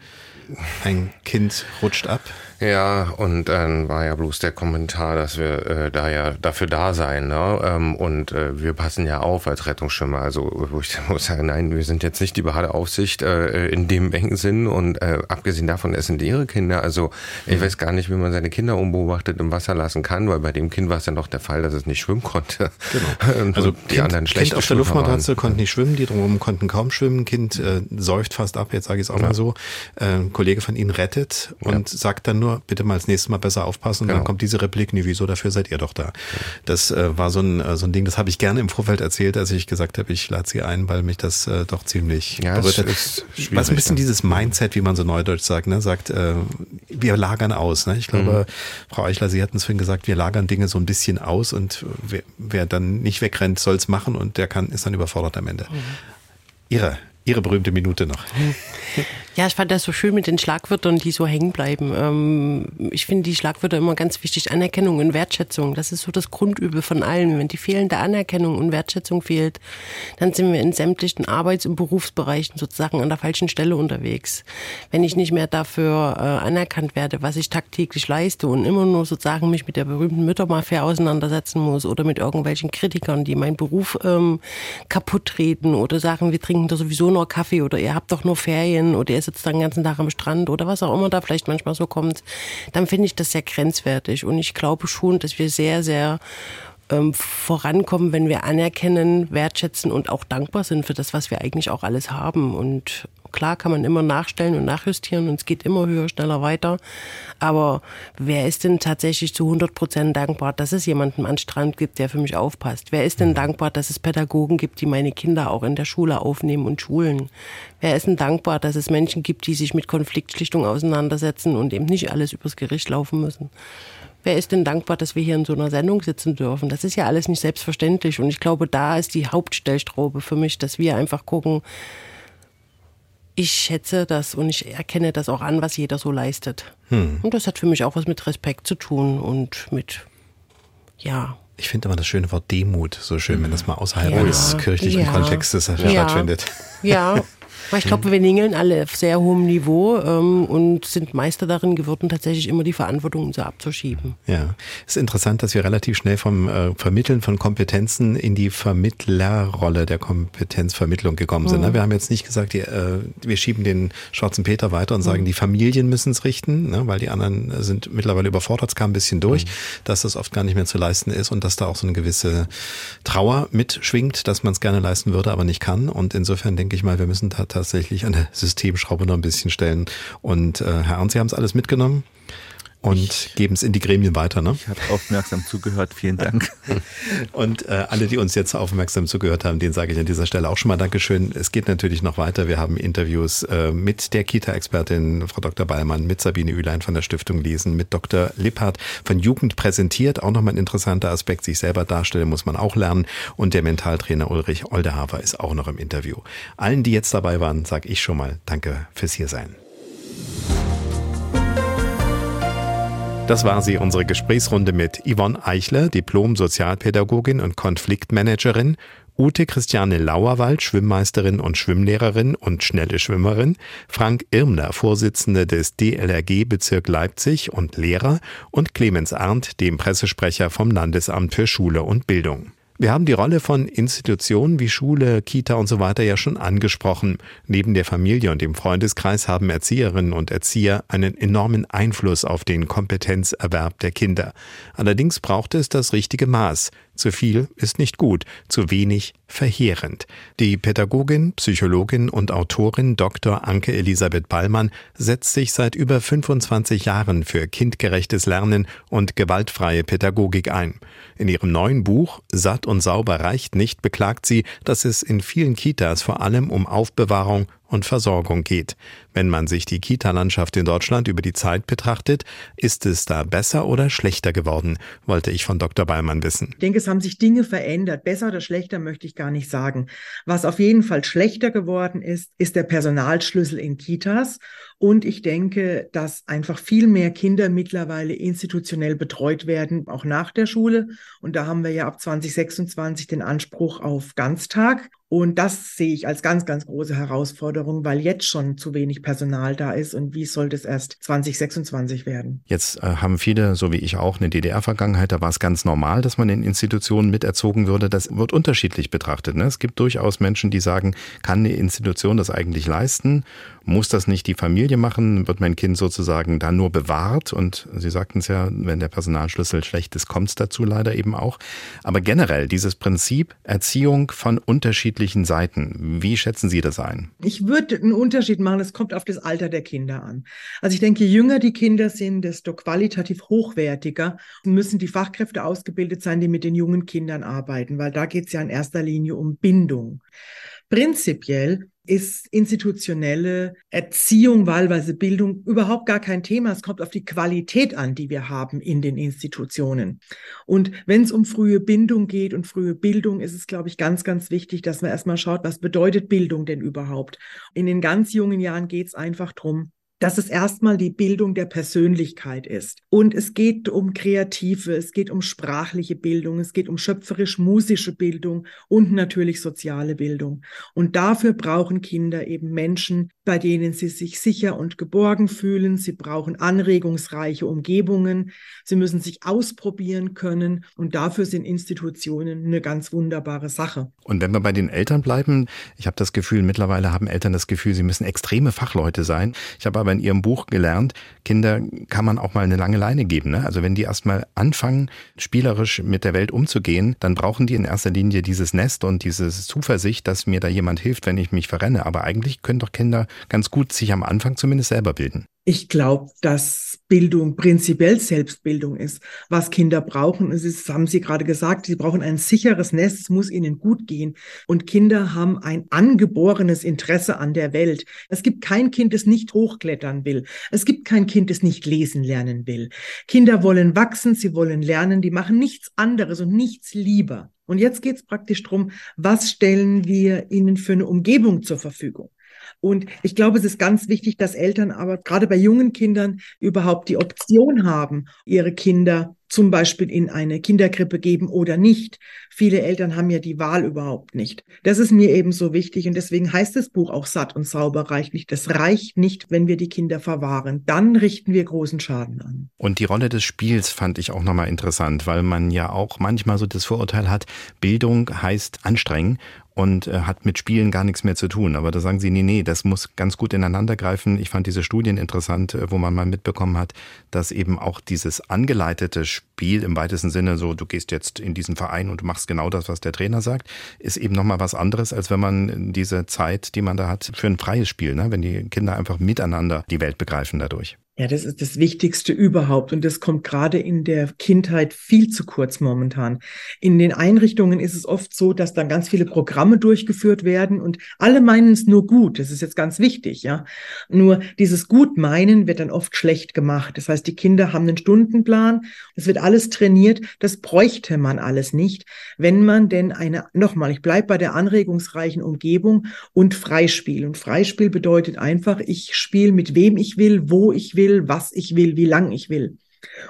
ein Kind rutscht ab. Ja, und dann war ja bloß der Kommentar, dass wir äh, da ja dafür da sein. Ne? Ähm, und äh, wir passen ja auf als Rettungsschimmer. Also wo ich muss sagen, nein, wir sind jetzt nicht die Badeaufsicht äh, in dem engen Sinn. Und äh, abgesehen davon, es sind ihre Kinder. Also ich mhm. weiß gar nicht, wie man seine Kinder unbeobachtet im Wasser lassen kann, weil bei dem Kind war es ja noch der Fall, dass es nicht schwimmen konnte. Genau. also die kind, anderen schlecht Kind auf der Luftmatratze konnte nicht schwimmen, die drumherum konnten kaum schwimmen. Kind äh, säuft fast ab, jetzt sage ich es auch ja. mal so. Äh, ein Kollege von ihnen rettet und ja. sagt dann nur, bitte mal das nächste Mal besser aufpassen. Und genau. dann kommt diese Replik, nee, wieso, dafür seid ihr doch da. Das äh, war so ein, äh, so ein Ding, das habe ich gerne im Vorfeld erzählt, als ich gesagt habe, ich lade sie ein, weil mich das äh, doch ziemlich ja, berührt hat. Was ein bisschen dieses Mindset, wie man so neudeutsch sagt, ne, sagt, äh, wir lagern aus. Ne? Ich glaube, mhm. Frau Eichler, Sie hatten es vorhin gesagt, wir lagern Dinge so ein bisschen aus und wer, wer dann nicht wegrennt, soll es machen und der kann, ist dann überfordert am Ende. Mhm. Ihre Ihre berühmte Minute noch. Ja, ich fand das so schön mit den Schlagwörtern, die so hängen bleiben. Ähm, ich finde die Schlagwörter immer ganz wichtig. Anerkennung und Wertschätzung. Das ist so das Grundübel von allen. Wenn die fehlende Anerkennung und Wertschätzung fehlt, dann sind wir in sämtlichen Arbeits- und Berufsbereichen sozusagen an der falschen Stelle unterwegs. Wenn ich nicht mehr dafür äh, anerkannt werde, was ich tagtäglich leiste und immer nur sozusagen mich mit der berühmten Müttermafia auseinandersetzen muss oder mit irgendwelchen Kritikern, die meinen Beruf ähm, kaputt reden oder sagen, wir trinken da sowieso nur Kaffee oder ihr habt doch nur Ferien oder ihr der sitzt den ganzen Tag am Strand oder was auch immer da vielleicht manchmal so kommt, dann finde ich das sehr grenzwertig. Und ich glaube schon, dass wir sehr, sehr ähm, vorankommen, wenn wir anerkennen, wertschätzen und auch dankbar sind für das, was wir eigentlich auch alles haben. Und klar kann man immer nachstellen und nachjustieren und es geht immer höher, schneller weiter. Aber wer ist denn tatsächlich zu 100 Prozent dankbar, dass es jemanden am Strand gibt, der für mich aufpasst? Wer ist denn dankbar, dass es Pädagogen gibt, die meine Kinder auch in der Schule aufnehmen und schulen? Wer ist denn dankbar, dass es Menschen gibt, die sich mit Konfliktschlichtung auseinandersetzen und eben nicht alles übers Gericht laufen müssen? Wer ist denn dankbar, dass wir hier in so einer Sendung sitzen dürfen? Das ist ja alles nicht selbstverständlich. Und ich glaube, da ist die Hauptstellstraube für mich, dass wir einfach gucken, ich schätze das und ich erkenne das auch an, was jeder so leistet. Hm. Und das hat für mich auch was mit Respekt zu tun und mit, ja, Ich finde immer das schöne Wort Demut so schön, wenn das mal außerhalb Ja. eines kirchlichen Ja. Kontextes Ja. stattfindet. Ja, aber ich glaube, wir ningeln alle auf sehr hohem Niveau ähm, und sind Meister darin geworden, tatsächlich immer die Verantwortung so abzuschieben. Ja, es ist interessant, dass wir relativ schnell vom äh, Vermitteln von Kompetenzen in die Vermittlerrolle der Kompetenzvermittlung gekommen sind. Ne? Wir haben jetzt nicht gesagt, die, äh, wir schieben den schwarzen Peter weiter und sagen, die Familien müssen es richten, ne? weil die anderen sind mittlerweile überfordert, es kam ein bisschen durch, dass das oft gar nicht mehr zu leisten ist und dass da auch so eine gewisse Trauer mitschwingt, dass man es gerne leisten würde, aber nicht kann. Und insofern denke ich mal, wir müssen da tatsächlich an der Systemschraube noch ein bisschen stellen. Und äh, Herr Ernst, Sie haben es alles mitgenommen und geben es in die Gremien weiter, ne? Ich habe aufmerksam zugehört, vielen Dank. Und äh, alle, die uns jetzt aufmerksam zugehört haben, denen sage ich an dieser Stelle auch schon mal Dankeschön. Es geht natürlich noch weiter. Wir haben Interviews äh, mit der Kita-Expertin Frau Dr. Ballmann, mit Sabine Ülein von der Stiftung Lesen, mit Dr. Lipphardt von Jugend präsentiert. Auch nochmal ein interessanter Aspekt, sich selber darstellen muss man auch lernen. Und der Mentaltrainer Ulrich Oldehafer ist auch noch im Interview. Allen, die jetzt dabei waren, sage ich schon mal Danke fürs Hiersein. Das war sie, unsere Gesprächsrunde mit Yvonne Eichler, Diplom-Sozialpädagogin und Konfliktmanagerin, Ute Christiane Lauerwald, Schwimmmeisterin und Schwimmlehrerin und schnelle Schwimmerin, Frank Irmler, Vorsitzende des DLRG Bezirk Leipzig und Lehrer und Clemens Arndt, dem Pressesprecher vom Landesamt für Schule und Bildung. Wir haben die Rolle von Institutionen wie Schule, Kita und so weiter ja schon angesprochen. Neben der Familie und dem Freundeskreis haben Erzieherinnen und Erzieher einen enormen Einfluss auf den Kompetenzerwerb der Kinder. Allerdings braucht es das richtige Maß. Zu viel ist nicht gut, zu wenig verheerend. Die Pädagogin, Psychologin und Autorin Dr. Anke Elisabeth Ballmann setzt sich seit über 25 Jahren für kindgerechtes Lernen und gewaltfreie Pädagogik ein. In ihrem neuen Buch Satt und sauber reicht nicht beklagt sie, dass es in vielen Kitas vor allem um Aufbewahrung und Versorgung geht. Wenn man sich die Kita-Landschaft in Deutschland über die Zeit betrachtet, ist es da besser oder schlechter geworden, wollte ich von Dr. Ballmann wissen. Ich denke, es haben sich Dinge verändert. Besser oder schlechter möchte ich gar nicht sagen. Was auf jeden Fall schlechter geworden ist, ist der Personalschlüssel in Kitas. Und ich denke, dass einfach viel mehr Kinder mittlerweile institutionell betreut werden, auch nach der Schule. Und da haben wir ja ab 2026 den Anspruch auf Ganztag. Und das sehe ich als ganz, ganz große Herausforderung, weil jetzt schon zu wenig Personal da ist. Und wie soll das erst 2026 werden? Jetzt äh, haben viele, so wie ich auch, eine DDR-Vergangenheit. Da war es ganz normal, dass man in Institutionen miterzogen würde. Das wird unterschiedlich betrachtet. Ne? Es gibt durchaus Menschen, die sagen, kann eine Institution das eigentlich leisten? Muss das nicht die Familie machen? Wird mein Kind sozusagen da nur bewahrt? Und Sie sagten es ja, wenn der Personalschlüssel schlecht ist, kommt es dazu leider eben auch. Aber generell dieses Prinzip Erziehung von unterschiedlichen Seiten, wie schätzen Sie das ein? Ich würde einen Unterschied machen, es kommt auf das Alter der Kinder an. Also ich denke, je jünger die Kinder sind, desto qualitativ hochwertiger müssen die Fachkräfte ausgebildet sein, die mit den jungen Kindern arbeiten, weil da geht es ja in erster Linie um Bindung. Prinzipiell ist institutionelle Erziehung, wahlweise Bildung überhaupt gar kein Thema. Es kommt auf die Qualität an, die wir haben in den Institutionen. Und wenn es um frühe Bindung geht und frühe Bildung, ist es, glaube ich, ganz, ganz wichtig, dass man erstmal schaut, was bedeutet Bildung denn überhaupt? In den ganz jungen Jahren geht es einfach drum, dass es erstmal die Bildung der Persönlichkeit ist. Und es geht um kreative, es geht um sprachliche Bildung, es geht um schöpferisch-musische Bildung und natürlich soziale Bildung. Und dafür brauchen Kinder eben Menschen, bei denen sie sich sicher und geborgen fühlen. Sie brauchen anregungsreiche Umgebungen. Sie müssen sich ausprobieren können. Und dafür sind Institutionen eine ganz wunderbare Sache. Und wenn wir bei den Eltern bleiben, ich habe das Gefühl, mittlerweile haben Eltern das Gefühl, sie müssen extreme Fachleute sein. Ich habe aber in Ihrem Buch gelernt, Kinder kann man auch mal eine lange Leine geben. Ne? Also wenn die erstmal anfangen, spielerisch mit der Welt umzugehen, dann brauchen die in erster Linie dieses Nest und diese Zuversicht, dass mir da jemand hilft, wenn ich mich verrenne. Aber eigentlich können doch Kinder ganz gut sich am Anfang zumindest selber bilden. Ich glaube, dass Bildung prinzipiell Selbstbildung ist. Was Kinder brauchen, es ist, haben Sie gerade gesagt, sie brauchen ein sicheres Nest, es muss ihnen gut gehen. Und Kinder haben ein angeborenes Interesse an der Welt. Es gibt kein Kind, das nicht hochklettern will. Es gibt kein Kind, das nicht lesen lernen will. Kinder wollen wachsen, sie wollen lernen, die machen nichts anderes und nichts lieber. Und jetzt geht es praktisch drum, was stellen wir ihnen für eine Umgebung zur Verfügung? Und ich glaube, es ist ganz wichtig, dass Eltern aber gerade bei jungen Kindern überhaupt die Option haben, ihre Kinder zum Beispiel in eine Kinderkrippe geben oder nicht. Viele Eltern haben ja die Wahl überhaupt nicht. Das ist mir eben so wichtig und deswegen heißt das Buch auch satt und sauber reicht nicht. Das reicht nicht, wenn wir die Kinder verwahren. Dann richten wir großen Schaden an. Und die Rolle des Spiels fand ich auch nochmal interessant, weil man ja auch manchmal so das Vorurteil hat, Bildung heißt anstrengen und äh, hat mit Spielen gar nichts mehr zu tun. Aber da sagen sie, nee, nee, das muss ganz gut ineinander greifen. Ich fand diese Studien interessant, äh, wo man mal mitbekommen hat, dass eben auch dieses angeleitete Spiel im weitesten Sinne, so du gehst jetzt in diesen Verein und machst genau das, was der Trainer sagt, ist eben nochmal was anderes, als wenn man diese Zeit, die man da hat, für ein freies Spiel, ne? wenn die Kinder einfach miteinander die Welt begreifen dadurch. Ja, das ist das Wichtigste überhaupt. Und das kommt gerade in der Kindheit viel zu kurz momentan. In den Einrichtungen ist es oft so, dass dann ganz viele Programme durchgeführt werden und alle meinen es nur gut. Das ist jetzt ganz wichtig, ja. Nur dieses Gutmeinen wird dann oft schlecht gemacht. Das heißt, die Kinder haben einen Stundenplan. Es wird alles trainiert. Das bräuchte man alles nicht, wenn man denn eine, nochmal, ich bleibe bei der anregungsreichen Umgebung und Freispiel. Und Freispiel bedeutet einfach, ich spiele mit wem ich will, wo ich will will, was ich will, wie lang ich will.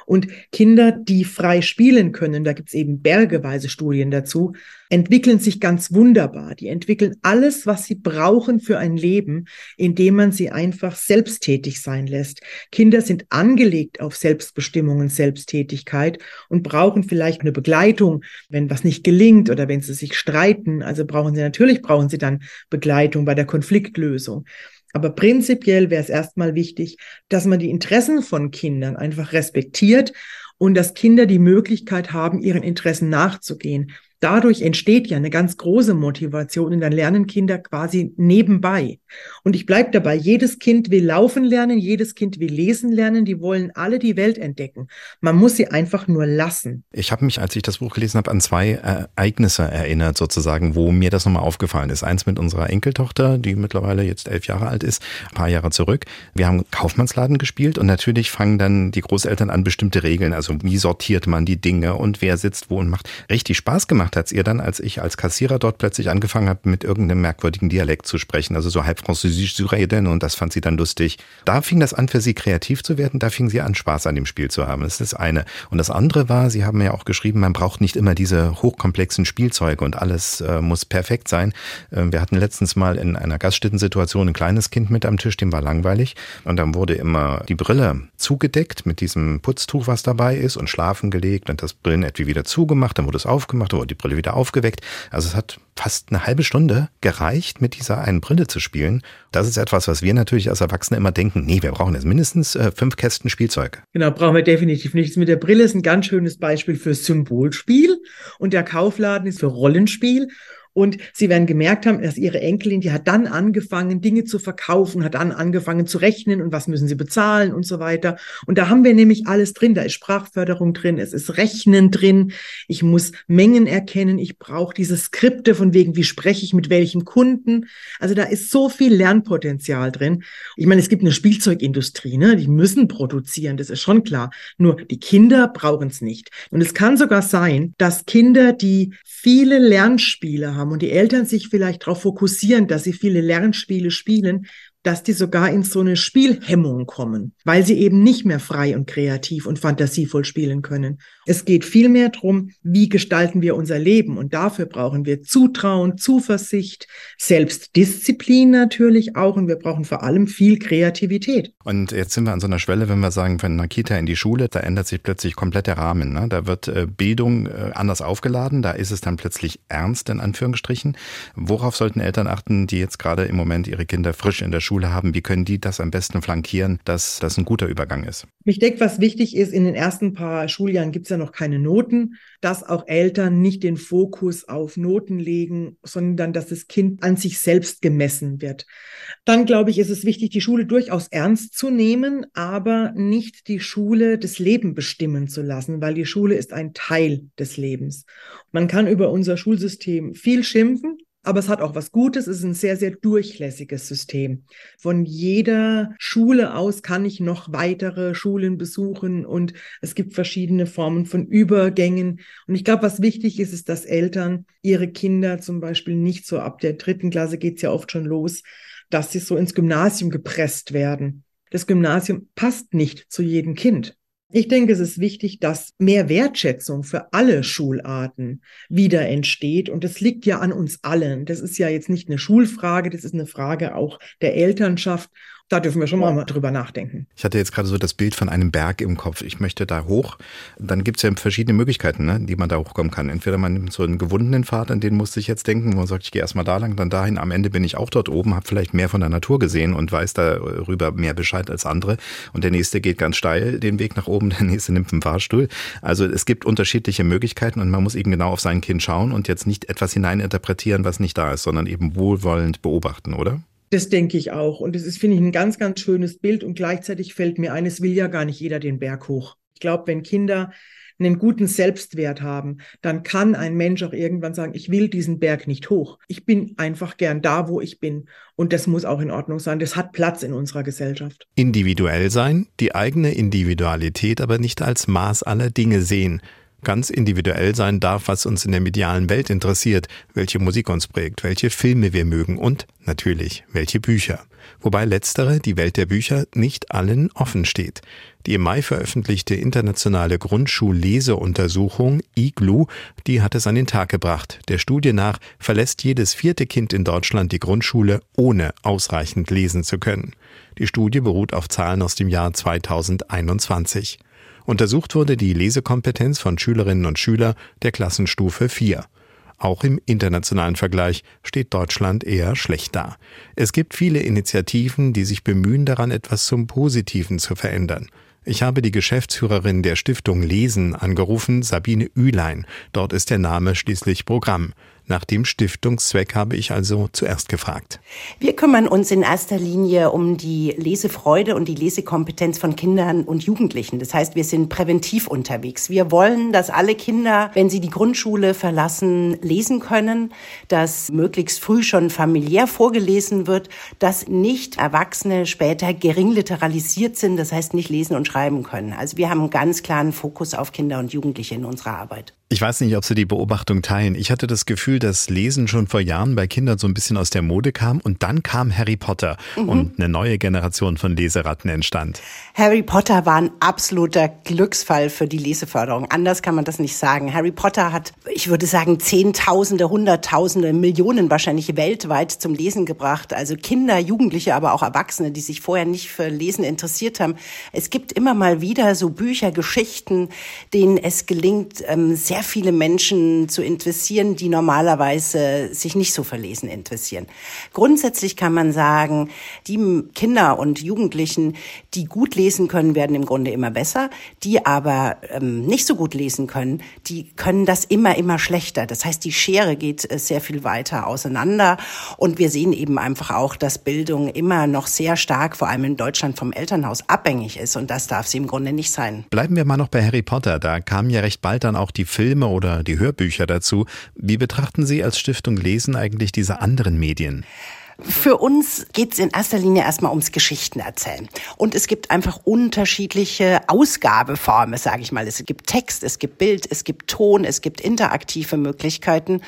Und Kinder, die frei spielen können, da gibt es eben bergeweise Studien dazu, entwickeln sich ganz wunderbar. Die entwickeln alles, was sie brauchen für ein Leben, indem man sie einfach selbsttätig sein lässt. Kinder sind angelegt auf Selbstbestimmung und Selbsttätigkeit und brauchen vielleicht eine Begleitung, wenn was nicht gelingt oder wenn sie sich streiten. Also brauchen sie natürlich, brauchen sie dann Begleitung bei der Konfliktlösung. Aber prinzipiell wäre es erstmal wichtig, dass man die Interessen von Kindern einfach respektiert und dass Kinder die Möglichkeit haben, ihren Interessen nachzugehen dadurch entsteht ja eine ganz große Motivation und dann lernen Kinder quasi nebenbei. Und ich bleibe dabei, jedes Kind will laufen lernen, jedes Kind will lesen lernen, die wollen alle die Welt entdecken. Man muss sie einfach nur lassen. Ich habe mich, als ich das Buch gelesen habe, an zwei Ereignisse erinnert, sozusagen, wo mir das nochmal aufgefallen ist. Eins mit unserer Enkeltochter, die mittlerweile jetzt elf Jahre alt ist, ein paar Jahre zurück. Wir haben Kaufmannsladen gespielt und natürlich fangen dann die Großeltern an, bestimmte Regeln, also wie sortiert man die Dinge und wer sitzt wo und macht. Richtig Spaß gemacht gemacht hat ihr dann, als ich als Kassierer dort plötzlich angefangen habe, mit irgendeinem merkwürdigen Dialekt zu sprechen, also so halb französisch zu reden und das fand sie dann lustig. Da fing das an, für sie kreativ zu werden, da fing sie an, Spaß an dem Spiel zu haben. Das ist das eine. Und das andere war, Sie haben ja auch geschrieben, man braucht nicht immer diese hochkomplexen Spielzeuge und alles äh, muss perfekt sein. Äh, wir hatten letztens mal in einer Gaststättensituation ein kleines Kind mit am Tisch, dem war langweilig und dann wurde immer die Brille zugedeckt mit diesem Putztuch, was dabei ist und schlafen gelegt und das Brillenetui wieder zugemacht, dann wurde es aufgemacht, dann wurde die Brille wieder aufgeweckt. Also es hat fast eine halbe Stunde gereicht, mit dieser einen Brille zu spielen. Das ist etwas, was wir natürlich als Erwachsene immer denken, nee, wir brauchen jetzt mindestens äh, fünf Kästen Spielzeug. Genau, brauchen wir definitiv nichts. Mit der Brille ist ein ganz schönes Beispiel für Symbolspiel und der Kaufladen ist für Rollenspiel. Und sie werden gemerkt haben, dass ihre Enkelin, die hat dann angefangen, Dinge zu verkaufen, hat dann angefangen zu rechnen und was müssen sie bezahlen und so weiter. Und da haben wir nämlich alles drin. Da ist Sprachförderung drin, es ist Rechnen drin. Ich muss Mengen erkennen. Ich brauche diese Skripte von wegen, wie spreche ich mit welchem Kunden. Also da ist so viel Lernpotenzial drin. Ich meine, es gibt eine Spielzeugindustrie, ne? Die müssen produzieren, das ist schon klar. Nur die Kinder brauchen es nicht. Und es kann sogar sein, dass Kinder, die viele Lernspiele haben, haben und die Eltern sich vielleicht darauf fokussieren, dass sie viele Lernspiele spielen, dass die sogar in so eine Spielhemmung kommen, weil sie eben nicht mehr frei und kreativ und fantasievoll spielen können. Es geht vielmehr darum, wie gestalten wir unser Leben und dafür brauchen wir Zutrauen, Zuversicht, Selbstdisziplin natürlich auch und wir brauchen vor allem viel Kreativität. Und jetzt sind wir an so einer Schwelle, wenn wir sagen, von einer Kita in die Schule, da ändert sich plötzlich komplett der Rahmen. Ne? Da wird äh, Bildung äh, anders aufgeladen, da ist es dann plötzlich ernst in Anführungsstrichen. Worauf sollten Eltern achten, die jetzt gerade im Moment ihre Kinder frisch in der Schule Schule haben, wie können die das am besten flankieren, dass das ein guter Übergang ist? Ich denke, was wichtig ist, in den ersten paar Schuljahren gibt es ja noch keine Noten, dass auch Eltern nicht den Fokus auf Noten legen, sondern dass das Kind an sich selbst gemessen wird. Dann glaube ich, ist es wichtig, die Schule durchaus ernst zu nehmen, aber nicht die Schule das Leben bestimmen zu lassen, weil die Schule ist ein Teil des Lebens. Man kann über unser Schulsystem viel schimpfen, aber es hat auch was Gutes, es ist ein sehr, sehr durchlässiges System. Von jeder Schule aus kann ich noch weitere Schulen besuchen und es gibt verschiedene Formen von Übergängen. Und ich glaube, was wichtig ist, ist, dass Eltern ihre Kinder zum Beispiel nicht so ab der dritten Klasse geht's ja oft schon los, dass sie so ins Gymnasium gepresst werden. Das Gymnasium passt nicht zu jedem Kind. Ich denke, es ist wichtig, dass mehr Wertschätzung für alle Schularten wieder entsteht. Und das liegt ja an uns allen. Das ist ja jetzt nicht eine Schulfrage, das ist eine Frage auch der Elternschaft. Da dürfen wir schon mal drüber nachdenken. Ich hatte jetzt gerade so das Bild von einem Berg im Kopf. Ich möchte da hoch. Dann gibt es ja verschiedene Möglichkeiten, ne, die man da hochkommen kann. Entweder man nimmt so einen gewundenen Pfad, an den musste ich jetzt denken, wo man sagt, ich gehe erstmal da lang, dann dahin. Am Ende bin ich auch dort oben, habe vielleicht mehr von der Natur gesehen und weiß darüber mehr Bescheid als andere. Und der nächste geht ganz steil den Weg nach oben, der nächste nimmt einen Fahrstuhl. Also es gibt unterschiedliche Möglichkeiten und man muss eben genau auf sein Kind schauen und jetzt nicht etwas hineininterpretieren, was nicht da ist, sondern eben wohlwollend beobachten, oder? Das denke ich auch. Und das ist, finde ich, ein ganz, ganz schönes Bild. Und gleichzeitig fällt mir ein, es will ja gar nicht jeder den Berg hoch. Ich glaube, wenn Kinder einen guten Selbstwert haben, dann kann ein Mensch auch irgendwann sagen, ich will diesen Berg nicht hoch. Ich bin einfach gern da, wo ich bin. Und das muss auch in Ordnung sein. Das hat Platz in unserer Gesellschaft. Individuell sein, die eigene Individualität aber nicht als Maß aller Dinge sehen ganz individuell sein darf, was uns in der medialen Welt interessiert, welche Musik uns prägt, welche Filme wir mögen und natürlich welche Bücher. Wobei letztere, die Welt der Bücher, nicht allen offen steht. Die im Mai veröffentlichte internationale Grundschulleseuntersuchung IGLU, die hat es an den Tag gebracht. Der Studie nach verlässt jedes vierte Kind in Deutschland die Grundschule, ohne ausreichend lesen zu können. Die Studie beruht auf Zahlen aus dem Jahr 2021. Untersucht wurde die Lesekompetenz von Schülerinnen und Schülern der Klassenstufe 4. Auch im internationalen Vergleich steht Deutschland eher schlecht da. Es gibt viele Initiativen, die sich bemühen daran, etwas zum Positiven zu verändern. Ich habe die Geschäftsführerin der Stiftung Lesen angerufen, Sabine Ülein. Dort ist der Name schließlich Programm. Nach dem Stiftungszweck habe ich also zuerst gefragt. Wir kümmern uns in erster Linie um die Lesefreude und die Lesekompetenz von Kindern und Jugendlichen. Das heißt, wir sind präventiv unterwegs. Wir wollen, dass alle Kinder, wenn sie die Grundschule verlassen, lesen können, dass möglichst früh schon familiär vorgelesen wird, dass nicht Erwachsene später gering literalisiert sind, das heißt nicht lesen und schreiben können. Also wir haben einen ganz klaren Fokus auf Kinder und Jugendliche in unserer Arbeit. Ich weiß nicht, ob Sie die Beobachtung teilen. Ich hatte das Gefühl, dass Lesen schon vor Jahren bei Kindern so ein bisschen aus der Mode kam und dann kam Harry Potter mhm. und eine neue Generation von Leseratten entstand. Harry Potter war ein absoluter Glücksfall für die Leseförderung. Anders kann man das nicht sagen. Harry Potter hat, ich würde sagen, Zehntausende, Hunderttausende, Millionen wahrscheinlich weltweit zum Lesen gebracht. Also Kinder, Jugendliche, aber auch Erwachsene, die sich vorher nicht für Lesen interessiert haben. Es gibt immer mal wieder so Bücher, Geschichten, denen es gelingt, ähm, sehr sehr viele Menschen zu interessieren, die normalerweise sich nicht so verlesen interessieren. Grundsätzlich kann man sagen, die Kinder und Jugendlichen, die gut lesen können, werden im Grunde immer besser. Die aber ähm, nicht so gut lesen können, die können das immer, immer schlechter. Das heißt, die Schere geht äh, sehr viel weiter auseinander. Und wir sehen eben einfach auch, dass Bildung immer noch sehr stark, vor allem in Deutschland, vom Elternhaus abhängig ist. Und das darf sie im Grunde nicht sein. Bleiben wir mal noch bei Harry Potter. Da kamen ja recht bald dann auch die Filme Filme oder die Hörbücher dazu. Wie betrachten Sie als Stiftung Lesen eigentlich diese anderen Medien? Für uns geht es in erster Linie erstmal ums Geschichten erzählen. Und es gibt einfach unterschiedliche Ausgabeformen, sage ich mal. Es gibt Text, es gibt Bild, es gibt Ton, es gibt interaktive Möglichkeiten.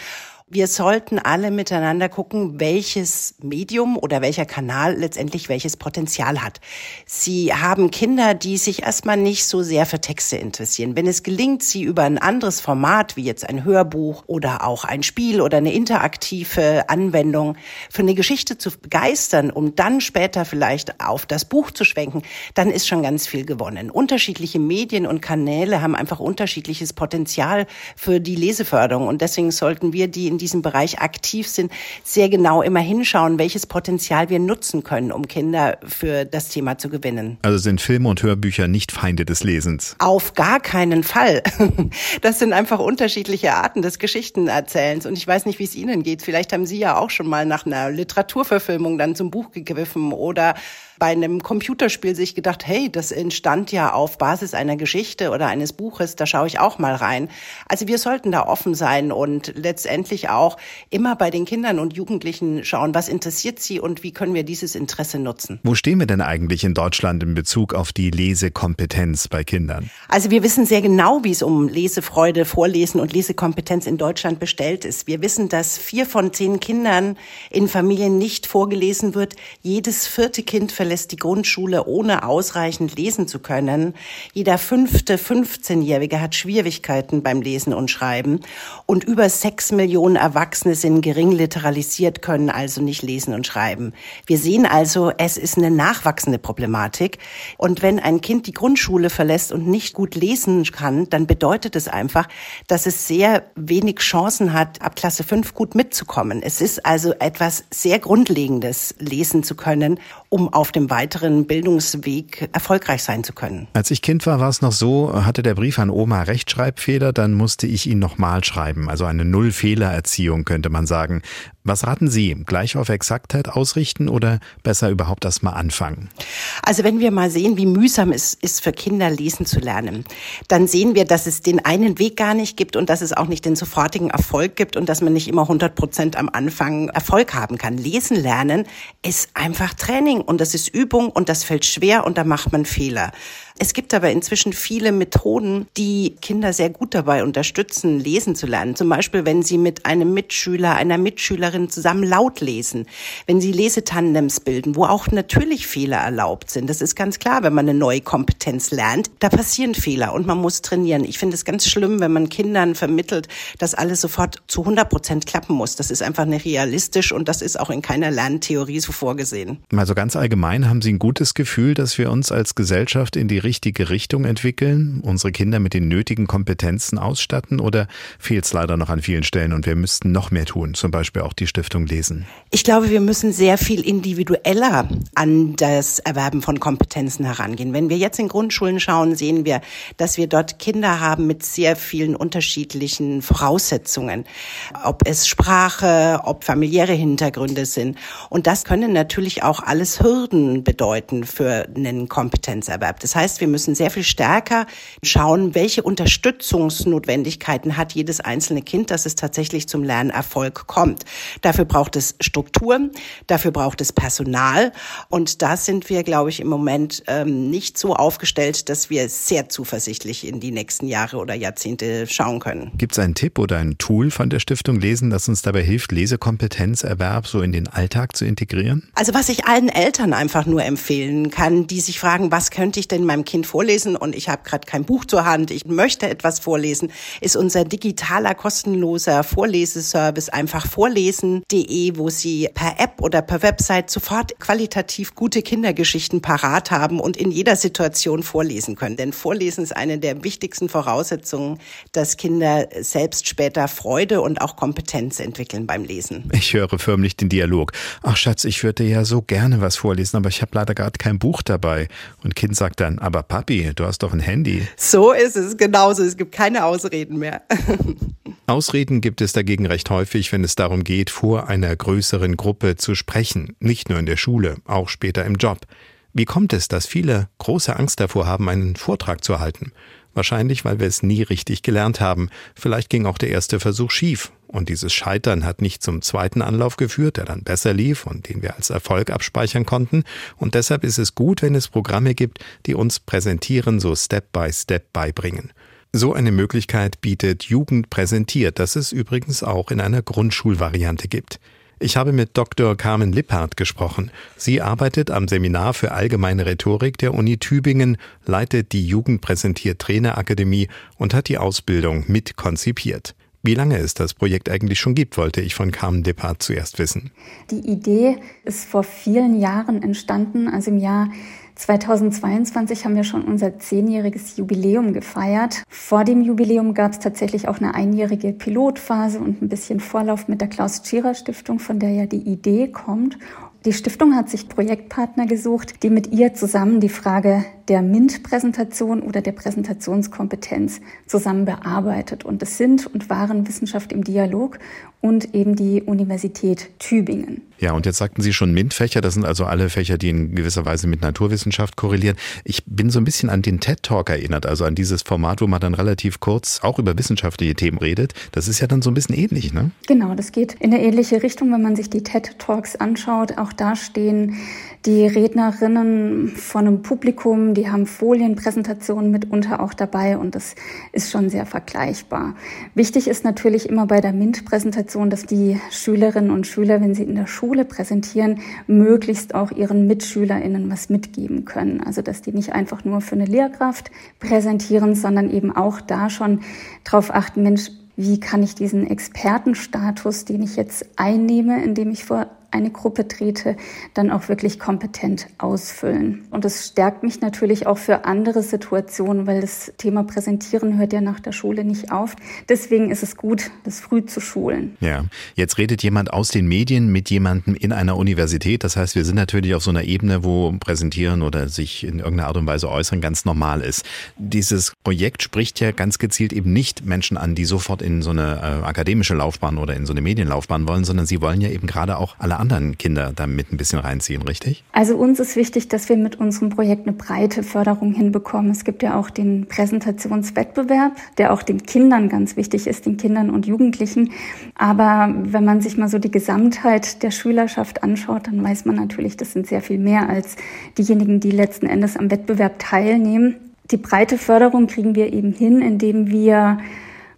Wir sollten alle miteinander gucken, welches Medium oder welcher Kanal letztendlich welches Potenzial hat. Sie haben Kinder, die sich erstmal nicht so sehr für Texte interessieren. Wenn es gelingt, sie über ein anderes Format, wie jetzt ein Hörbuch oder auch ein Spiel oder eine interaktive Anwendung für eine Geschichte zu begeistern, um dann später vielleicht auf das Buch zu schwenken, dann ist schon ganz viel gewonnen. Unterschiedliche Medien und Kanäle haben einfach unterschiedliches Potenzial für die Leseförderung und deswegen sollten wir die in diesem Bereich aktiv sind, sehr genau immer hinschauen, welches Potenzial wir nutzen können, um Kinder für das Thema zu gewinnen. Also sind Filme und Hörbücher nicht Feinde des Lesens? Auf gar keinen Fall. Das sind einfach unterschiedliche Arten des Geschichtenerzählens. Und ich weiß nicht, wie es Ihnen geht. Vielleicht haben Sie ja auch schon mal nach einer Literaturverfilmung dann zum Buch gegriffen oder bei einem Computerspiel sich gedacht, hey, das entstand ja auf Basis einer Geschichte oder eines Buches, da schaue ich auch mal rein. Also wir sollten da offen sein und letztendlich auch immer bei den Kindern und Jugendlichen schauen, was interessiert sie und wie können wir dieses Interesse nutzen. Wo stehen wir denn eigentlich in Deutschland in Bezug auf die Lesekompetenz bei Kindern? Also wir wissen sehr genau, wie es um Lesefreude, Vorlesen und Lesekompetenz in Deutschland bestellt ist. Wir wissen, dass vier von zehn Kindern in Familien nicht vorgelesen wird. Jedes vierte Kind verlässt die Grundschule ohne ausreichend lesen zu können. Jeder fünfte 15-Jährige hat Schwierigkeiten beim Lesen und Schreiben. Und über sechs Millionen Erwachsene sind gering literalisiert, können also nicht lesen und schreiben. Wir sehen also, es ist eine nachwachsende Problematik. Und wenn ein Kind die Grundschule verlässt und nicht gut lesen kann, dann bedeutet es einfach, dass es sehr wenig Chancen hat, ab Klasse 5 gut mitzukommen. Es ist also etwas sehr Grundlegendes, lesen zu können, um auf dem weiteren Bildungsweg erfolgreich sein zu können. Als ich Kind war, war es noch so, hatte der Brief an Oma Rechtschreibfehler, dann musste ich ihn nochmal schreiben. Also eine Null-Fehler-Erziehung könnte man sagen. Was raten Sie? Gleich auf Exaktheit ausrichten oder besser überhaupt erst mal anfangen? Also wenn wir mal sehen, wie mühsam es ist für Kinder lesen zu lernen, dann sehen wir, dass es den einen Weg gar nicht gibt und dass es auch nicht den sofortigen Erfolg gibt und dass man nicht immer 100 Prozent am Anfang Erfolg haben kann. Lesen lernen ist einfach Training und das ist Übung und das fällt schwer und da macht man Fehler. Es gibt aber inzwischen viele Methoden, die Kinder sehr gut dabei unterstützen, lesen zu lernen. Zum Beispiel, wenn sie mit einem Mitschüler, einer Mitschülerin zusammen laut lesen, wenn sie Lesetandems bilden, wo auch natürlich Fehler erlaubt sind. Das ist ganz klar, wenn man eine neue Kompetenz lernt, da passieren Fehler und man muss trainieren. Ich finde es ganz schlimm, wenn man Kindern vermittelt, dass alles sofort zu 100 Prozent klappen muss. Das ist einfach nicht realistisch und das ist auch in keiner Lerntheorie so vorgesehen. Also ganz allgemein haben Sie ein gutes Gefühl, dass wir uns als Gesellschaft in die richtige Richtung entwickeln, unsere Kinder mit den nötigen Kompetenzen ausstatten oder fehlt es leider noch an vielen Stellen und wir müssten noch mehr tun, zum Beispiel auch die Stiftung lesen? Ich glaube, wir müssen sehr viel individueller an das Erwerben von Kompetenzen herangehen. Wenn wir jetzt in Grundschulen schauen, sehen wir, dass wir dort Kinder haben mit sehr vielen unterschiedlichen Voraussetzungen, ob es Sprache, ob familiäre Hintergründe sind. Und das können natürlich auch alles Hürden bedeuten für einen Kompetenzerwerb. Das heißt, heißt, wir müssen sehr viel stärker schauen, welche Unterstützungsnotwendigkeiten hat jedes einzelne Kind, dass es tatsächlich zum Lernerfolg kommt. Dafür braucht es Strukturen, dafür braucht es Personal und da sind wir, glaube ich, im Moment ähm, nicht so aufgestellt, dass wir sehr zuversichtlich in die nächsten Jahre oder Jahrzehnte schauen können. Gibt es einen Tipp oder ein Tool von der Stiftung Lesen, das uns dabei hilft, Lesekompetenzerwerb so in den Alltag zu integrieren? Also was ich allen Eltern einfach nur empfehlen kann, die sich fragen, was könnte ich denn meinem Kind vorlesen und ich habe gerade kein Buch zur Hand, ich möchte etwas vorlesen, ist unser digitaler kostenloser Vorleseservice einfach vorlesen.de, wo Sie per App oder per Website sofort qualitativ gute Kindergeschichten parat haben und in jeder Situation vorlesen können. Denn Vorlesen ist eine der wichtigsten Voraussetzungen, dass Kinder selbst später Freude und auch Kompetenz entwickeln beim Lesen. Ich höre förmlich den Dialog. Ach Schatz, ich würde ja so gerne was vorlesen, aber ich habe leider gerade kein Buch dabei. Und Kind sagt dann, aber Papi, du hast doch ein Handy. So ist es, genauso. Es gibt keine Ausreden mehr. Ausreden gibt es dagegen recht häufig, wenn es darum geht, vor einer größeren Gruppe zu sprechen. Nicht nur in der Schule, auch später im Job. Wie kommt es, dass viele große Angst davor haben, einen Vortrag zu halten? Wahrscheinlich, weil wir es nie richtig gelernt haben. Vielleicht ging auch der erste Versuch schief. Und dieses Scheitern hat nicht zum zweiten Anlauf geführt, der dann besser lief und den wir als Erfolg abspeichern konnten. Und deshalb ist es gut, wenn es Programme gibt, die uns Präsentieren so Step by Step beibringen. So eine Möglichkeit bietet Jugend präsentiert, das es übrigens auch in einer Grundschulvariante gibt. Ich habe mit Dr. Carmen Lipphardt gesprochen. Sie arbeitet am Seminar für allgemeine Rhetorik der Uni Tübingen, leitet die Jugendpräsentiert Trainerakademie und hat die Ausbildung mit konzipiert. Wie lange es das Projekt eigentlich schon gibt, wollte ich von Carmen Lipphardt zuerst wissen. Die Idee ist vor vielen Jahren entstanden, also im Jahr 2022 haben wir schon unser zehnjähriges Jubiläum gefeiert. Vor dem Jubiläum gab es tatsächlich auch eine einjährige Pilotphase und ein bisschen Vorlauf mit der Klaus-Tschira-Stiftung, von der ja die Idee kommt. Die Stiftung hat sich Projektpartner gesucht, die mit ihr zusammen die Frage der MINT-Präsentation oder der Präsentationskompetenz zusammen bearbeitet. Und es sind und waren Wissenschaft im Dialog und eben die Universität Tübingen. Ja, und jetzt sagten Sie schon MINT-Fächer, das sind also alle Fächer, die in gewisser Weise mit Naturwissenschaft korrelieren. Ich bin so ein bisschen an den TED-Talk erinnert, also an dieses Format, wo man dann relativ kurz auch über wissenschaftliche Themen redet. Das ist ja dann so ein bisschen ähnlich, ne? Genau, das geht in eine ähnliche Richtung, wenn man sich die TED-Talks anschaut. Auch da stehen die Rednerinnen vor einem Publikum, Die haben Folienpräsentationen mitunter auch dabei und das ist schon sehr vergleichbar. Wichtig ist natürlich immer bei der MINT-Präsentation, dass die Schülerinnen und Schüler, wenn sie in der Schule präsentieren, möglichst auch ihren MitschülerInnen was mitgeben können. Also dass die nicht einfach nur für eine Lehrkraft präsentieren, sondern eben auch da schon darauf achten, Mensch, wie kann ich diesen Expertenstatus, den ich jetzt einnehme, indem ich vor eine Gruppe trete, dann auch wirklich kompetent ausfüllen. Und das stärkt mich natürlich auch für andere Situationen, weil das Thema Präsentieren hört ja nach der Schule nicht auf. Deswegen ist es gut, das früh zu schulen. Ja, jetzt redet jemand aus den Medien mit jemandem in einer Universität. Das heißt, wir sind natürlich auf so einer Ebene, wo Präsentieren oder sich in irgendeiner Art und Weise äußern ganz normal ist. Dieses Projekt spricht ja ganz gezielt eben nicht Menschen an, die sofort in so eine äh, akademische Laufbahn oder in so eine Medienlaufbahn wollen, sondern sie wollen ja eben gerade auch alle anderen Kinder damit ein bisschen reinziehen, richtig? Also uns ist wichtig, dass wir mit unserem Projekt eine breite Förderung hinbekommen. Es gibt ja auch den Präsentationswettbewerb, der auch den Kindern ganz wichtig ist, den Kindern und Jugendlichen. Aber wenn man sich mal so die Gesamtheit der Schülerschaft anschaut, dann weiß man natürlich, das sind sehr viel mehr als diejenigen, die letzten Endes am Wettbewerb teilnehmen. Die breite Förderung kriegen wir eben hin, indem wir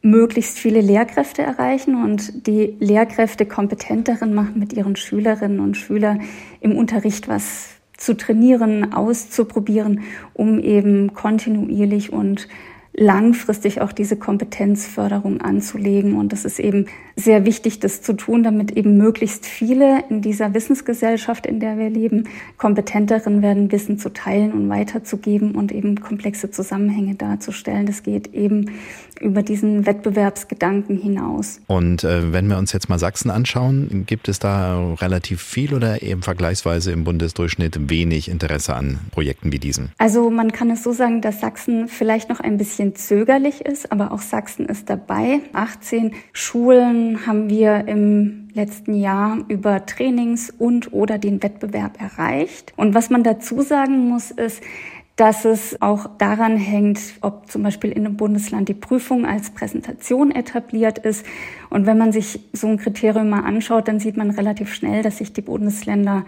möglichst viele Lehrkräfte erreichen und die Lehrkräfte kompetent darin machen, mit ihren Schülerinnen und Schülern im Unterricht was zu trainieren, auszuprobieren, um eben kontinuierlich und langfristig auch diese Kompetenzförderung anzulegen. Und das ist eben sehr wichtig, das zu tun, damit eben möglichst viele in dieser Wissensgesellschaft, in der wir leben, kompetent darin werden, Wissen zu teilen und weiterzugeben und eben komplexe Zusammenhänge darzustellen. Das geht eben über diesen Wettbewerbsgedanken hinaus. Und äh, wenn wir uns jetzt mal Sachsen anschauen, gibt es da relativ viel oder eben vergleichsweise im Bundesdurchschnitt wenig Interesse an Projekten wie diesen? Also man kann es so sagen, dass Sachsen vielleicht noch ein bisschen zögerlich ist, aber auch Sachsen ist dabei. 18 Schulen haben wir im letzten Jahr über Trainings und oder den Wettbewerb erreicht. Und was man dazu sagen muss, ist, dass es auch daran hängt, ob zum Beispiel in einem Bundesland die Prüfung als Präsentation etabliert ist. Und wenn man sich so ein Kriterium mal anschaut, dann sieht man relativ schnell, dass sich die Bundesländer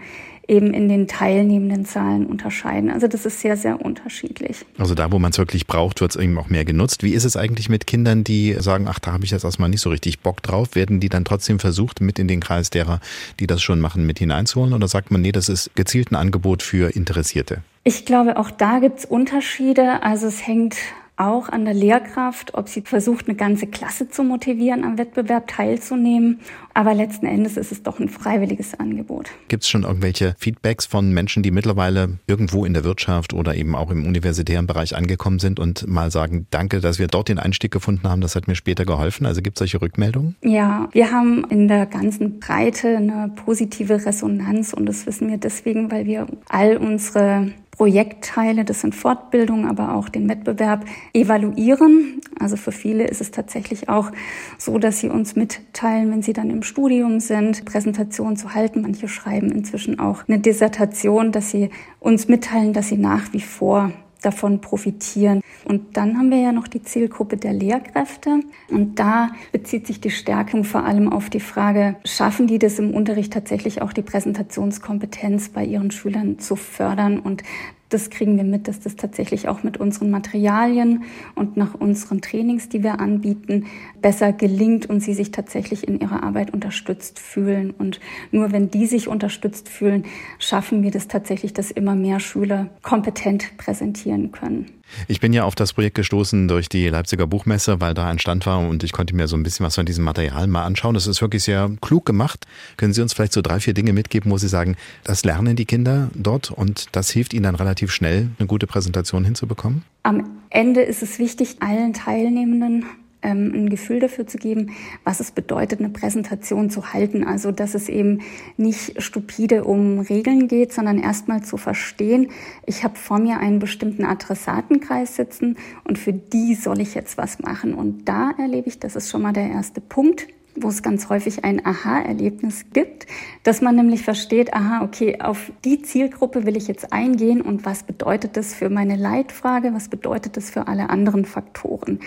eben in den teilnehmenden Zahlen unterscheiden. Also das ist sehr, sehr unterschiedlich. Also da, wo man es wirklich braucht, wird es eben auch mehr genutzt. Wie ist es eigentlich mit Kindern, die sagen, ach, da habe ich jetzt erstmal nicht so richtig Bock drauf? Werden die dann trotzdem versucht, mit in den Kreis derer, die das schon machen, mit hineinzuholen? Oder sagt man, nee, das ist gezielt ein Angebot für Interessierte? Ich glaube, auch da gibt es Unterschiede. Also es hängt auch an der Lehrkraft, ob sie versucht, eine ganze Klasse zu motivieren, am Wettbewerb teilzunehmen. Aber letzten Endes ist es doch ein freiwilliges Angebot. Gibt es schon irgendwelche Feedbacks von Menschen, die mittlerweile irgendwo in der Wirtschaft oder eben auch im universitären Bereich angekommen sind und mal sagen, danke, dass wir dort den Einstieg gefunden haben, das hat mir später geholfen? Also gibt es solche Rückmeldungen? Ja, wir haben in der ganzen Breite eine positive Resonanz und das wissen wir deswegen, weil wir all unsere Projektteile, das sind Fortbildungen, aber auch den Wettbewerb evaluieren. Also für viele ist es tatsächlich auch so, dass sie uns mitteilen, wenn sie dann im Studium sind, Präsentationen zu halten. Manche schreiben inzwischen auch eine Dissertation, dass sie uns mitteilen, dass sie nach wie vor davon profitieren. Und dann haben wir ja noch die Zielgruppe der Lehrkräfte. Und da bezieht sich die Stärkung vor allem auf die Frage, schaffen die das im Unterricht tatsächlich auch die Präsentationskompetenz bei ihren Schülern zu fördern und das kriegen wir mit, dass das tatsächlich auch mit unseren Materialien und nach unseren Trainings, die wir anbieten, besser gelingt und sie sich tatsächlich in ihrer Arbeit unterstützt fühlen. Und nur wenn die sich unterstützt fühlen, schaffen wir das tatsächlich, dass immer mehr Schüler kompetent präsentieren können. Ich bin ja auf das Projekt gestoßen durch die Leipziger Buchmesse, weil da ein Stand war und ich konnte mir so ein bisschen was von diesem Material mal anschauen. Das ist wirklich sehr klug gemacht. Können Sie uns vielleicht so drei, vier Dinge mitgeben, wo Sie sagen, das lernen die Kinder dort und das hilft ihnen dann relativ schnell, eine gute Präsentation hinzubekommen? Am Ende ist es wichtig, allen Teilnehmenden ähm, ein Gefühl dafür zu geben, was es bedeutet, eine Präsentation zu halten. Also, dass es eben nicht stupide um Regeln geht, sondern erstmal zu verstehen, ich habe vor mir einen bestimmten Adressatenkreis sitzen und für die soll ich jetzt was machen. Und da erlebe ich, das ist schon mal der erste Punkt, wo es ganz häufig ein Aha-Erlebnis gibt, dass man nämlich versteht, aha, okay, auf die Zielgruppe will ich jetzt eingehen und was bedeutet das für meine Leitfrage, was bedeutet das für alle anderen Faktoren.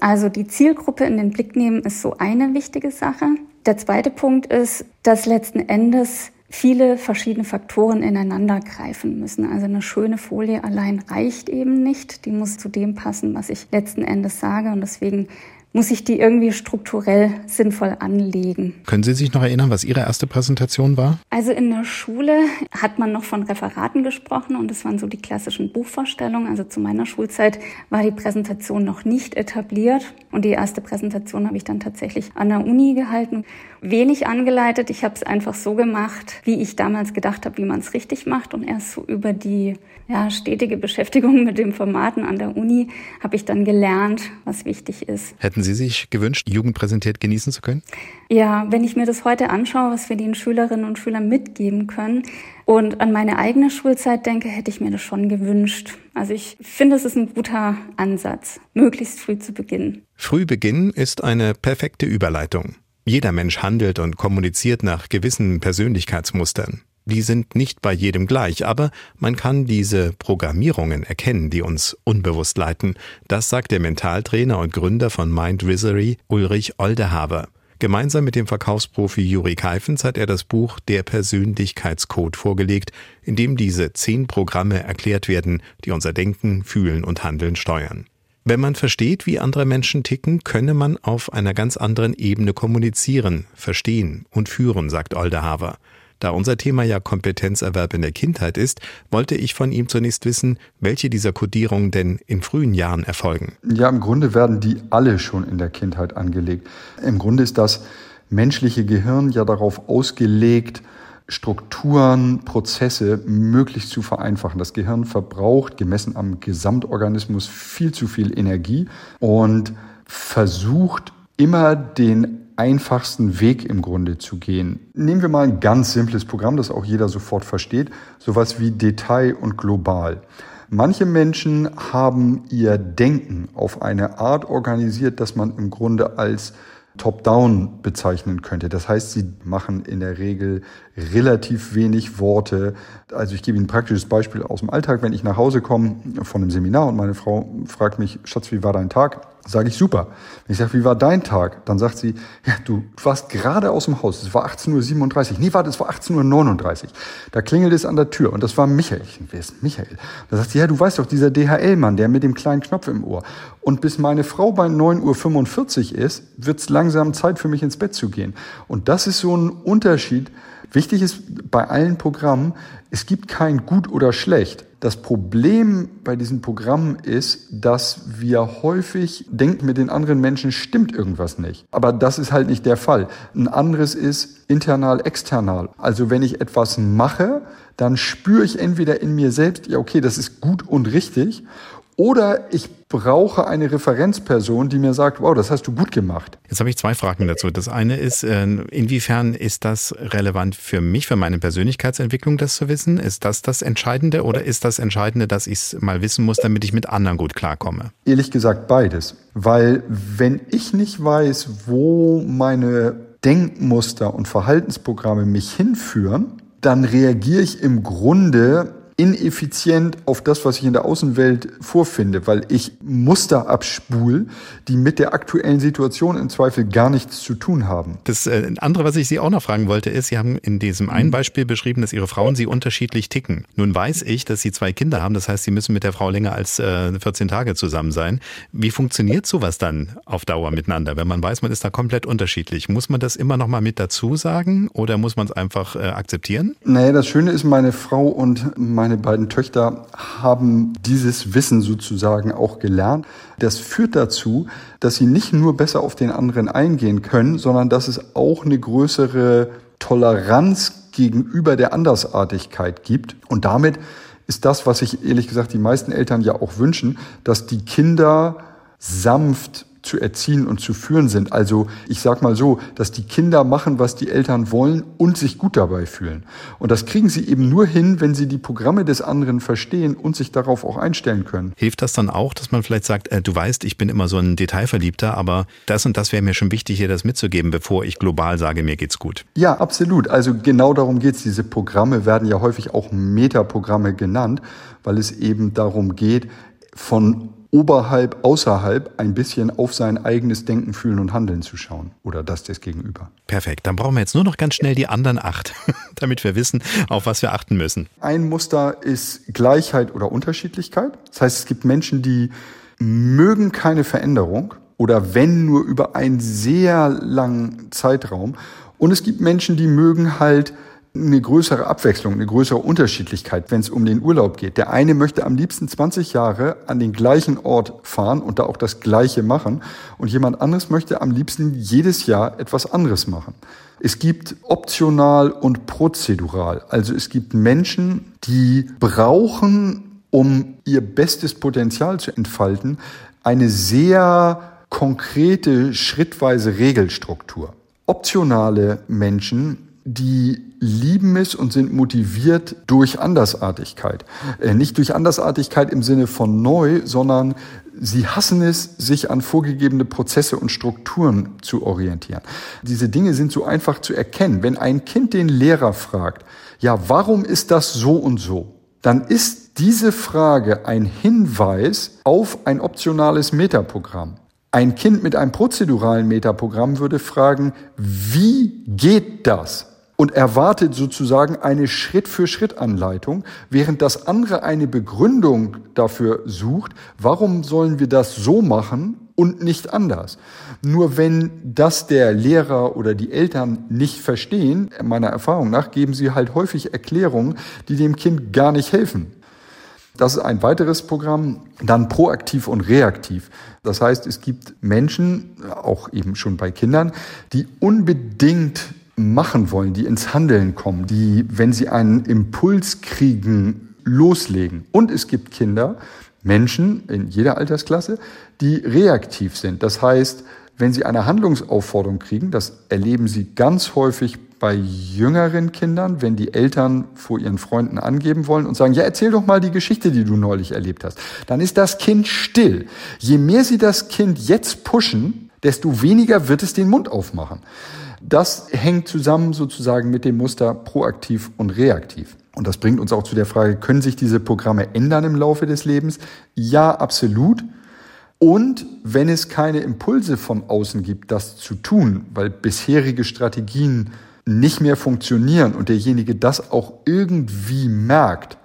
Also die Zielgruppe in den Blick nehmen ist so eine wichtige Sache. Der zweite Punkt ist, dass letzten Endes viele verschiedene Faktoren ineinander greifen müssen. Also eine schöne Folie allein reicht eben nicht. Die muss zu dem passen, was ich letzten Endes sage. Und deswegen muss ich die irgendwie strukturell sinnvoll anlegen. Können Sie sich noch erinnern, was Ihre erste Präsentation war? Also in der Schule hat man noch von Referaten gesprochen und das waren so die klassischen Buchvorstellungen. Also zu meiner Schulzeit war die Präsentation noch nicht etabliert und die erste Präsentation habe ich dann tatsächlich an der Uni gehalten. Wenig angeleitet, ich habe es einfach so gemacht, wie ich damals gedacht habe, wie man es richtig macht und erst so über die ja, stetige Beschäftigung mit dem Formaten an der Uni habe ich dann gelernt, was wichtig ist. Hätten Sie sich gewünscht, jugendpräsentiert genießen zu können? Ja, wenn ich mir das heute anschaue, was wir den Schülerinnen und Schülern mitgeben können und an meine eigene Schulzeit denke, hätte ich mir das schon gewünscht. Also ich finde, es ist ein guter Ansatz, möglichst früh zu beginnen. Früh beginnen ist eine perfekte Überleitung. Jeder Mensch handelt und kommuniziert nach gewissen Persönlichkeitsmustern. Die sind nicht bei jedem gleich, aber man kann diese Programmierungen erkennen, die uns unbewusst leiten. Das sagt der Mentaltrainer und Gründer von Mind Wizardry Ulrich Oldehaber. Gemeinsam mit dem Verkaufsprofi Juri Keifens hat er das Buch Der Persönlichkeitscode vorgelegt, in dem diese zehn Programme erklärt werden, die unser Denken, Fühlen und Handeln steuern. Wenn man versteht, wie andere Menschen ticken, könne man auf einer ganz anderen Ebene kommunizieren, verstehen und führen, sagt Oldehaver. Da unser Thema ja Kompetenzerwerb in der Kindheit ist, wollte ich von ihm zunächst wissen, welche dieser Kodierungen denn in frühen Jahren erfolgen. Ja, im Grunde werden die alle schon in der Kindheit angelegt. Im Grunde ist das menschliche Gehirn ja darauf ausgelegt, Strukturen, Prozesse möglichst zu vereinfachen. Das Gehirn verbraucht, gemessen am Gesamtorganismus, viel zu viel Energie und versucht immer den einfachsten Weg im Grunde zu gehen. Nehmen wir mal ein ganz simples Programm, das auch jeder sofort versteht, sowas wie Detail und global. Manche Menschen haben ihr Denken auf eine Art organisiert, dass man im Grunde als Top-Down bezeichnen könnte. Das heißt, sie machen in der Regel relativ wenig Worte. Also ich gebe Ihnen ein praktisches Beispiel aus dem Alltag. Wenn ich nach Hause komme von einem Seminar und meine Frau fragt mich, Schatz, wie war dein Tag? Sage ich super. Ich sage, wie war dein Tag? Dann sagt sie, ja, du warst gerade aus dem Haus. Es war 18.37 Uhr. Nee, warte, es war 18.39 Uhr. Da klingelt es an der Tür und das war Michael. Wer ist Michael? Da sagt sie, ja, du weißt doch, dieser DHL-Mann, der mit dem kleinen Knopf im Ohr. Und bis meine Frau bei 9.45 Uhr ist, wird es langsam Zeit für mich ins Bett zu gehen. Und das ist so ein Unterschied. Wichtig ist bei allen Programmen, es gibt kein gut oder schlecht. Das Problem bei diesen Programmen ist, dass wir häufig denken, mit den anderen Menschen stimmt irgendwas nicht. Aber das ist halt nicht der Fall. Ein anderes ist internal, external. Also wenn ich etwas mache, dann spüre ich entweder in mir selbst, ja okay, das ist gut und richtig, oder ich brauche eine Referenzperson, die mir sagt, wow, das hast du gut gemacht. Jetzt habe ich zwei Fragen dazu. Das eine ist, äh, inwiefern ist das relevant für mich, für meine Persönlichkeitsentwicklung, das zu wissen? Ist das das Entscheidende oder ist das Entscheidende, dass ich es mal wissen muss, damit ich mit anderen gut klarkomme? Ehrlich gesagt beides. Weil wenn ich nicht weiß, wo meine Denkmuster und Verhaltensprogramme mich hinführen, dann reagiere ich im Grunde ineffizient auf das, was ich in der Außenwelt vorfinde, weil ich Muster abspul, die mit der aktuellen Situation im Zweifel gar nichts zu tun haben. Das äh, andere, was ich Sie auch noch fragen wollte, ist, Sie haben in diesem einen mhm. Beispiel beschrieben, dass Ihre Frauen Sie unterschiedlich ticken. Nun weiß ich, dass Sie zwei Kinder haben, das heißt, Sie müssen mit der Frau länger als äh, 14 Tage zusammen sein. Wie funktioniert sowas dann auf Dauer miteinander, wenn man weiß, man ist da komplett unterschiedlich? Muss man das immer noch mal mit dazu sagen oder muss man es einfach äh, akzeptieren? Naja, das Schöne ist, meine Frau und meine meine beiden Töchter haben dieses Wissen sozusagen auch gelernt. Das führt dazu, dass sie nicht nur besser auf den anderen eingehen können, sondern dass es auch eine größere Toleranz gegenüber der Andersartigkeit gibt. Und damit ist das, was sich ehrlich gesagt die meisten Eltern ja auch wünschen, dass die Kinder sanft zu erziehen und zu führen sind. Also ich sag mal so, dass die Kinder machen, was die Eltern wollen und sich gut dabei fühlen. Und das kriegen sie eben nur hin, wenn sie die Programme des anderen verstehen und sich darauf auch einstellen können. Hilft das dann auch, dass man vielleicht sagt, äh, du weißt, ich bin immer so ein Detailverliebter, aber das und das wäre mir schon wichtig, dir das mitzugeben, bevor ich global sage, mir geht's gut. Ja, absolut. Also genau darum geht's. Diese Programme werden ja häufig auch Metaprogramme genannt, weil es eben darum geht, von oberhalb, außerhalb ein bisschen auf sein eigenes Denken, Fühlen und Handeln zu schauen oder das des Gegenüber. Perfekt, dann brauchen wir jetzt nur noch ganz schnell die anderen acht, damit wir wissen, auf was wir achten müssen. Ein Muster ist Gleichheit oder Unterschiedlichkeit. Das heißt, es gibt Menschen, die mögen keine Veränderung oder wenn nur über einen sehr langen Zeitraum. Und es gibt Menschen, die mögen halt eine größere Abwechslung, eine größere Unterschiedlichkeit, wenn es um den Urlaub geht. Der eine möchte am liebsten 20 Jahre an den gleichen Ort fahren und da auch das Gleiche machen. Und jemand anderes möchte am liebsten jedes Jahr etwas anderes machen. Es gibt optional und prozedural. Also es gibt Menschen, die brauchen, um ihr bestes Potenzial zu entfalten, eine sehr konkrete, schrittweise Regelstruktur. Optionale Menschen die lieben es und sind motiviert durch Andersartigkeit. Äh, nicht durch Andersartigkeit im Sinne von neu, sondern sie hassen es, sich an vorgegebene Prozesse und Strukturen zu orientieren. Diese Dinge sind so einfach zu erkennen. Wenn ein Kind den Lehrer fragt, ja, warum ist das so und so? Dann ist diese Frage ein Hinweis auf ein optionales Metaprogramm. Ein Kind mit einem prozeduralen Metaprogramm würde fragen, wie geht das? Und erwartet sozusagen eine Schritt-für-Schritt-Anleitung, während das andere eine Begründung dafür sucht, warum sollen wir das so machen und nicht anders. Nur wenn das der Lehrer oder die Eltern nicht verstehen, meiner Erfahrung nach, geben sie halt häufig Erklärungen, die dem Kind gar nicht helfen. Das ist ein weiteres Programm, dann proaktiv und reaktiv. Das heißt, es gibt Menschen, auch eben schon bei Kindern, die unbedingt machen wollen, die ins Handeln kommen, die, wenn sie einen Impuls kriegen, loslegen. Und es gibt Kinder, Menschen in jeder Altersklasse, die reaktiv sind. Das heißt, wenn sie eine Handlungsaufforderung kriegen, das erleben sie ganz häufig bei jüngeren Kindern, wenn die Eltern vor ihren Freunden angeben wollen und sagen, ja, erzähl doch mal die Geschichte, die du neulich erlebt hast, dann ist das Kind still. Je mehr sie das Kind jetzt pushen, desto weniger wird es den Mund aufmachen. Das hängt zusammen sozusagen mit dem Muster proaktiv und reaktiv. Und das bringt uns auch zu der Frage, können sich diese Programme ändern im Laufe des Lebens? Ja, absolut. Und wenn es keine Impulse von außen gibt, das zu tun, weil bisherige Strategien nicht mehr funktionieren und derjenige das auch irgendwie merkt,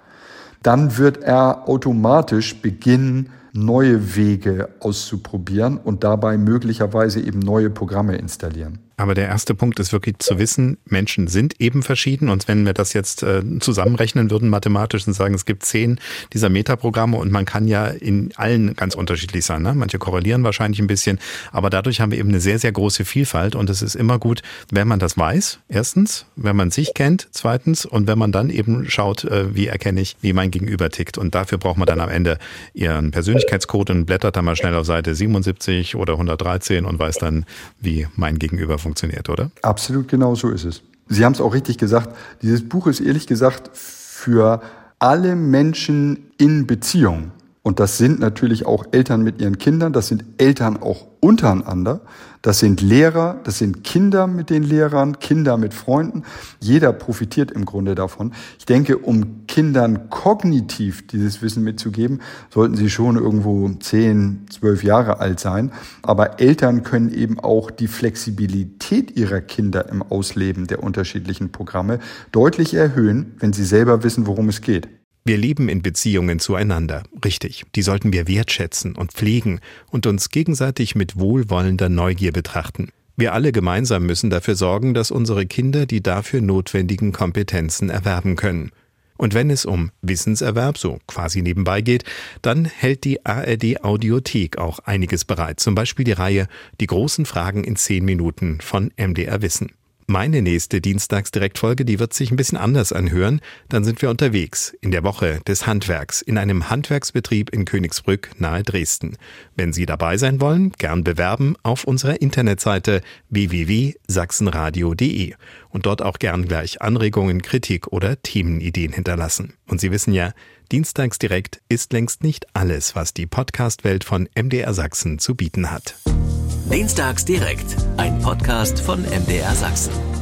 dann wird er automatisch beginnen, neue Wege auszuprobieren und dabei möglicherweise eben neue Programme installieren. Aber der erste Punkt ist wirklich zu wissen, Menschen sind eben verschieden. Und wenn wir das jetzt äh, zusammenrechnen würden mathematisch und sagen, es gibt zehn dieser Metaprogramme und man kann ja in allen ganz unterschiedlich sein. Ne? Manche korrelieren wahrscheinlich ein bisschen, aber dadurch haben wir eben eine sehr, sehr große Vielfalt. Und es ist immer gut, wenn man das weiß, erstens, wenn man sich kennt, zweitens, und wenn man dann eben schaut, äh, wie erkenne ich, wie mein Gegenüber tickt. Und dafür braucht man dann am Ende ihren Persönlichkeitscode und blättert dann mal schnell auf Seite 77 oder 113 und weiß dann, wie mein Gegenüber funktioniert funktioniert, oder? Absolut genau so ist es. Sie haben es auch richtig gesagt. Dieses Buch ist ehrlich gesagt für alle Menschen in Beziehung. Und das sind natürlich auch Eltern mit ihren Kindern, das sind Eltern auch untereinander, das sind Lehrer, das sind Kinder mit den Lehrern, Kinder mit Freunden. Jeder profitiert im Grunde davon. Ich denke, um Kindern kognitiv dieses Wissen mitzugeben, sollten sie schon irgendwo zehn, zwölf Jahre alt sein. Aber Eltern können eben auch die Flexibilität ihrer Kinder im Ausleben der unterschiedlichen Programme deutlich erhöhen, wenn sie selber wissen, worum es geht. Wir leben in Beziehungen zueinander, richtig. Die sollten wir wertschätzen und pflegen und uns gegenseitig mit wohlwollender Neugier betrachten. Wir alle gemeinsam müssen dafür sorgen, dass unsere Kinder die dafür notwendigen Kompetenzen erwerben können. Und wenn es um Wissenserwerb so quasi nebenbei geht, dann hält die ARD Audiothek auch einiges bereit. Zum Beispiel die Reihe Die großen Fragen in zehn Minuten von MDR Wissen. Meine nächste Dienstagsdirektfolge, die wird sich ein bisschen anders anhören. Dann sind wir unterwegs in der Woche des Handwerks in einem Handwerksbetrieb in Königsbrück nahe Dresden. Wenn Sie dabei sein wollen, gern bewerben auf unserer Internetseite www.sachsenradio.de und dort auch gern gleich Anregungen, Kritik oder Themenideen hinterlassen. Und Sie wissen ja, Dienstagsdirekt ist längst nicht alles, was die Podcastwelt von MDR Sachsen zu bieten hat. Dienstags direkt, ein Podcast von MDR Sachsen.